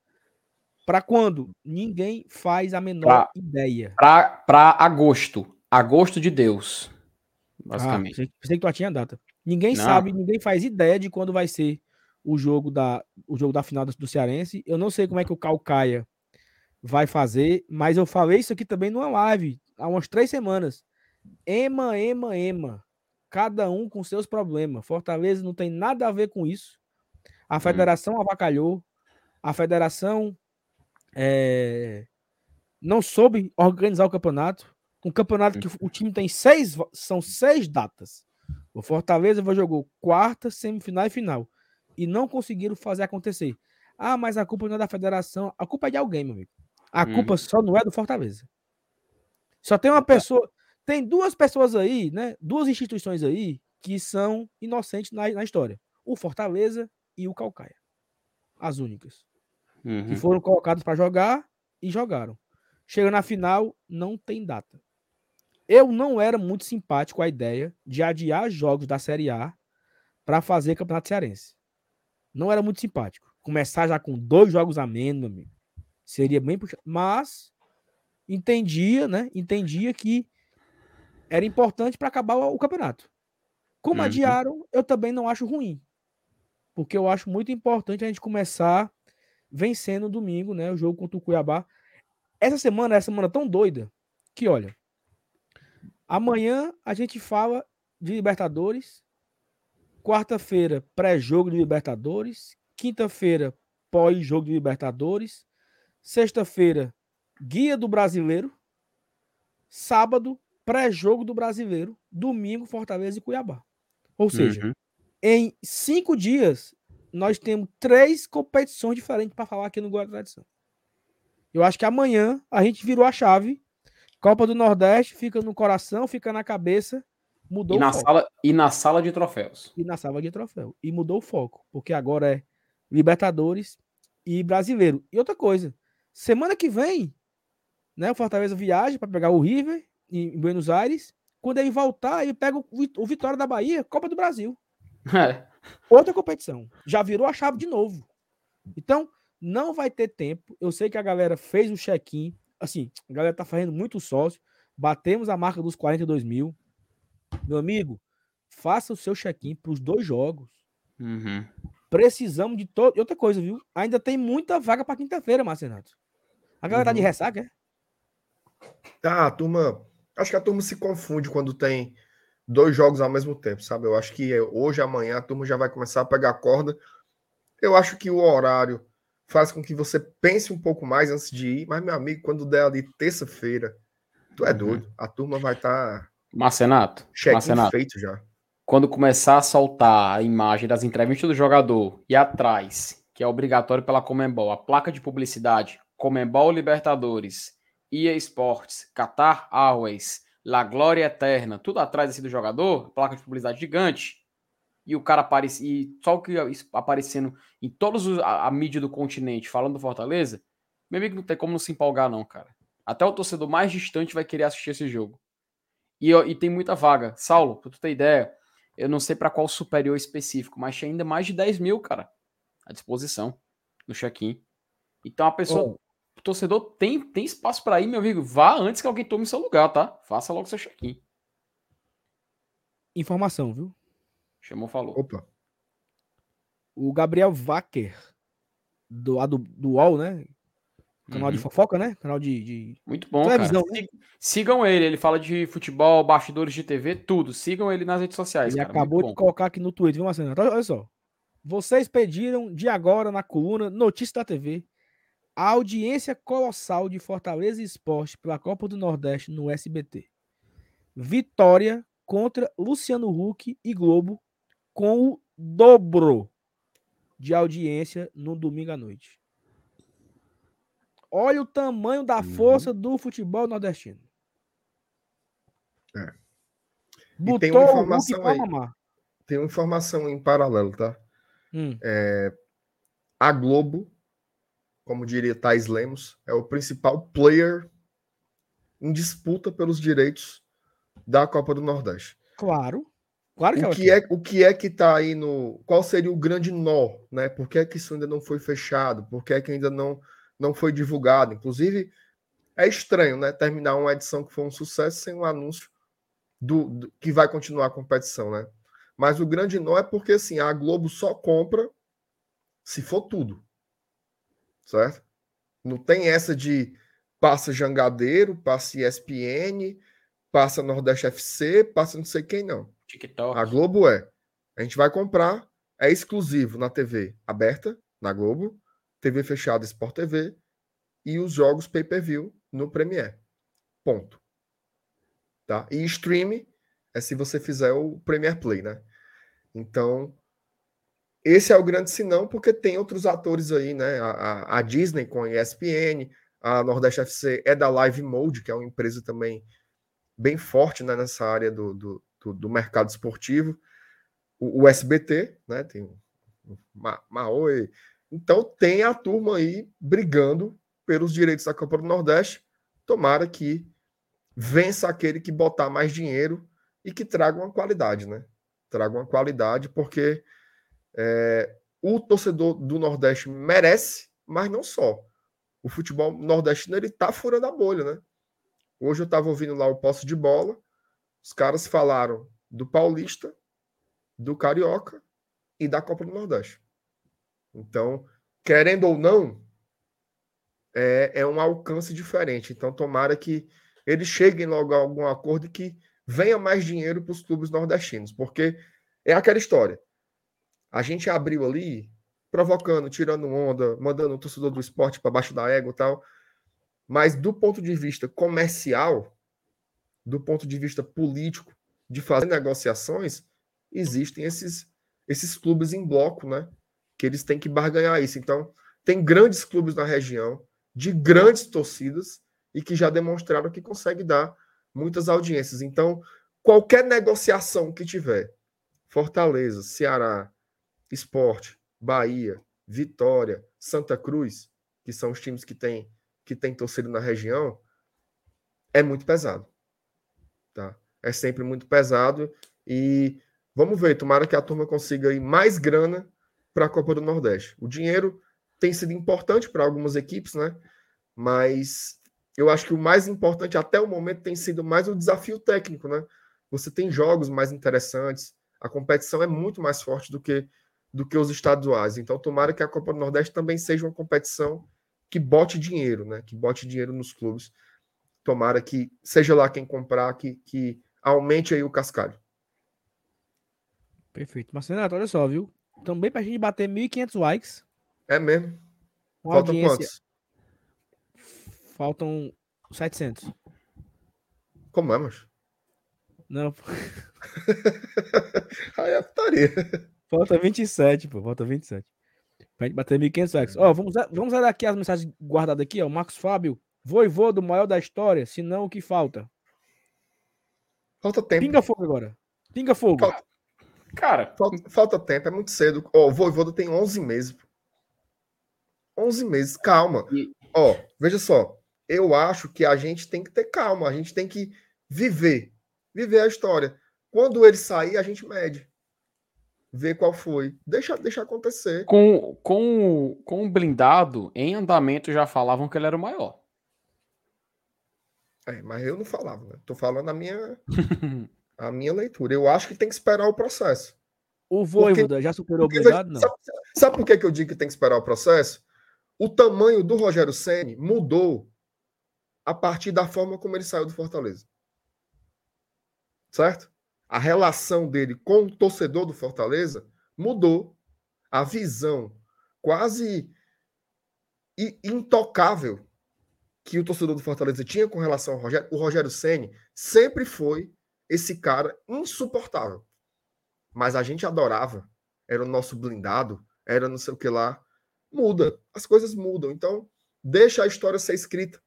Para quando? Ninguém faz a menor Pra- ideia. Pra, pra agosto. Agosto de Deus. Ah, Basicamente. pensei, pensei que tu tinha data. Ninguém Não. sabe, ninguém faz ideia de quando vai ser o jogo da, o jogo da final do, do Cearense. Eu não sei como é que o Calcaia vai fazer, mas eu falei isso aqui também numa live há umas três semanas. Ema, ema, ema. Cada um com seus problemas. Fortaleza não tem nada a ver com isso. A federação avacalhou. A federação eh, não soube organizar o campeonato. Um campeonato que o time tem seis, são seis datas. O Fortaleza jogou quarta, semifinal e final. E não conseguiram fazer acontecer. Ah, mas a culpa não é da federação. A culpa é de alguém, meu amigo. A Uhum. culpa só não é do Fortaleza. Só tem uma pessoa. Tem duas pessoas aí, né? Duas instituições aí que são inocentes na, na história: o Fortaleza e o Calcaia. As únicas que Uhum. foram colocados para jogar e jogaram. Chega na final, não tem data. Eu não era muito simpático à ideia de adiar jogos da Série A para fazer Campeonato Cearense. Não era muito simpático. Começar já com dois jogos a menos, meu amigo. Seria bem puxado. Mas entendia, né? Entendia que era importante para acabar o o campeonato. Como Uhum. adiaram, eu também não acho ruim. Porque eu acho muito importante a gente começar vencendo domingo, né? O jogo contra o Cuiabá. Essa semana é uma semana tão doida que, olha, amanhã a gente fala de Libertadores quarta-feira, pré-jogo de Libertadores, quinta-feira, pós-jogo de Libertadores, sexta-feira, guia do brasileiro, sábado, pré-jogo do brasileiro, domingo, Fortaleza e Cuiabá. Ou seja, uhum. em cinco dias, nós temos três competições diferentes para falar aqui no Guarda Tradição. Eu acho que amanhã a gente virou a chave. Copa do Nordeste fica no coração, fica na cabeça. Mudou e na, sala, e na sala de troféus. E na sala de troféu. E mudou o foco. Porque agora é Libertadores e Brasileiro. E outra coisa. Semana que vem, né, o Fortaleza viaja para pegar o River em Buenos Aires. Quando ele voltar, ele pega o Vitória da Bahia, Copa do Brasil. É. Outra competição. Já virou a chave de novo. Então, não vai ter tempo. Eu sei que a galera fez o check-in. Assim, a galera tá fazendo muito sócio. Batemos a marca dos 42 mil. Meu amigo, faça o seu check-in para os dois jogos. Uhum. Precisamos de todo. Outra coisa, viu? Ainda tem muita vaga para quinta-feira, Marcenato. A galera uhum. tá de uhum. ressaca, é? Tá, a turma. Acho que a turma se confunde quando tem dois jogos ao mesmo tempo, sabe? Eu acho que hoje, amanhã, a turma já vai começar a pegar corda. Eu acho que o horário faz com que você pense um pouco mais antes de ir. Mas, meu amigo, quando der ali terça-feira, tu é uhum. doido. A turma vai estar. Tá Marcenato, Marcenato, feito já. Quando começar a soltar a imagem das entrevistas do jogador e atrás, que é obrigatório pela Comembol, a placa de publicidade, Comembol Libertadores, EA Sports, Qatar Airways, La Glória Eterna, tudo atrás assim do jogador, placa de publicidade gigante, e o cara aparece, e só o que aparecendo em todos a, a mídia do continente falando do Fortaleza, meu amigo não tem como não se empolgar não, cara. Até o torcedor mais distante vai querer assistir esse jogo. E, e tem muita vaga. Saulo, pra tu ter ideia, eu não sei para qual superior específico, mas tinha ainda mais de 10 mil, cara, à disposição no check-in. Então a pessoa, oh. O torcedor tem, tem espaço para ir, meu amigo. Vá antes que alguém tome seu lugar, tá? Faça logo seu check-in. Informação, viu? Chamou, falou. Opa. O Gabriel Wacker, do, do, do UOL, né? Canal uhum. de fofoca, né? Canal de. de... Muito bom. Televisão, cara. Né? Sigam ele, ele fala de futebol, bastidores de TV, tudo. Sigam ele nas redes sociais. Ele cara. acabou de colocar aqui no Twitter, viu, Marcelo? Olha só. Vocês pediram de agora na coluna Notícia da TV a audiência colossal de Fortaleza Esporte pela Copa do Nordeste no SBT. Vitória contra Luciano Huck e Globo com o dobro de audiência no domingo à noite. Olha o tamanho da uhum. força do futebol nordestino. É. E tem uma informação aí. Tem uma informação em paralelo, tá? Hum. É, a Globo, como diria Thais Lemos, é o principal player em disputa pelos direitos da Copa do Nordeste. Claro. Claro que o que é, o que é que tá aí no. Qual seria o grande nó, né? Por que, é que isso ainda não foi fechado? Por que, é que ainda não, não foi divulgado? Inclusive, é estranho, né? Terminar uma edição que foi um sucesso sem um anúncio do, do que vai continuar a competição, né? Mas o grande nó é porque assim, a Globo só compra se for tudo. Certo? Não tem essa de passa Jangadeiro, passa ESPN, passa Nordeste FC, passa não sei quem não. TikTok. A Globo é. A gente vai comprar, é exclusivo na TV aberta, na Globo, TV fechada Sport TV e os jogos pay-per-view no Premiere. Ponto. Tá? E stream é se você fizer o Premiere Play, né? Então, esse é o grande sinão, porque tem outros atores aí, né? A, a, Disney com a ESPN, a Nordeste FC é da Live Mode, que é uma empresa também bem forte né, nessa área do, do, do, do mercado esportivo. O, o, SBT, né? Tem o Ma, Maoi. Então tem a turma aí brigando pelos direitos da Copa do Nordeste. Tomara que vença aquele que botar mais dinheiro e que traga uma qualidade, né? Traga uma qualidade, porque é, o torcedor do Nordeste merece, mas não só. O futebol nordestino ele tá furando a bolha, né? Hoje eu estava ouvindo lá o posse de bola. Os caras falaram do Paulista, do Carioca e da Copa do Nordeste. Então, querendo ou não, é, é um alcance diferente. Então, tomara que eles cheguem logo a algum acordo e que venha mais dinheiro para os clubes nordestinos, porque é aquela história. A gente abriu ali, provocando, tirando onda, mandando o torcedor do esporte para baixo da égua e tal. Mas do ponto de vista comercial, do ponto de vista político, de fazer negociações, existem esses, esses clubes em bloco, né? Que eles têm que barganhar isso. Então, tem grandes clubes na região, de grandes torcidas, e que já demonstraram que consegue dar muitas audiências. Então, qualquer negociação que tiver, Fortaleza, Ceará, Esporte, Bahia, Vitória, Santa Cruz, que são os times que têm que tem torcida na região, é muito pesado. Tá? É sempre muito pesado e vamos ver, tomara que a turma consiga ir mais grana para a Copa do Nordeste. O dinheiro tem sido importante para algumas equipes, né? Mas eu acho que o mais importante até o momento tem sido mais o desafio técnico, né? Você tem jogos mais interessantes, a competição é muito mais forte do que do que os estaduais. Então, tomara que a Copa do Nordeste também seja uma competição que bote dinheiro, né? Que bote dinheiro nos clubes. Tomara que seja lá quem comprar, que, que aumente aí o cascalho. Perfeito. Marcelo, olha só, viu? Também para a gente bater 1.500 likes. É mesmo. Faltam audiência... quantos? Faltam 700. Como é, mas? Não. *laughs* aí é putaria. Falta 27, pô. Falta 27. Pra gente bater 1.500 likes. Ó, vamos, vamos olhar aqui as mensagens guardadas aqui, ó. Marcos Fábio. Voivô do maior da história, se não o que falta. Falta tempo. Pinga fogo agora. Pinga fogo. Falta... Cara, falta, falta, tempo, é muito cedo. Ó, o Voivoda tem 11 meses. 11 meses, calma. E... Ó, veja só eu acho que a gente tem que ter calma, a gente tem que viver, viver a história. Quando ele sair, a gente mede. Ver qual foi. Deixa, deixa acontecer. Com, com, com o blindado, em andamento já falavam que ele era o maior. É, mas eu não falava, né? Tô falando a minha, *laughs* a minha leitura. Eu acho que tem que esperar o processo. O Voivoda já superou o blindado? Não. Sabe, sabe por que, que eu digo que tem que esperar o processo? O tamanho do Rogério Ceni mudou a partir da forma como ele saiu do Fortaleza. Certo? A relação dele com o torcedor do Fortaleza mudou. A visão quase intocável que o torcedor do Fortaleza tinha com relação ao Rogério, o Rogério Ceni sempre foi esse cara insuportável. Mas a gente adorava, era o nosso blindado, era não sei o que lá. Muda, as coisas mudam. Então, deixa a história ser escrita.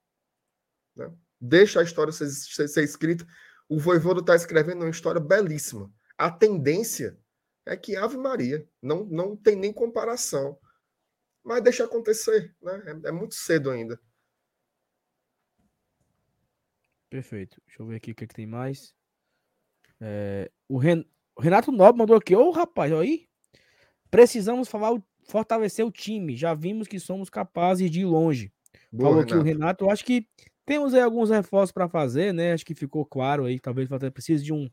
Né? Deixa a história ser, ser, ser escrita. O Voivodo está escrevendo uma história belíssima. A tendência é que Ave Maria não, não tem nem comparação. Mas deixa acontecer, né? É, é muito cedo ainda. Perfeito. Deixa eu ver aqui o que, é que tem mais. É, o, Ren... o, Renato Nobre mandou aqui. Ô, rapaz, olha aí. Precisamos falar, fortalecer o time. Já vimos que somos capazes de ir longe. Boa, Falou Renato. aqui o Renato. Eu acho que temos aí alguns reforços para fazer, né? Acho que ficou claro aí. Talvez até precise de um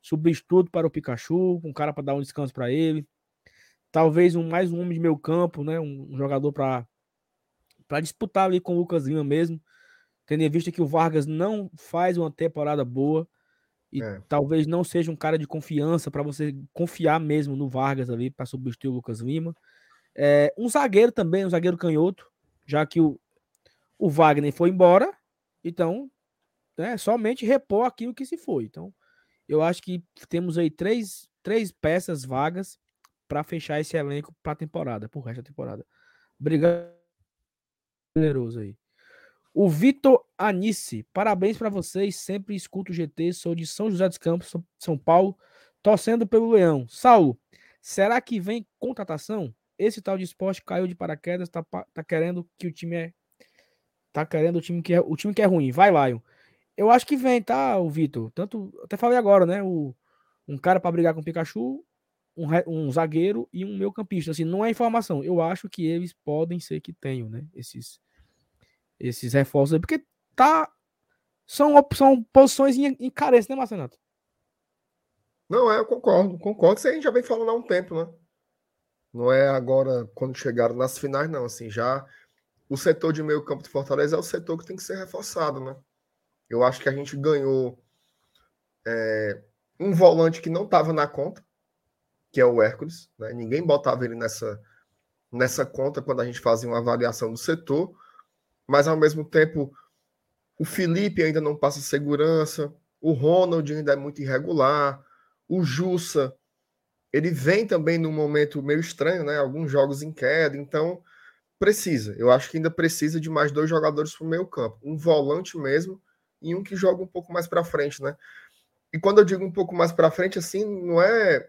substituto para o Pikachu, um cara para dar um descanso para ele. Talvez um mais um homem de meio campo, né? Um, jogador para para disputar ali com o Lucas Lima mesmo. Tendo em vista que o Vargas não faz uma temporada boa e é. talvez não seja um cara de confiança para você confiar mesmo no Vargas ali para substituir o Lucas Lima. É, um zagueiro também, um zagueiro canhoto, já que o, o Wagner foi embora então, né, somente repor aquilo que se foi. Então, eu acho que temos aí três, três peças vagas para fechar esse elenco para a temporada, pro resto da temporada. Obrigado, generoso aí. O Vitor Anice, parabéns para vocês. Sempre escuto o GT. Sou de São José dos Campos, São Paulo, torcendo pelo Leão. Saulo, será que vem contratação? Esse tal de esporte caiu de paraquedas, tá, tá querendo que o time é Tá querendo o time que é, o time que é ruim. Vai, Lion. Eu acho que vem, tá, o Vitor? Tanto, até falei agora, né? O, um cara para brigar com o Pikachu, um, um zagueiro e um meio campista. Assim, não é informação. Eu acho que eles podem ser que tenham, né? Esses, esses reforços aí, porque tá. São, são posições em, em carência, né, Marcenato? Não, é, eu concordo, concordo. Isso a gente já vem falando há um tempo, né? Não é agora quando chegaram nas finais, não. Assim, já o setor de meio campo de Fortaleza é o setor que tem que ser reforçado, né? Eu acho que a gente ganhou é, um volante que não estava na conta, que é o Hércules. Né? Ninguém botava ele nessa, nessa conta quando a gente fazia uma avaliação do setor, mas ao mesmo tempo o Felipe ainda não passa segurança, o Ronald ainda é muito irregular, o Jussa ele vem também num momento meio estranho, né? Alguns jogos em queda, então precisa. Eu acho que ainda precisa de mais dois jogadores para o meio campo, um volante mesmo e um que joga um pouco mais para frente, né? E quando eu digo um pouco mais para frente, assim, não é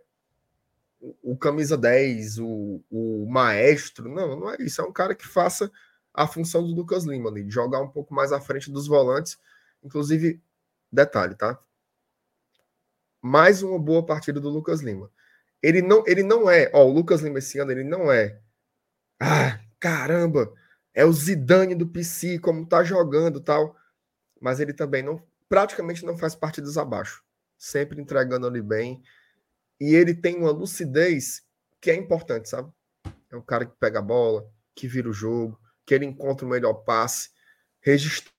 o camisa 10, o, o maestro, não, não é isso. É um cara que faça a função do Lucas Lima, de jogar um pouco mais à frente dos volantes. Inclusive, detalhe, tá? Mais uma boa partida do Lucas Lima. Ele não, ele não é, ó, o Lucas Lima esse ano, ele não é. Ah, caramba, é o Zidane do PC, como tá jogando tal. Mas ele também não, praticamente não faz partidas abaixo. Sempre entregando ali bem. E ele tem uma lucidez que é importante, sabe? É um cara que pega a bola, que vira o jogo, que ele encontra o melhor passe. Registra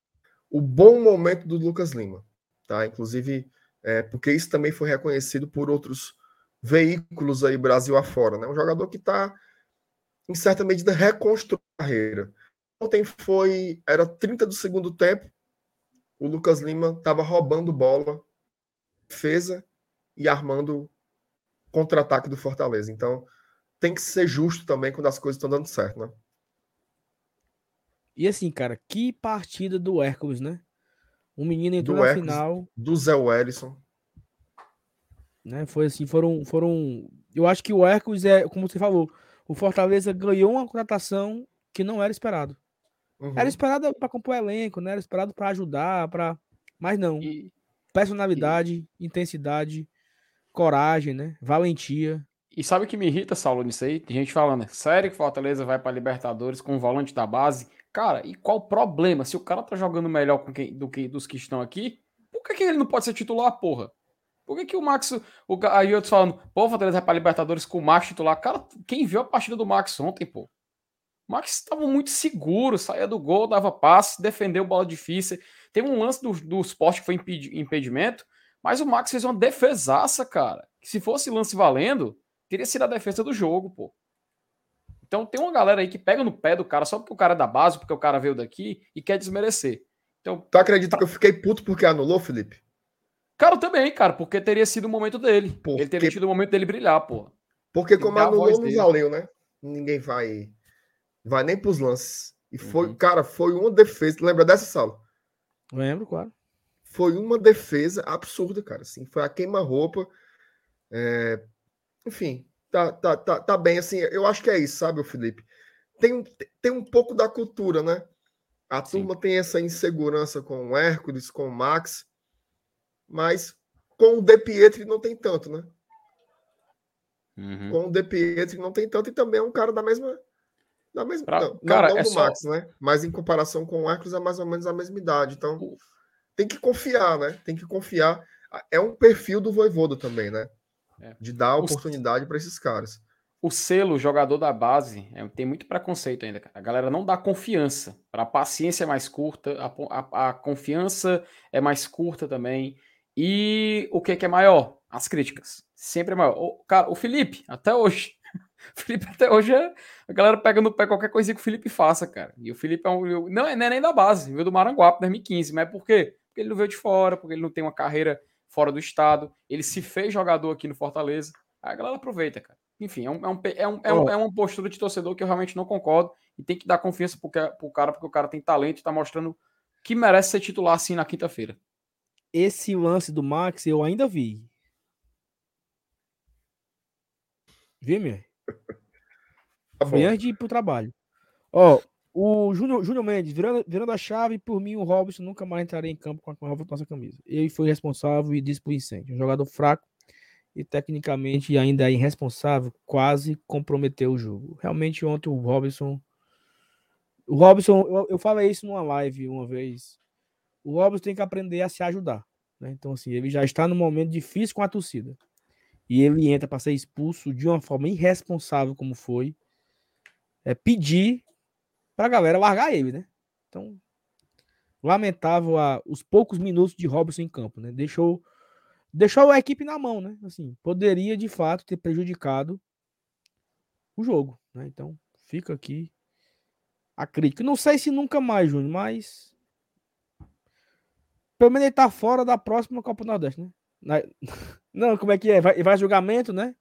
o bom momento do Lucas Lima, tá? Inclusive, é, porque isso também foi reconhecido por outros veículos aí Brasil afora, né? Um jogador que está em certa medida reconstruindo a carreira. Ontem foi era 30 do segundo tempo. O Lucas Lima estava roubando bola, defesa e armando contra-ataque do Fortaleza. Então, tem que ser justo também quando as coisas estão dando certo, né? E assim, cara, que partida do Hércules, né? Um menino entrou do na Hércules, final. Do Zé Wellison. Né? Foi assim, foram, foram. Eu acho que o Hércules é, como você falou, o Fortaleza ganhou uma contratação que não era esperado. Uhum. Era esperado para compor elenco, né? Era esperado para ajudar, para, mas não. E... Personalidade, e... intensidade, coragem, né? Valentia. E sabe o que me irrita, Saulo, nisso aí? Tem gente falando, sério que Fortaleza vai para Libertadores com o volante da base? Cara, e qual o problema? Se o cara tá jogando melhor quem, do que dos que estão aqui, por que, que ele não pode ser titular, porra? Por que, que o Max. O, aí outros falando, pô, Fortaleza vai pra Libertadores com o Max titular. Cara, quem viu a partida do Max ontem, pô? O Max estava muito seguro, saía do gol, dava passe, defendeu bola difícil. Teve um lance do, do esporte que foi impedimento, mas o Max fez uma defesaça, cara. Que se fosse lance valendo, teria sido a defesa do jogo, pô. Então tem uma galera aí que pega no pé do cara só porque o cara é da base, porque o cara veio daqui e quer desmerecer. Então, tu acredita que eu fiquei puto porque anulou, Felipe? Cara, também, cara, porque teria sido o momento dele. Porque... Ele teria tido o momento dele brilhar, pô. Porque como anulou, não valeu, né? Ninguém vai vai nem pros lances. E foi, uhum. cara, foi uma defesa. Lembra dessa sala? Lembro, claro. Foi uma defesa absurda, cara. Assim, foi a queima-roupa. É... Enfim, tá, tá, tá, tá bem. Assim, eu acho que é isso, sabe, Felipe? Tem, tem um pouco da cultura, né? A Sim. turma tem essa insegurança com o Hércules, com o Max mas com o De Pietri não tem tanto, né? Uhum. Com o De Pietri não tem tanto e também é um cara da mesma. Da mesma pra, não, cara, não, é do só... Max, né? Mas em comparação com o Arcos é mais ou menos a mesma idade. Então tem que confiar, né? Tem que confiar. É um perfil do Voivodo também, né? É. De dar oportunidade para esses caras. O selo jogador da base é, tem muito preconceito ainda. A galera não dá confiança. A paciência é mais curta, a, a, a confiança é mais curta também. E o que, que é maior? As críticas. Sempre é maior. O, cara, o Felipe, até hoje. *laughs* O Felipe até hoje é, a galera pega no pé qualquer coisa que o Felipe faça, cara. E o Felipe é um. Não é, não é nem da base, veio do Maranguape 2015. Mas por quê? Porque ele não veio de fora, porque ele não tem uma carreira fora do estado. Ele se fez jogador aqui no Fortaleza. Aí a galera aproveita, cara. Enfim, é, um, é, um, é, um, é, um, é uma postura de torcedor que eu realmente não concordo. E tem que dar confiança pro, pro cara, porque o cara tem talento e tá mostrando que merece ser titular assim na quinta-feira esse lance do Max eu ainda vi. Vi, meu? *laughs* Tá bem antes de ir pro trabalho. Ó, o Júnior, Júnior Mendes, virando, virando a chave, por mim, o Robson nunca mais entraria em campo com a, com a nossa camisa. Ele foi responsável e disse pro incêndio. Um jogador fraco e tecnicamente ainda é irresponsável, quase comprometeu o jogo. Realmente, ontem o Robson. O Robson, eu, eu falei isso numa live uma vez o Robson tem que aprender a se ajudar. Né? Então, assim, ele já está num momento difícil com a torcida. E ele entra para ser expulso de uma forma irresponsável, como foi, é pedir para a galera largar ele, né? Então, lamentável a, os poucos minutos de Robson em campo, né? Deixou deixou a equipe na mão, né? Assim, poderia de fato ter prejudicado o jogo, né? Então, fica aqui a crítica. Não sei se nunca mais, Júnior, mas pelo menos ele tá fora da próxima Copa do Nordeste, né? *laughs* Não, como é que é? Vai, vai julgamento, né?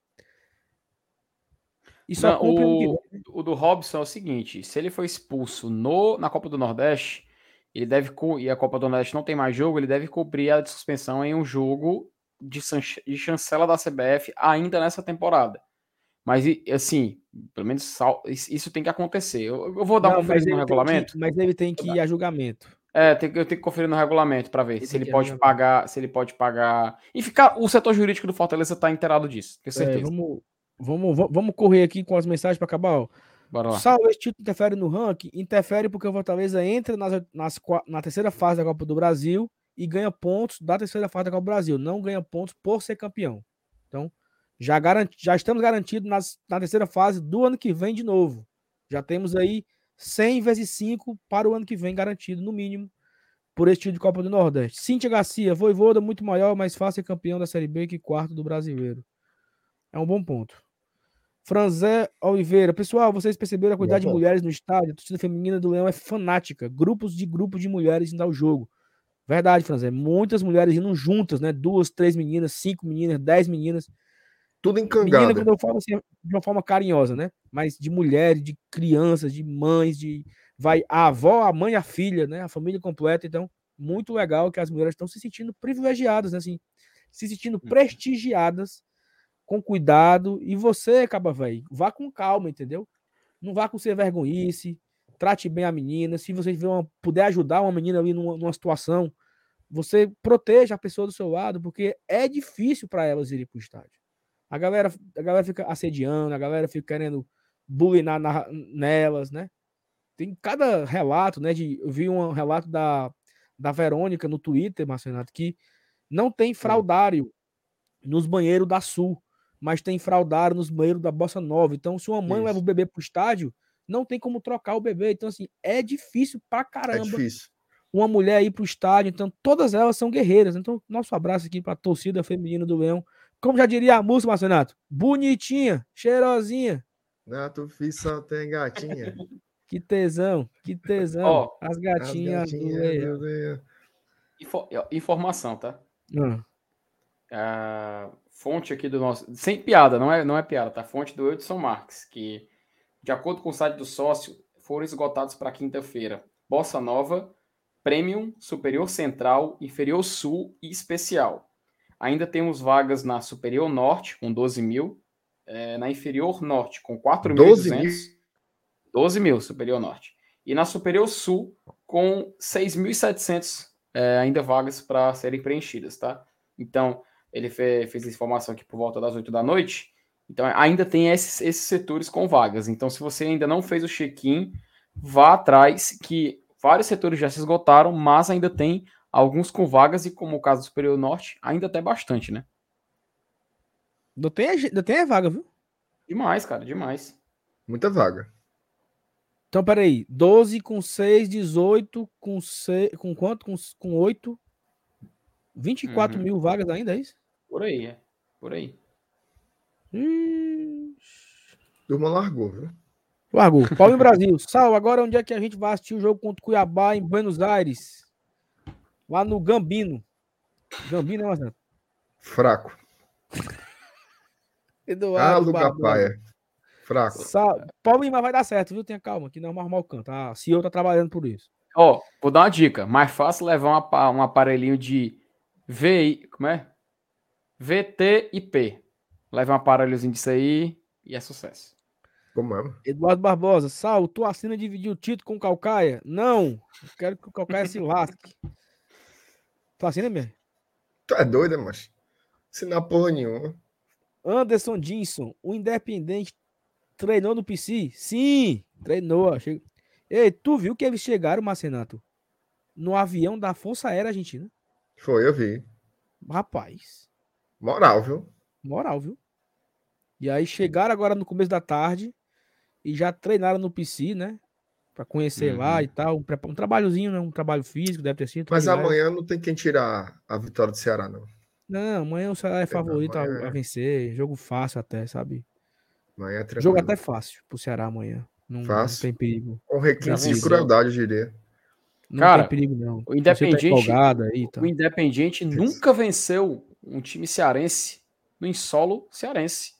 E só Não, o, o do Robson é o seguinte: se ele foi expulso no, na Copa do Nordeste, ele deve e a Copa do Nordeste não tem mais jogo, ele deve cobrir a suspensão em um jogo de, de chancela da CBF ainda nessa temporada. Mas assim, pelo menos isso tem que acontecer. Eu, eu vou dar não, uma conferência no regulamento. Que, mas ele tem que ir a julgamento. É, tem, eu tenho que conferir no regulamento para ver ele se ele pode pagar, se ele pode pagar. E ficar o setor jurídico do Fortaleza está inteirado disso, tenho é, certeza. É, vamos, vamos, vamos correr aqui com as mensagens para acabar. Ó. Bora lá. Salve, esse título interfere no ranking? Interfere porque o Fortaleza entra nas, nas, na terceira fase da Copa do Brasil e ganha pontos da terceira fase da Copa do Brasil. Não ganha pontos por ser campeão. Então, já, garanti, já estamos garantidos nas, na terceira fase do ano que vem de novo. Já temos aí 100 vezes 5 para o ano que vem garantido, no mínimo, por este título de Copa do Nordeste. Cíntia Garcia, Voivoda muito maior, mais fácil ser campeão da Série B que quarto do brasileiro. É um bom ponto. Franzé Oliveira. Pessoal, vocês perceberam a quantidade de mulheres no estádio? A torcida feminina do Leão é fanática. Grupos de grupos de mulheres indo ao jogo. Verdade, Franzé. Muitas mulheres indo juntas, né? Duas, três meninas, cinco meninas, dez meninas. Tudo encangado. Menina, quando eu falo assim, de uma forma carinhosa, né? Mas de mulheres, de crianças, de mães, de. Vai a avó, a mãe, a filha, né? A família completa. Então, muito legal que as mulheres estão se sentindo privilegiadas, né? Assim, se sentindo uhum. prestigiadas com cuidado. E você, acaba velho, vá com calma, entendeu? Não vá com ser vergonhice. Trate bem a menina. Se você uma, puder ajudar uma menina ali numa, numa situação, você proteja a pessoa do seu lado, porque é difícil para elas irem para o estádio. A galera, a galera fica assediando, a galera fica querendo bulinar na, nelas, né? Tem cada relato, né? De, eu vi um relato da, da Verônica no Twitter, Marcelo que não tem fraudário nos banheiros da Sul mas tem fraudário nos banheiros da Bossa Nova. Então, se uma mãe Isso. leva o bebê pro estádio, não tem como trocar o bebê. Então, assim, é difícil pra é caramba. É difícil. Uma mulher ir pro estádio. Então, todas elas são guerreiras. Então, nosso abraço aqui pra torcida feminina do Leão. Como já diria a música, Marcenato, bonitinha, cheirosinha. Nato fiz só tem gatinha. *laughs* que tesão, que tesão. Oh, as gatinhas, as gatinhas do Leão. Informação, tá? Hum. Ah, fonte aqui do nosso. Sem piada, não é, não é piada, tá? Fonte do Edson Marques, que, de acordo com o site do sócio, foram esgotados para quinta-feira. Bossa Nova, Premium, Superior Central, Inferior Sul e Especial. Ainda temos vagas na Superior Norte, com 12 mil, é, na Inferior Norte, com 4.200. 12 mil, Superior Norte. E na Superior Sul, com 6.700 é, ainda vagas para serem preenchidas, tá? Então, ele fez, fez essa informação aqui por volta das 8 da noite. Então ainda tem esses, esses setores com vagas. Então, se você ainda não fez o check-in, vá atrás, que vários setores já se esgotaram, mas ainda tem alguns com vagas, e como o caso do Superior Norte, ainda tem bastante, né? Ainda tem, ainda tem a vaga, viu? Demais, cara, demais. Muita vaga. Então, peraí. 12 com 6, 18 com 6. Com quanto? Com, com 8. 24 uhum. mil vagas ainda, é isso? Por aí, é. Por aí. Turma largou, viu? Largou. Paulo Brasil. Sal, agora onde é que a gente vai assistir o jogo contra o Cuiabá em Buenos Aires? Lá no Gambino. Gambino, é Marcelo? Fraco. *laughs* Eduardo. Ah, Paia. Fraco. Sal... Paulo Lima vai dar certo, viu? Tenha calma, que não é o canto. A CEO tá trabalhando por isso. Ó, oh, vou dar uma dica. Mais fácil levar um aparelhinho de VI, como é? VT e P. Leva um aparelhozinho disso aí e é sucesso. Como é? Eduardo Barbosa, Sal, tu assina dividir o título com o Calcaia? Não, eu quero que o Calcaia se lasque. Tu assina mesmo? Tu é doido, mas assinar porra nenhuma. Anderson Dinson, o Independente treinou no PC? Sim, treinou. Achei... Ei, tu viu que eles chegaram, Marcenato, no avião da Força Aérea Argentina? Foi, eu vi. Rapaz. Moral, viu? Moral, viu? E aí chegaram agora no começo da tarde e já treinaram no PC, né? Pra conhecer uhum. lá e tal. Um, um, trabalhozinho, né? Um trabalho físico, deve ter sido. Mas amanhã não tem quem tirar a vitória do Ceará, não. Não, amanhã o Ceará é favorito a, amanhã a é. vencer. Jogo fácil até, sabe? Amanhã é tranquilo. Jogo até fácil pro Ceará amanhã. Não, não Fácil. tem perigo. Com requinte de crueldade, eu diria. Não Cara, tem perigo, não. o tá Independiente- empolgado aí, tá? O Independiente nunca venceu um time cearense no insolo cearense.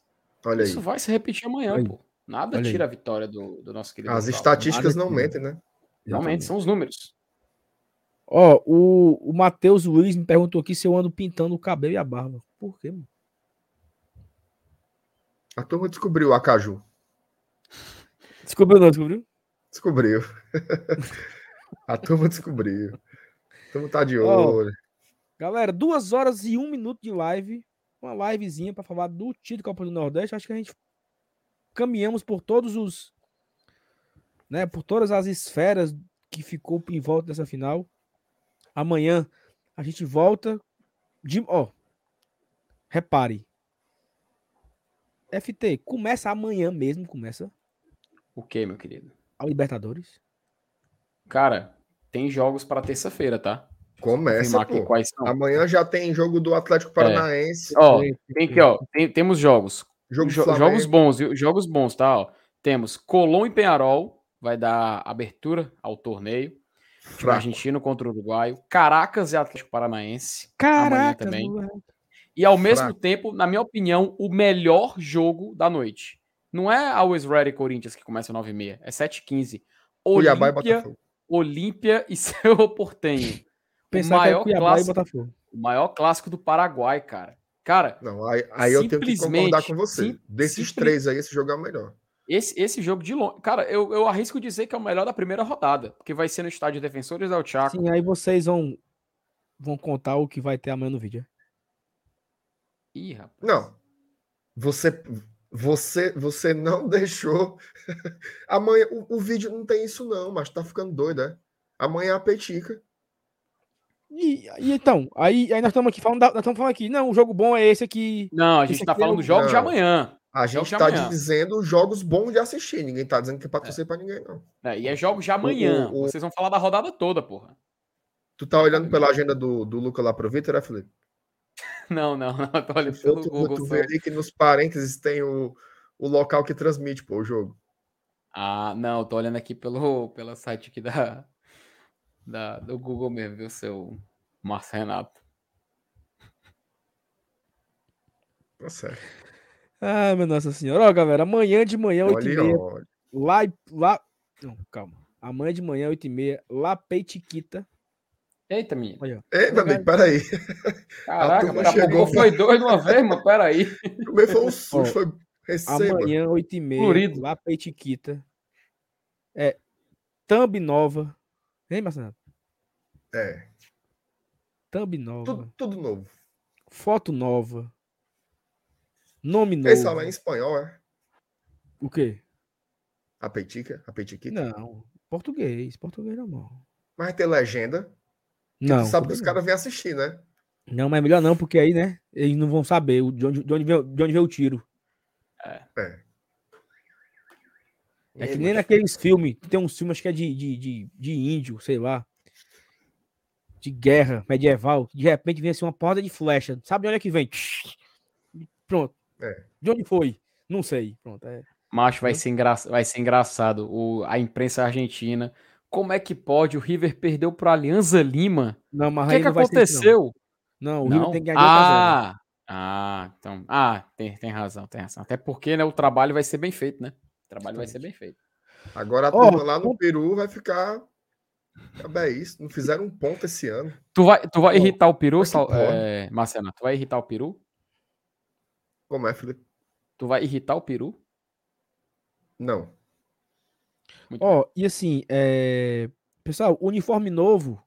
Olha aí. Isso vai se repetir amanhã, Olha aí. pô. Nada Olha aí. tira a vitória do, do nosso querido. As rival. estatísticas nada não mentem, né? Realmente, são os números. Ó, o, o Matheus Luiz me perguntou aqui se eu ando pintando o cabelo e a barba. Por quê, mano? A turma descobriu a Caju. Descobriu não, descobriu? Descobriu. *laughs* a turma descobriu. A turma tá de Ó, olho. Galera, duas horas e um minuto de live. Uma livezinha pra falar do título Copa do Nordeste. Acho que a gente caminhamos por todos os. Né, por todas as esferas que ficou em volta dessa final. Amanhã a gente volta de. Ó. Repare. FT, começa amanhã mesmo, começa O que, meu querido? a Libertadores. Cara, tem jogos para terça-feira, tá? Começa, pô. quais são. Amanhã já tem jogo do É. Atlético Paranaense. Ó, Tem- aqui, ó. tem- temos jogos. Jogo Jo- Flamengo. jogos bons, viu? Jogos bons, tá? Ó, temos Colom e Penharol, vai dar abertura ao torneio. Fraco. argentino contra o Uruguaio. Caracas e Atlético Paranaense. Caraca, também. E ao mesmo Fraco. tempo, na minha opinião, o melhor jogo da noite. Não é Always Ready Corinthians que começa às 9h30, é 7h15. Cuiabá e Olímpia, Botafogo. Olímpia e *laughs* Cerro Portenho. O é maior, e clássico, Botafogo. o maior clássico do Paraguai, cara. Cara, Não, aí, aí eu tenho que concordar com você. sim- Desses simples- três aí, esse jogo é o melhor. esse, esse jogo de longe. Cara, eu, eu arrisco dizer que é o melhor da primeira rodada, porque vai ser no estádio Defensores del Chaco. Sim, aí vocês vão, vão contar o que vai ter amanhã no vídeo. Ih, rapaz. Não. Você, você, você não *laughs* deixou. Amanhã, o, o vídeo não tem isso, não, mas tá ficando doido, é? Amanhã é a petica. E, e então, aí, aí nós estamos aqui falando, da- nós estamos falando aqui, não, o jogo bom é esse aqui. Não, a gente tá aqui é falando o- dos jogos de Não. amanhã. A gente de tá amanhã. dizendo jogos bons de assistir. Ninguém tá dizendo que é pra torcer pra ninguém, não. né? E é jogos de amanhã. o- Vocês vão falar da rodada toda, porra. Tu tá olhando pela agenda do, do Luca lá pro Vitor, né, Felipe? *laughs* Não, não, não. Eu tô olhando Eu, pelo tu, Google. tu vê ali que nos parênteses tem o, o local que transmite, pô, o jogo. Ah, não, eu tô olhando aqui pelo, pelo site aqui da, da, do Google mesmo, viu, seu Márcio Renato. Tá certo. Ah, minha Nossa Senhora. Ó, galera, amanhã de manhã, 8 Olha, e meia, olha. lá, e- lá... Não, calma. Amanhã de manhã, 8 e meia, lá Peitiquita. Eita, menino. Ei, meu amigo, peraí. Caraca, a chegou. foi dois de uma vez, mano. Pera aí. Primeiro foi um susto, foi receba. Amanhã, 8 e meia, Florido. lá Peitiquita. É, Thumb Nova. Hein, Marcelo? É, Thumb Nova. tudo, tudo novo. Foto nova. Nome novo. Esse fala em espanhol, é? O quê? A petica, a petiquita. Não, português. Português normal. Mas vai ter legenda. Não, sabe que os caras vêm assistir, né? Não, mas é melhor não, porque aí, né? Eles não vão saber de onde, de onde, veio, de onde veio o tiro. É. É que nem naqueles filmes, tem uns filmes acho que é de, de, de, de índio, sei lá. De guerra medieval. que De repente vem assim uma porta de flecha. Sabe de onde é que vem? *laughs* Pronto. É. De onde foi? Não sei. Pronto. É. Macho, vai ser, engra... vai ser engraçado. O... A imprensa argentina. Como é que pode? O River perdeu pro Alianza Lima? Não, O mas que, aí que ser isso, aconteceu? Não, não o Não? River tem que ganhar de 8 a 0. Ah, ah, então. Ah, tem, tem razão, tem razão. Até porque né, o trabalho vai ser bem feito, né? O trabalho vai ser bem feito. Agora a turma lá no ponto- Peru vai ficar. É isso. Não fizeram um ponto esse ano. Tu vai, tu vai Ó, irritar o peru, Sal... é, Marcena? Tu vai irritar o peru? Como é, Felipe? Tu vai irritar o peru? Não. Ó, e assim, é... pessoal, uniforme novo,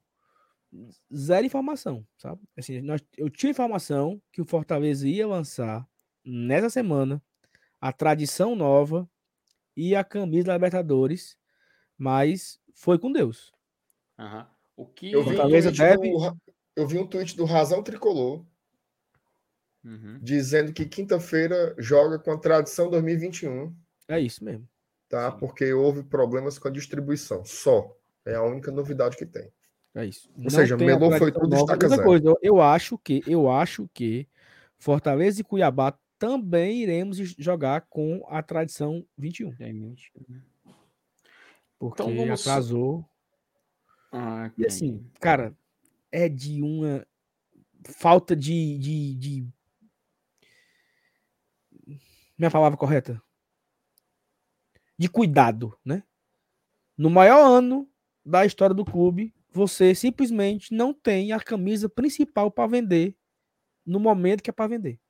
zero informação, sabe? Assim, nós, eu tinha informação que o Fortaleza ia lançar nessa semana a tradição nova e a camisa da Libertadores, mas foi com Deus. Aham. O que. Eu vi, um deve- do, eu vi um tweet do Razão Tricolor Uhum. dizendo que quinta-feira joga com a tradição 2021, É isso mesmo. tá? Sim. Porque houve problemas com a distribuição. Só. É a única novidade que tem. É isso. Ou seja, tem a Melo foi tudo nova. estaca Outra zero. coisa, eu- eu acho que eu acho que Fortaleza e Cuiabá também iremos jogar com a tradição 21, porque Então vamos- atrasou. Ah, E assim, cara, é de uma falta de, de, de... Minha palavra correta? De cuidado, né? No maior ano da história do clube, você simplesmente não tem a camisa principal para vender no momento que é para vender.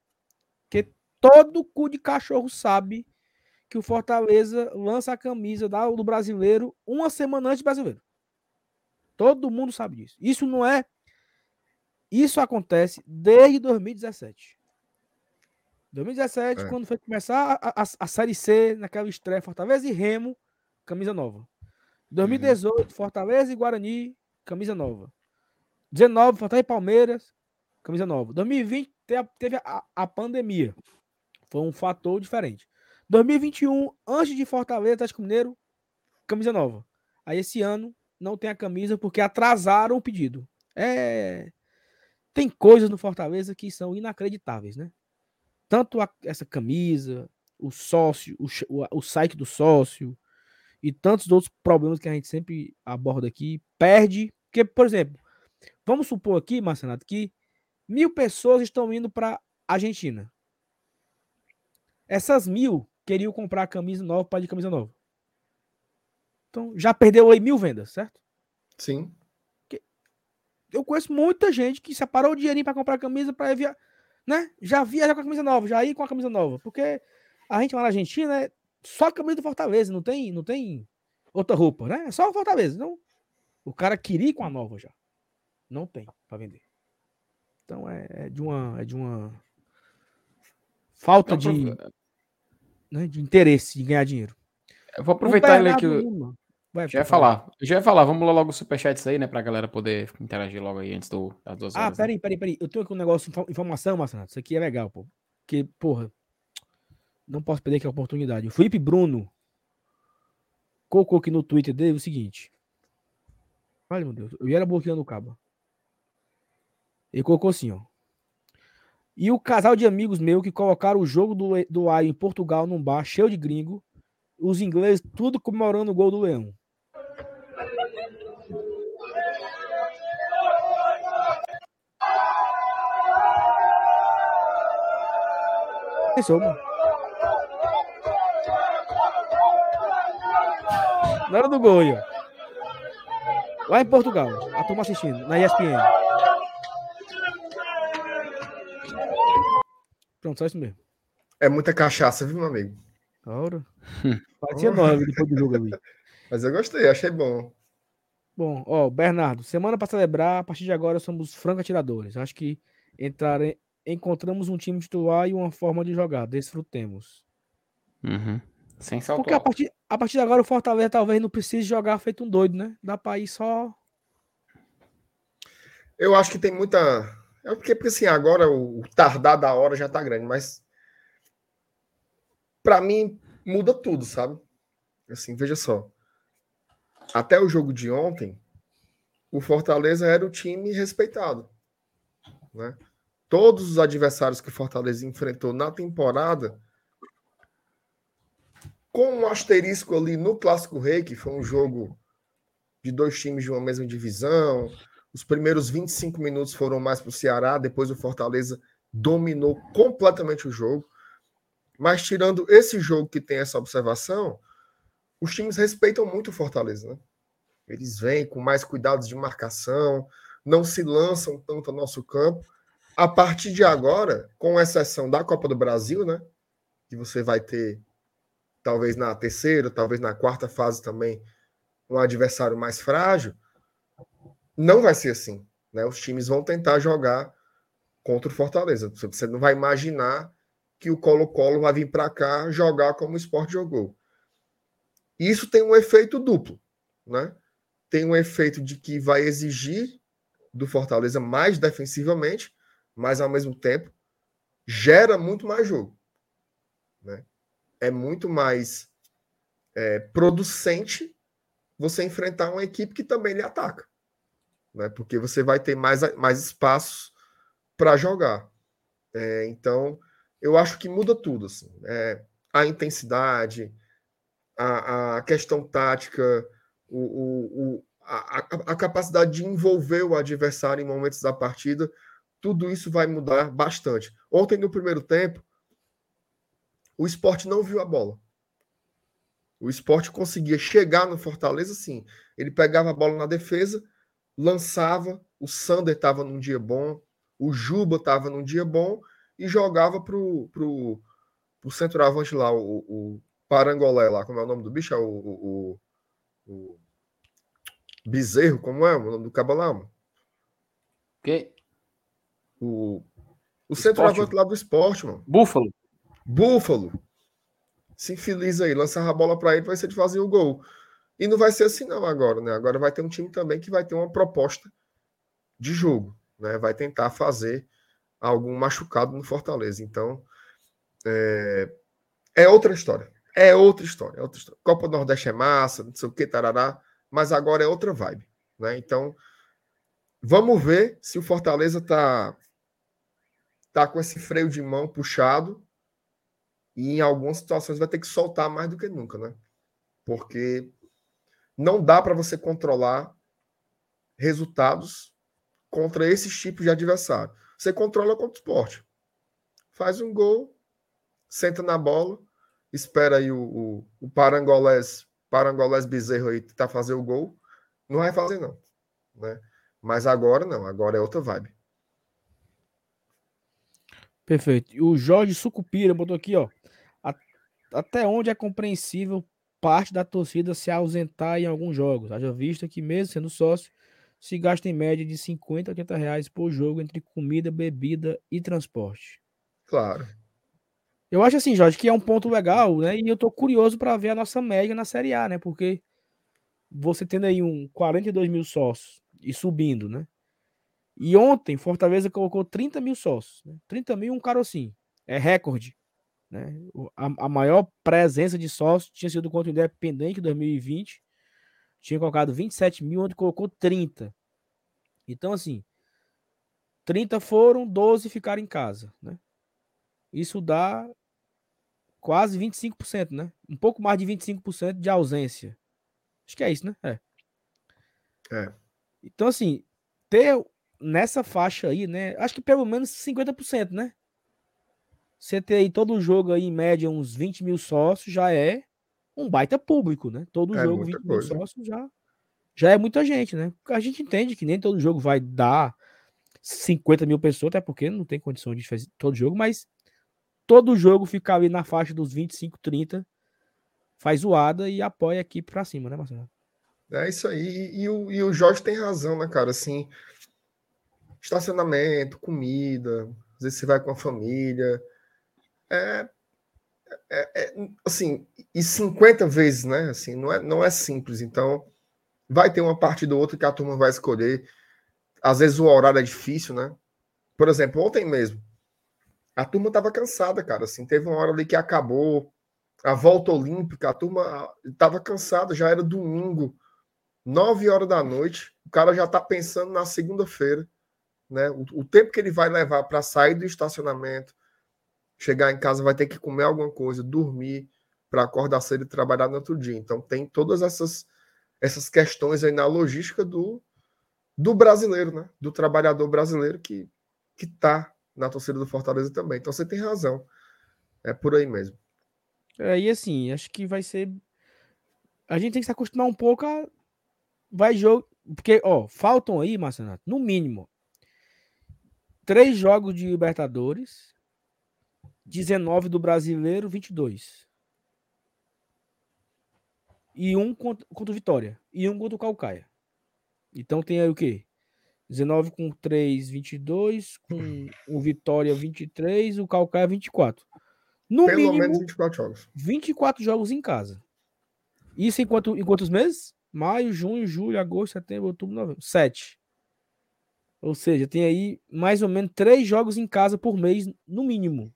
Todo cu de cachorro sabe que o Fortaleza lança a camisa do brasileiro uma semana antes do brasileiro. Todo mundo sabe disso. Isso não é. Isso acontece desde 2017. 2017, É. quando foi começar a, a, a Série C, naquela estreia Fortaleza e Remo, camisa nova. 2018, Fortaleza e Guarani, camisa nova. 19, Fortaleza e Palmeiras, camisa nova. 2020 te- teve a, a pandemia. Foi um fator diferente. 2021, antes de Fortaleza, Atlético Mineiro, camisa nova. Aí esse ano não tem a camisa porque atrasaram o pedido. É tem coisas no Fortaleza que são inacreditáveis, né? Tanto a- essa camisa, o sócio, o, o site do sócio e tantos outros problemas que a gente sempre aborda aqui, perde. Porque, por exemplo, vamos supor aqui, Marcenato, que mil pessoas estão indo para Argentina. Essas mil queriam comprar camisa nova para de camisa nova. Então já perdeu aí mil vendas, certo? Sim. eu conheço muita gente que separou o dinheirinho para comprar camisa para via... né? Já viaja com a camisa nova, já ir com a camisa nova, porque a gente lá na Argentina é só a camisa do Fortaleza, não tem, não tem outra roupa, né? É só o Fortaleza. Então, o cara queria ir com a nova já. Não tem para vender. Então é, é de uma é de uma falta Então, de, né, de interesse de ganhar dinheiro. Eu vou aproveitar ele aqui. Eu Vai, Já ia falar. falar. Já ia falar. Vamos lá logo o superchats aí, né? Pra galera poder interagir logo aí antes do, das duas Ah, horas. né? peraí, peraí, peraí. Eu tenho aqui um negócio, info- informação, Marcelo. Isso aqui é legal, pô. Porque, porra, não posso perder aqui a oportunidade. O Felipe Bruno colocou aqui no Twitter dele o seguinte. Ai, meu Deus. Eu ia bloqueando o cabo. Ele colocou assim, ó. E o casal de amigos meu que colocaram o jogo do, do Aio em Portugal num bar cheio de gringo, os ingleses tudo comemorando o gol do Leão. Pensou, mano. Na hora do gol ó. Lá em Portugal, a turma assistindo, na ESPN. Pronto, só isso mesmo. É muita cachaça, viu, meu amigo? Ora. *laughs* Parecia nós depois do jogo ali. *laughs* Mas eu gostei, achei bom. Bom, ó, Bernardo, semana para celebrar, a partir de agora somos franco atiradores. Acho que entrare... encontramos um time titular e uma forma de jogar. Desfrutemos. Uhum. Sem salto Porque a partir, a partir de agora o Fortaleza talvez não precise jogar feito um doido, né? Dá pra ir só. Eu acho que tem muita. É porque, porque assim, agora o tardar da hora já tá grande, mas. Pra mim, muda tudo, sabe? Assim, veja só. Até o jogo de ontem, o Fortaleza era o time respeitado. Né? Todos os adversários que o Fortaleza enfrentou na temporada, com um asterisco ali no Clássico Rei, que foi um jogo de dois times de uma mesma divisão, os primeiros 25 minutos foram mais para o Ceará, depois o Fortaleza dominou completamente o jogo. Mas tirando esse jogo que tem essa observação, os times respeitam muito o Fortaleza, né? Eles vêm com mais cuidados de marcação, não se lançam tanto ao nosso campo. A partir de agora, com exceção da Copa do Brasil, né? Que você vai ter, talvez na terceira, talvez na quarta fase também, um adversário mais frágil não vai ser assim. Né? Os times vão tentar jogar contra o Fortaleza. Você não vai imaginar que o Colo-Colo vai vir para cá jogar como o esporte jogou. Isso tem um efeito duplo. Né? Tem um efeito de que vai exigir do Fortaleza mais defensivamente, mas ao mesmo tempo gera muito mais jogo. Né? É muito mais é, producente você enfrentar uma equipe que também lhe ataca. Né? Porque você vai ter mais, mais espaços para jogar. É, então, eu acho que muda tudo, assim. É, a intensidade, a, a questão tática, o, o, o a, a, capacidade de envolver o adversário em momentos da partida, tudo isso vai mudar bastante. Ontem, no primeiro tempo, o esporte não viu a bola. O esporte conseguia chegar no Fortaleza, sim. Ele pegava a bola na defesa, lançava, o Sander estava num dia bom, o Juba estava num dia bom e jogava pro, pro, pro centroavante lá, o, o Parangolé lá, como é o nome do bicho? É o, o, o Bezerro, como é o nome do Cabalão? Quem? O, o centroavante lá do esporte, mano. Búfalo. Búfalo. Se infeliz aí, lançar a bola para ele vai ser de fazer o gol. E não vai ser assim não agora, né? Agora vai ter um time também que vai ter uma proposta de jogo, né? Vai tentar fazer algum machucado no Fortaleza. Então, é, é outra história. É outra história, é outra história. Copa do Nordeste é massa, não sei o que, tarará mas agora é outra vibe. Né? Então, vamos ver se o Fortaleza tá, tá com esse freio de mão puxado e em algumas situações vai ter que soltar mais do que nunca, né? Porque não dá para você controlar resultados contra esses tipos de adversário. Você controla contra o esporte. Faz um gol, senta na bola, espera aí o, o, o Parangolés Parangolés Bezerro aí tentar fazer o gol, não vai fazer, não. Né? Mas agora não, agora é outra vibe. Perfeito. E o Jorge Sucupira botou aqui, ó. Até onde é compreensível parte da torcida se ausentar em alguns jogos? Haja vista que, mesmo sendo sócio, se gasta em média de 50 a 80 reais por jogo entre comida, bebida e transporte. Claro. Eu acho assim, Jorge, que é um ponto legal, né? E eu tô curioso para ver a nossa média na Série A, né? Porque você tendo aí um 42 mil sócios e subindo, né? E ontem, Fortaleza colocou 30 mil sócios. Né? 30 mil, um carocinho. É recorde. Né? A, a, maior presença de sócios tinha sido contra o Independente em 2020. Tinha colocado 27 mil, onde colocou 30. Então, assim, 30 foram, 12 ficaram em casa. Né? Isso dá quase 25%, né? Um pouco mais de 25% de ausência. Acho que é isso, né? É. é. Então, assim, ter nessa faixa aí, né? Acho que pelo menos 50%, né? Você ter aí todo jogo aí, em média, uns 20 mil sócios, já é um baita público, né? Todo é jogo, 20 coisa. mil sócios já, já é muita gente, né? A gente entende que nem todo jogo vai dar 50 mil pessoas, até porque não tem condição de fazer todo jogo, mas todo jogo fica ali na faixa dos 25, 30, faz zoada e apoia a equipe pra cima, né, Marcelo? É isso aí. E, e, o, e o Jorge tem razão, né, cara? Assim, estacionamento, comida, às vezes você vai com a família. É, é, é, assim, e 50 vezes, né? Assim, não é, não é simples. Então, vai ter uma parte do outro que a turma vai escolher. Às vezes o horário é difícil, né? Por exemplo, ontem mesmo, a turma estava cansada, cara. Assim, teve uma hora ali que acabou a volta olímpica, a turma estava cansada, já era domingo, nove horas da noite. O cara já está pensando na segunda-feira, né? O, o, tempo que ele vai levar para sair do estacionamento, chegar em casa, vai ter que comer alguma coisa, dormir, para acordar cedo e trabalhar no outro dia. Então tem todas essas essas questões aí na logística do, do brasileiro, né? Do trabalhador brasileiro que que está na torcida do Fortaleza também. Então você tem razão. É por aí mesmo. É, e assim, acho que vai ser. A gente tem que se acostumar um pouco a. Vai jogo. Porque, ó, faltam aí, Marcelo, no mínimo, três jogos de Libertadores, 19 do Brasileiro, 22. E um contra, contra o Vitória. E um contra o Calcaia. Então tem aí o quê? 19 com 3, 22, com o Vitória 23, o Calcaia 24. No Pelo mínimo, menos 24 jogos. 24 jogos em casa. Isso em, quanto, em quantos meses? Maio, junho, julho, agosto, setembro, outubro, novembro. Sete. Ou seja, tem aí mais ou menos três jogos em casa por mês, no mínimo,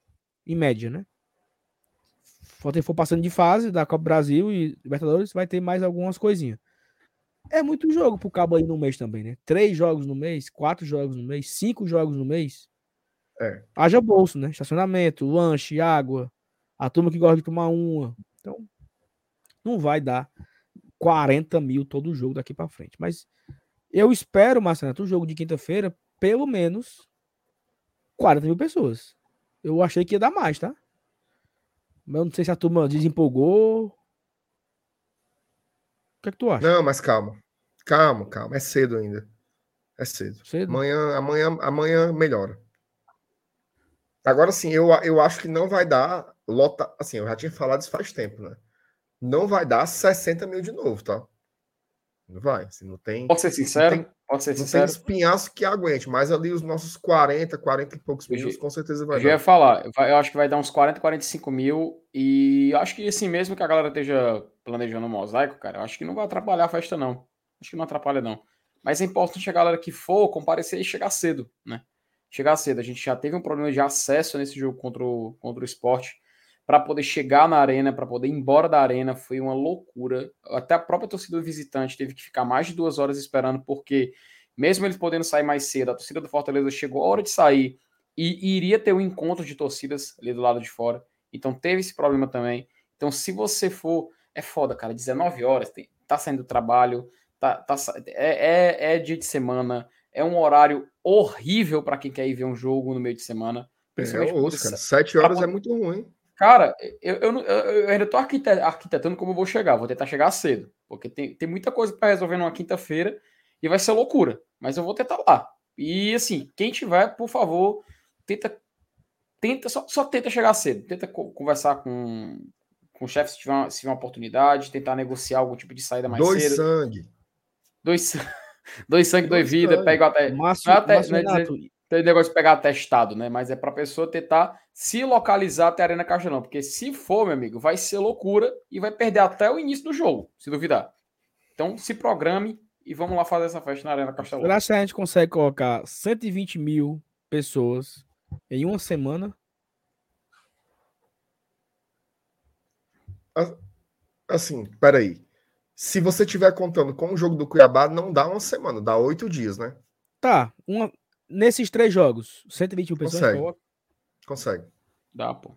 em média, né? Se for passando de fase da Copa Brasil e Libertadores, vai ter mais algumas coisinhas. é muito jogo pro cabo aí no mês também, né? Três jogos no mês, quatro jogos no mês, cinco jogos no mês. É. Haja bolso, né? Estacionamento, lanche, água. A turma que gosta de tomar uma. Então, não vai dar 40 mil todo jogo daqui para frente. Mas eu espero, Marcelo, o jogo de quinta-feira, pelo menos 40 mil pessoas. Eu achei que ia dar mais, tá? Mas eu não sei se a turma desempolgou. O que é que tu acha? Não, mas calma. Calma, calma. É cedo ainda. É cedo. Cedo? Amanhã, amanhã, amanhã melhora. Agora sim, eu, eu acho que não vai dar lota. Assim, eu já tinha falado isso faz tempo, né? Não vai dar 60 mil de novo, tá? Não vai. Assim, não tem. Pode ser sincero? Não tem, Pode ser não tem sincero? espinhaço que aguente, mas ali os nossos 40, 40 e poucos mil, Eu- com certeza vai Eu já ia dar. falar, eu acho que vai dar uns 40, 45 mil. E eu acho que assim mesmo que a galera esteja planejando um mosaico, cara, eu acho que não vai atrapalhar a festa, não. Acho que não atrapalha, não. Mas é importante a galera que for comparecer e chegar cedo, né? Chegar cedo. A gente já teve um problema de acesso nesse jogo contra o, contra o esporte. Para poder chegar na arena, para poder ir embora da arena, foi uma loucura. Até a própria torcida visitante teve que ficar mais de duas horas esperando, porque mesmo eles podendo sair mais cedo, a torcida do Fortaleza chegou a hora de sair e, iria ter um encontro de torcidas ali do lado de fora. Então teve esse problema também. Então, se você for. É foda, cara. 19 horas, tem- tá saindo do trabalho, tá, tá, é, é, é dia de semana, é um horário horrível para quem quer ir ver um jogo no meio de semana. É, ouço, cara. 7 horas pra- é muito ruim. Cara, eu, eu, eu- ainda arquite- arquitetando como eu vou chegar. Vou tentar chegar cedo. Porque tem, tem muita coisa para resolver numa quinta-feira e vai ser loucura. Mas eu vou tentar lá. E assim, quem tiver, por favor, tenta. Tenta, só, só tenta chegar cedo. Tenta co- conversar com, com o chefe se tiver, uma, se tiver uma oportunidade, tentar negociar algum tipo de saída mais Dois cedo. sangue. Dois, *laughs* dois sangue, dois Dois vida, sangue. pega até. Márcio, é até- Márcio não é dizer- Renato, Tem negócio de pegar atestado, né? Mas é pra pessoa tentar se localizar até a Arena Castelão. Porque se for, meu amigo, vai ser loucura e vai perder até o início do jogo, se duvidar. Então se programe e vamos lá fazer essa festa na Arena Castelão. será que a gente consegue colocar 120 mil pessoas em uma semana? Assim, peraí. Se você estiver contando com o jogo do Cuiabá, não dá uma semana, dá oito dias, né? Tá, uma, nesses três jogos, 120 mil pessoas. Consegue. coloca- Consegue. Dá, pô.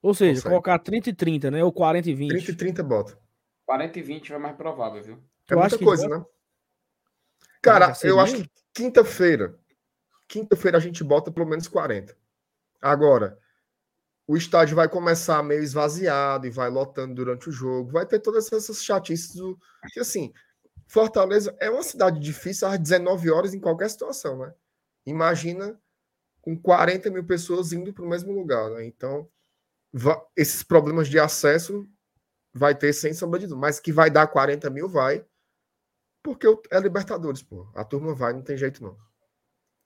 Ou seja, Consegue. colocar 30 e 30, né? Ou 40 e 20. 30 e 30 bota. 40 e 20 vai mais provável, viu? É Tu acha muita que coisa, bota? né? Cara, eu acho que quinta-feira. Quinta-feira a gente bota pelo menos 40. Agora, o estádio vai começar meio esvaziado e vai lotando durante o jogo. Vai ter todas essas chatices. Do... Que assim, Fortaleza é uma cidade difícil às 19 horas em qualquer situação, né? Imagina com 40 mil pessoas indo para o mesmo lugar, né? Então, esses problemas de acesso vai ter sem sombra de dúvida. Mas que vai dar 40 mil, vai. Porque é Libertadores, pô. A turma vai, não tem jeito, não.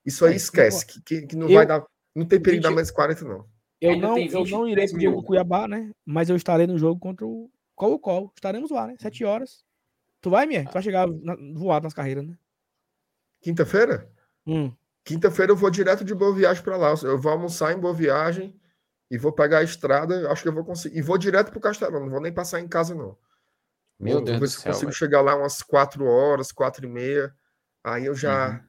Isso aí É, esquece, que, que, que não eu- vai dar. Não tem perigo dar 20 mais 40, não. Eu não, eu não irei 23 pro jogo Cuiabá, né? Mas eu estarei no jogo contra o Colo-Colo. Estaremos lá, né? 7 horas. Tu vai, Mier? Tu vai chegar na, voado nas carreiras, né? Quinta-feira? Hum. Quinta-feira eu vou direto de Boa Viagem para lá. Eu vou almoçar em Boa Viagem e vou pegar a estrada. Acho que eu vou conseguir. E vou direto pro Castelão. Não vou nem passar em casa, não. Meu Vou- Deus vou ver do se eu céu, consigo velho. chegar lá umas 4 horas, 4 e meia. Aí eu já Uhum.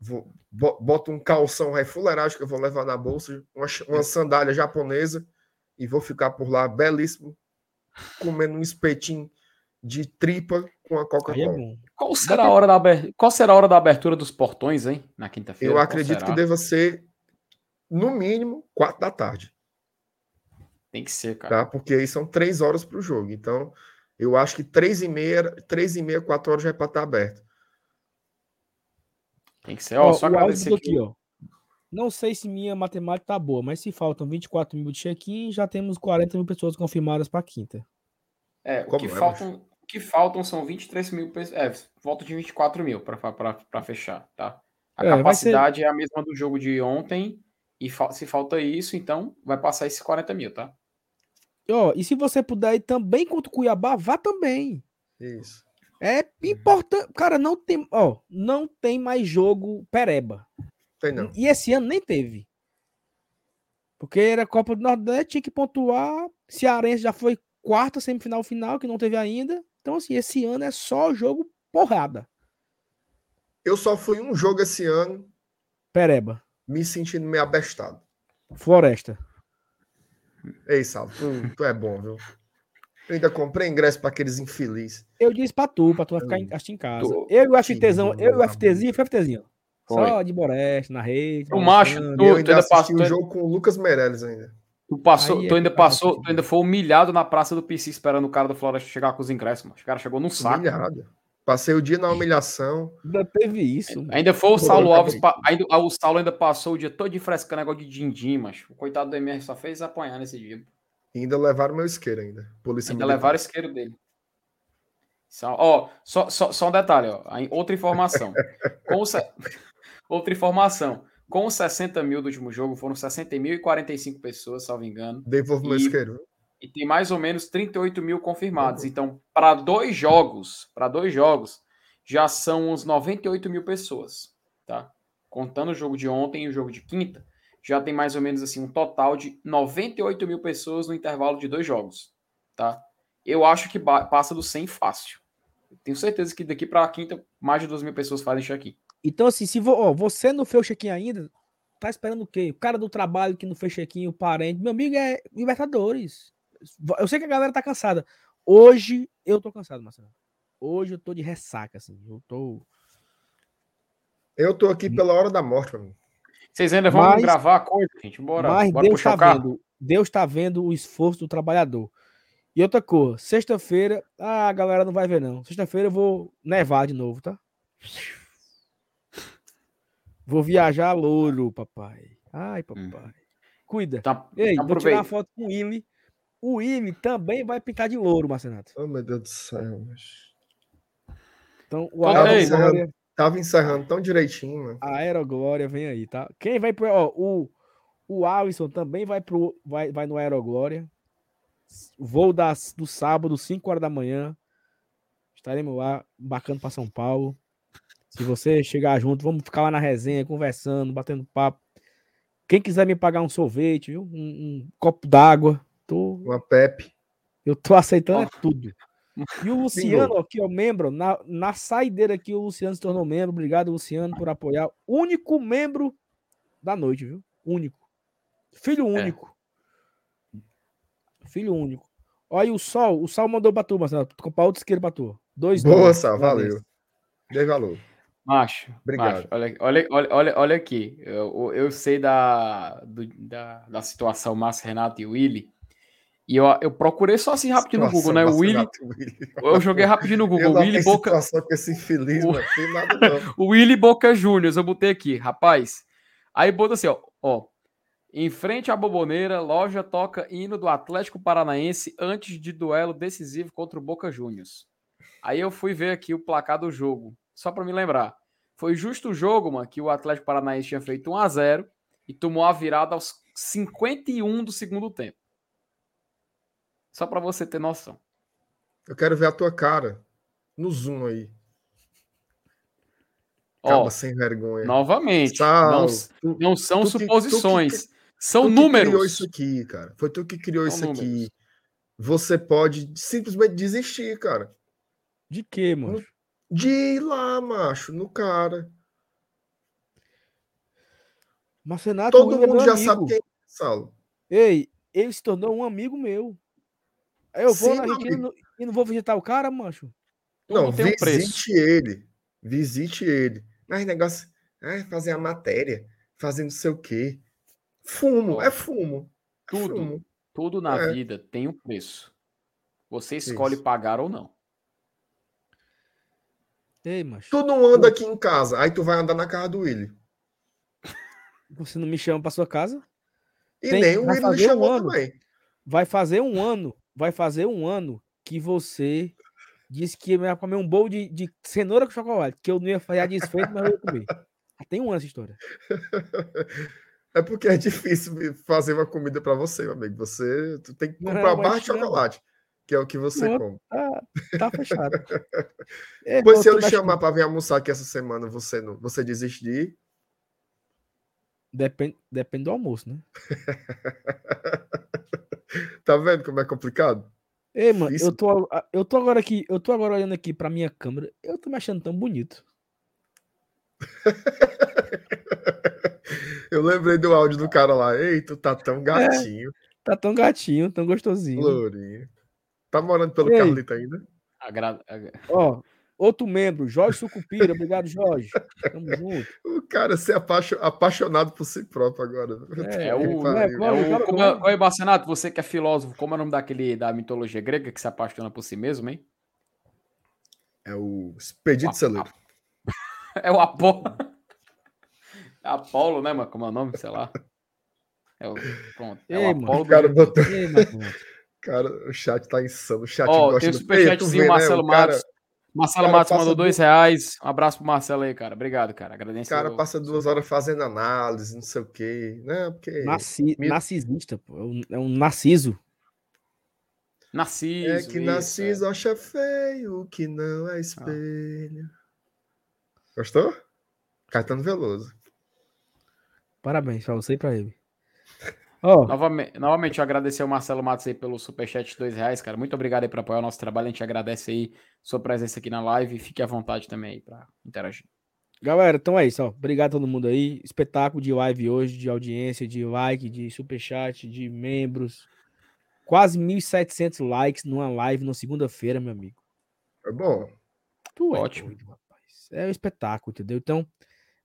vou, bo- boto um calção refuleragem que eu vou levar na bolsa, uma, uma sandália japonesa e vou ficar por lá belíssimo, comendo um espetinho de tripa com a é Coca-Cola. bom. Qual será, a hora da aber- Qual será a hora da abertura dos portões, hein? Na quinta-feira? eu acredito que deva ser, no mínimo, 4 da tarde. Tem que ser, cara. tá? Porque aí são três horas para o jogo. Então, eu acho que três e meia, três e meia, quatro horas já é para estar aberto. Tem que ser. Ó, Ó, só agradecer aqui. aqui, ó. Não sei se minha matemática tá boa, mas se faltam 24 mil de check-in, já temos 40 mil pessoas confirmadas para quinta. É, o Como que, é, faltam, que faltam são 23 mil pessoas. É, volta de 24 mil para fechar, tá? A É, vai ser- capacidade é a mesma do jogo de ontem. E fa- se falta isso, então vai passar esses 40 mil, tá? E, ó, e se você puder ir também contra o Cuiabá, vá também. Isso. É importante. Cara, não tem, ó, não tem mais jogo pereba. Tem não. E esse ano nem teve. Porque era Copa do Nordeste, tinha que pontuar. Cearense já foi quarta semifinal final, que não teve ainda. Então, assim, esse ano é só jogo porrada. Eu só fui um jogo esse ano Pereba. me sentindo meio abestado. Floresta. Ei, Salvo, tu, tu é bom, viu? Eu ainda comprei ingresso para aqueles infelizes. Eu disse pra tu, pra tu ficar em, assistir em casa. Tô- Eu e o Que FTzão, eu e o FTzinho, foi FTzinho. Foi. Só de Boreste, na rede. O macho. Tu- eu tu ainda ainda assisti passou- o jogo com o Lucas Meirelles ainda. Tu, passou, Aí é tu ainda que tá passou, tu ainda foi humilhado na praça do PC esperando o cara do Floresta chegar com os ingressos, mano. O cara chegou num saco. Humilhado. Passei o dia na humilhação. Ainda teve isso. Ainda foi o Saulo Alves, pa- ainda, ah, o Saulo ainda passou o dia todo de frescando negócio de din-din, mas o coitado do MR só fez apanhar nesse dia. E ainda levaram meu isqueiro ainda. Polícia Ainda militar. levaram o isqueiro dele. Só, ó, só, só, só um detalhe, ó. Outra informação. *laughs* Com o se- Outra informação. Com os 60 mil do último jogo, foram 60.045 pessoas, salvo engano. Devolvo meu E-. E tem mais ou menos 38 mil confirmados. Então, para dois jogos, para dois jogos, já são uns 98 mil pessoas, tá? Contando o jogo de ontem e o jogo de quinta, já tem mais ou menos assim um total de 98 mil pessoas no intervalo de dois jogos, tá? Eu acho que passa do 100 fácil. Tenho certeza que daqui para a quinta, mais de 2 mil pessoas fazem check-in. Então, assim, se vo- ó, você não fez o check-in ainda, tá esperando o quê? O cara do trabalho que não fez check-in, o parente. Meu amigo é Libertadores. Eu sei que a galera tá cansada. Hoje eu tô cansado, Marcelo. Hoje eu tô de ressaca, assim. Eu tô. Eu tô aqui pela hora da morte, meu amigo. Vocês ainda vão Mas- gravar a coisa, gente? Bora, Mas bora Deus puxar tá o carro. vendo. Deus tá vendo o esforço do trabalhador. E outra coisa, sexta-feira, ah, a galera não vai ver, não. Sexta-feira eu vou nevar de novo, tá? Vou viajar louro, papai. Ai, papai. Cuida. Tá, Ei, vou aproveita. tirar uma foto com o Willi. O Willi também vai pintar de louro, Marcenato. Oh, meu Deus do céu. mas- Então, o Então, ei, Aeroglória, Tava encerrando tão direitinho, mano. a Aeroglória vem aí, tá? Quem vai pro. Ó, o, o Alisson também vai, pro, vai, vai no Aeroglória. Voo das, do sábado, 5 horas da manhã. Estaremos lá, embarcando para São Paulo. Se você chegar junto, vamos ficar lá na resenha, conversando, batendo papo. Quem quiser me pagar um sorvete, viu? Um, um copo d'água. Tô, Uma Pepe. Eu tô aceitando é Ó. tudo. E o *laughs* Luciano, aqui, ó, membro, na, na saideira aqui, o Luciano se tornou membro. Obrigado, Luciano, por apoiar. Único membro da noite, viu? Único. Filho único. Filho único. Olha o Sol. O Sol mandou pra tu, Marcelo. Comprar outro isqueiro pra tu. Dois Boa. Sal, valeu. Dei valor. Macho, Obrigado. macho, olha, olha, olha, olha, aqui. Eu, eu sei da, do- da, da situação Márcio Renato e Willy. E eu, eu procurei só assim rapidinho no Google, né? O Willy. Renato Willy. Eu joguei rapidinho no Eu Google. não Willy Boca, situação com esse infeliz, O-. Tem nada não. *laughs* o Willy Boca Juniors, eu botei aqui, rapaz. Aí bota assim, ó, ó. Em frente à Boboneira, loja toca hino do Atlético Paranaense antes de duelo decisivo contra o Boca Juniors. Aí eu fui ver aqui o placar do jogo, só para me lembrar. Foi justo o jogo, mano, que o Atlético Paranaense tinha feito 1 a 0 e tomou a virada aos 51 do segundo tempo. Só para você ter noção. Eu quero ver a tua cara no Zoom aí. Ó, Calma, sem vergonha. novamente, Sal, não, tu- não são tu que- tu que- suposições, são tu que criou números. isso aqui, cara. Foi tu que criou São isso números. aqui. Você pode simplesmente desistir, cara. De quê, mano? De ir lá, macho, no cara. Marcenato, o Todo é mundo meu já amigo. sabe quem é Saulo. Ei, ele se tornou um amigo meu. Aí eu vou Sim, na Argentina e não- e não vou visitar o cara, mancho. Tudo Não, tem um preço. visite ele. Visite ele. Mas negócio, ai, fazer a matéria, fazer não sei o quê. Fumo, é fumo. É tudo. fumo. Tudo na É. vida tem um preço. Você escolhe Isso. pagar ou não. Ei, mancho. Tu não anda aqui em casa, aí tu vai andar na casa do Willy. Você não me chama pra sua casa? E Tem- nem o vai Willy me fazer um chamou ano. também. Vai fazer um ano. Vai fazer um ano que você disse que ia comer um bolo de, de cenoura com chocolate. Que eu não ia fazer desfeito, mas eu ia comer. Já tem um ano essa história. *laughs* É porque é difícil fazer uma comida pra você, meu amigo. Você tu tem que Não, comprar barra de chocolate, que é o que você Não, come. Tá, tá fechado. *laughs* É, Pois se eu lhe chamar pra vir almoçar aqui essa semana, você não, você desiste de ir? Depende, depende do almoço, né? *laughs* Tá vendo como é complicado? Ei, mano, eu tô, eu tô agora aqui, eu tô agora olhando aqui pra minha câmera. Eu tô me achando tão bonito. *laughs* Eu lembrei do áudio do cara lá. Ei, tu tá tão gatinho, Tá tão gatinho, tão gostosinho. lourinho. Tá morando pelo Ei. Carlito ainda? Agra- Ó, outro membro, Jorge Sucupira. Obrigado, Jorge. Tamo junto. O cara ser apaixo- apaixonado por si próprio agora. *laughs* É, É o- é, pariu. É o, como é, oi, Marcenato, você que é filósofo, como é o nome daquele da mitologia grega que se apaixona por si mesmo, hein? É o Expedito Celeiro. *laughs* É o Apolo. É Apolo, né, mano? Como é o nome? Sei lá. É o, pronto. É Ei, o mano. Apolo O cara do... botou. Ei, Marcos. Cara, o chat tá insano. O chat Ó, gosta tem o do- superchatzinho, vê, né, Marcelo o cara- Matos. Marcelo cara Matos mandou dois reais. Um abraço pro Marcelo aí, cara. Obrigado, cara. O Agradeço. cara o- passa duas horas fazendo análise, não sei o quê. Né? Porque Narci... Me- Narcisista, pô. É um, é um narciso. Narciso. é que isso, Narciso acha feio que não é espelho. Gostou? Caetano Veloso. Parabéns pra você e pra ele. Ó, Novamente, novamente, eu agradecer ao Marcelo Matos aí pelo superchat de dois reais, cara. Muito obrigado aí por apoiar o nosso trabalho. A gente agradece aí sua presença aqui na live. Fique à vontade também aí pra interagir. galera, então é isso, ó. Obrigado a todo mundo aí. Espetáculo de live hoje, de audiência, de like, de superchat, de membros. Quase 1.700 likes numa live na segunda-feira, meu amigo. É bom. Tu é Ótimo. doido, rapaz. É um espetáculo, entendeu? Então,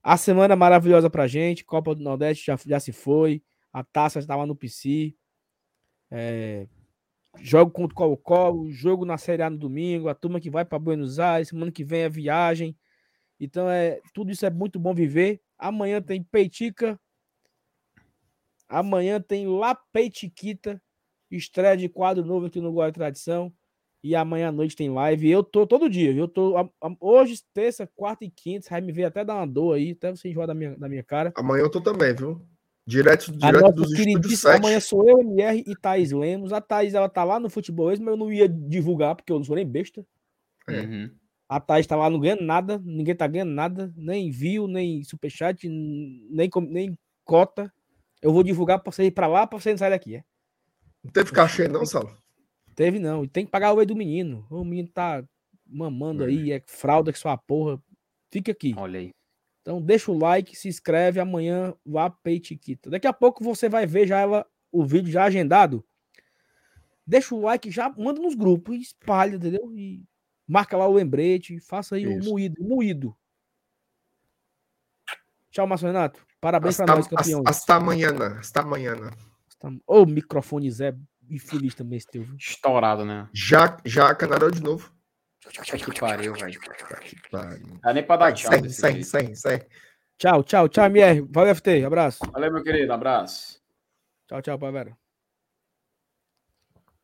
a semana maravilhosa pra gente. Copa do Nordeste já, já se foi. A taça estava no PC. É, jogo contra o Colo-Colo. Jogo na Série A no domingo. A turma que vai para Buenos Aires. Semana que vem é viagem. Então, é, tudo isso é muito bom viver. Amanhã tem Peitica. Amanhã tem La Peitiquita. Estreia de quadro novo aqui no Guarda Tradição. E amanhã à noite tem live. Eu tô todo dia. Eu tô a- a- hoje, terça, quarta e quinta. Você vai me ver até dar uma dor aí, até você enjoar da minha, da minha cara. Amanhã eu tô também, viu? Direto, direto dos estúdios queridíssima 7. amanhã sou eu, MR e Thaís Lemos. A Thaís, ela tá lá no futebol, mas eu não ia divulgar, porque eu não sou nem besta. É. Uhum. A Thaís tá lá não ganhando nada, ninguém tá ganhando nada, nem view, nem superchat, nem, nem cota. Eu vou divulgar pra você ir pra lá, pra você não sair daqui, é? Não teve cachê, não, Sala? Teve não, e tem que pagar o whey do menino. O menino tá mamando aí, é fralda que sua porra. Fica aqui. Olha aí. Então deixa o like, se inscreve, amanhã vá Peitiquita. Daqui a pouco você vai ver já ela, o vídeo já agendado. Deixa o like, já manda nos grupos, e espalha, entendeu? E marca lá o lembrete, faça aí o Isso. moído, moído. Tchau, Márcio Renato. Parabéns Hasta, pra nós, campeões. hasta amanhã, hasta amanhã. Ô, microfone Zé, infeliz também esse teu. viu? Estourado, né? Já, já canarou de novo. Que pariu, velho. Pariu. Dá nem pra dar tchau. Sai, sai, sai, sai. Tchau, tchau, tchau, MR. Valeu, FT. Abraço. Valeu, meu querido. Abraço. Tchau, tchau, Pavera.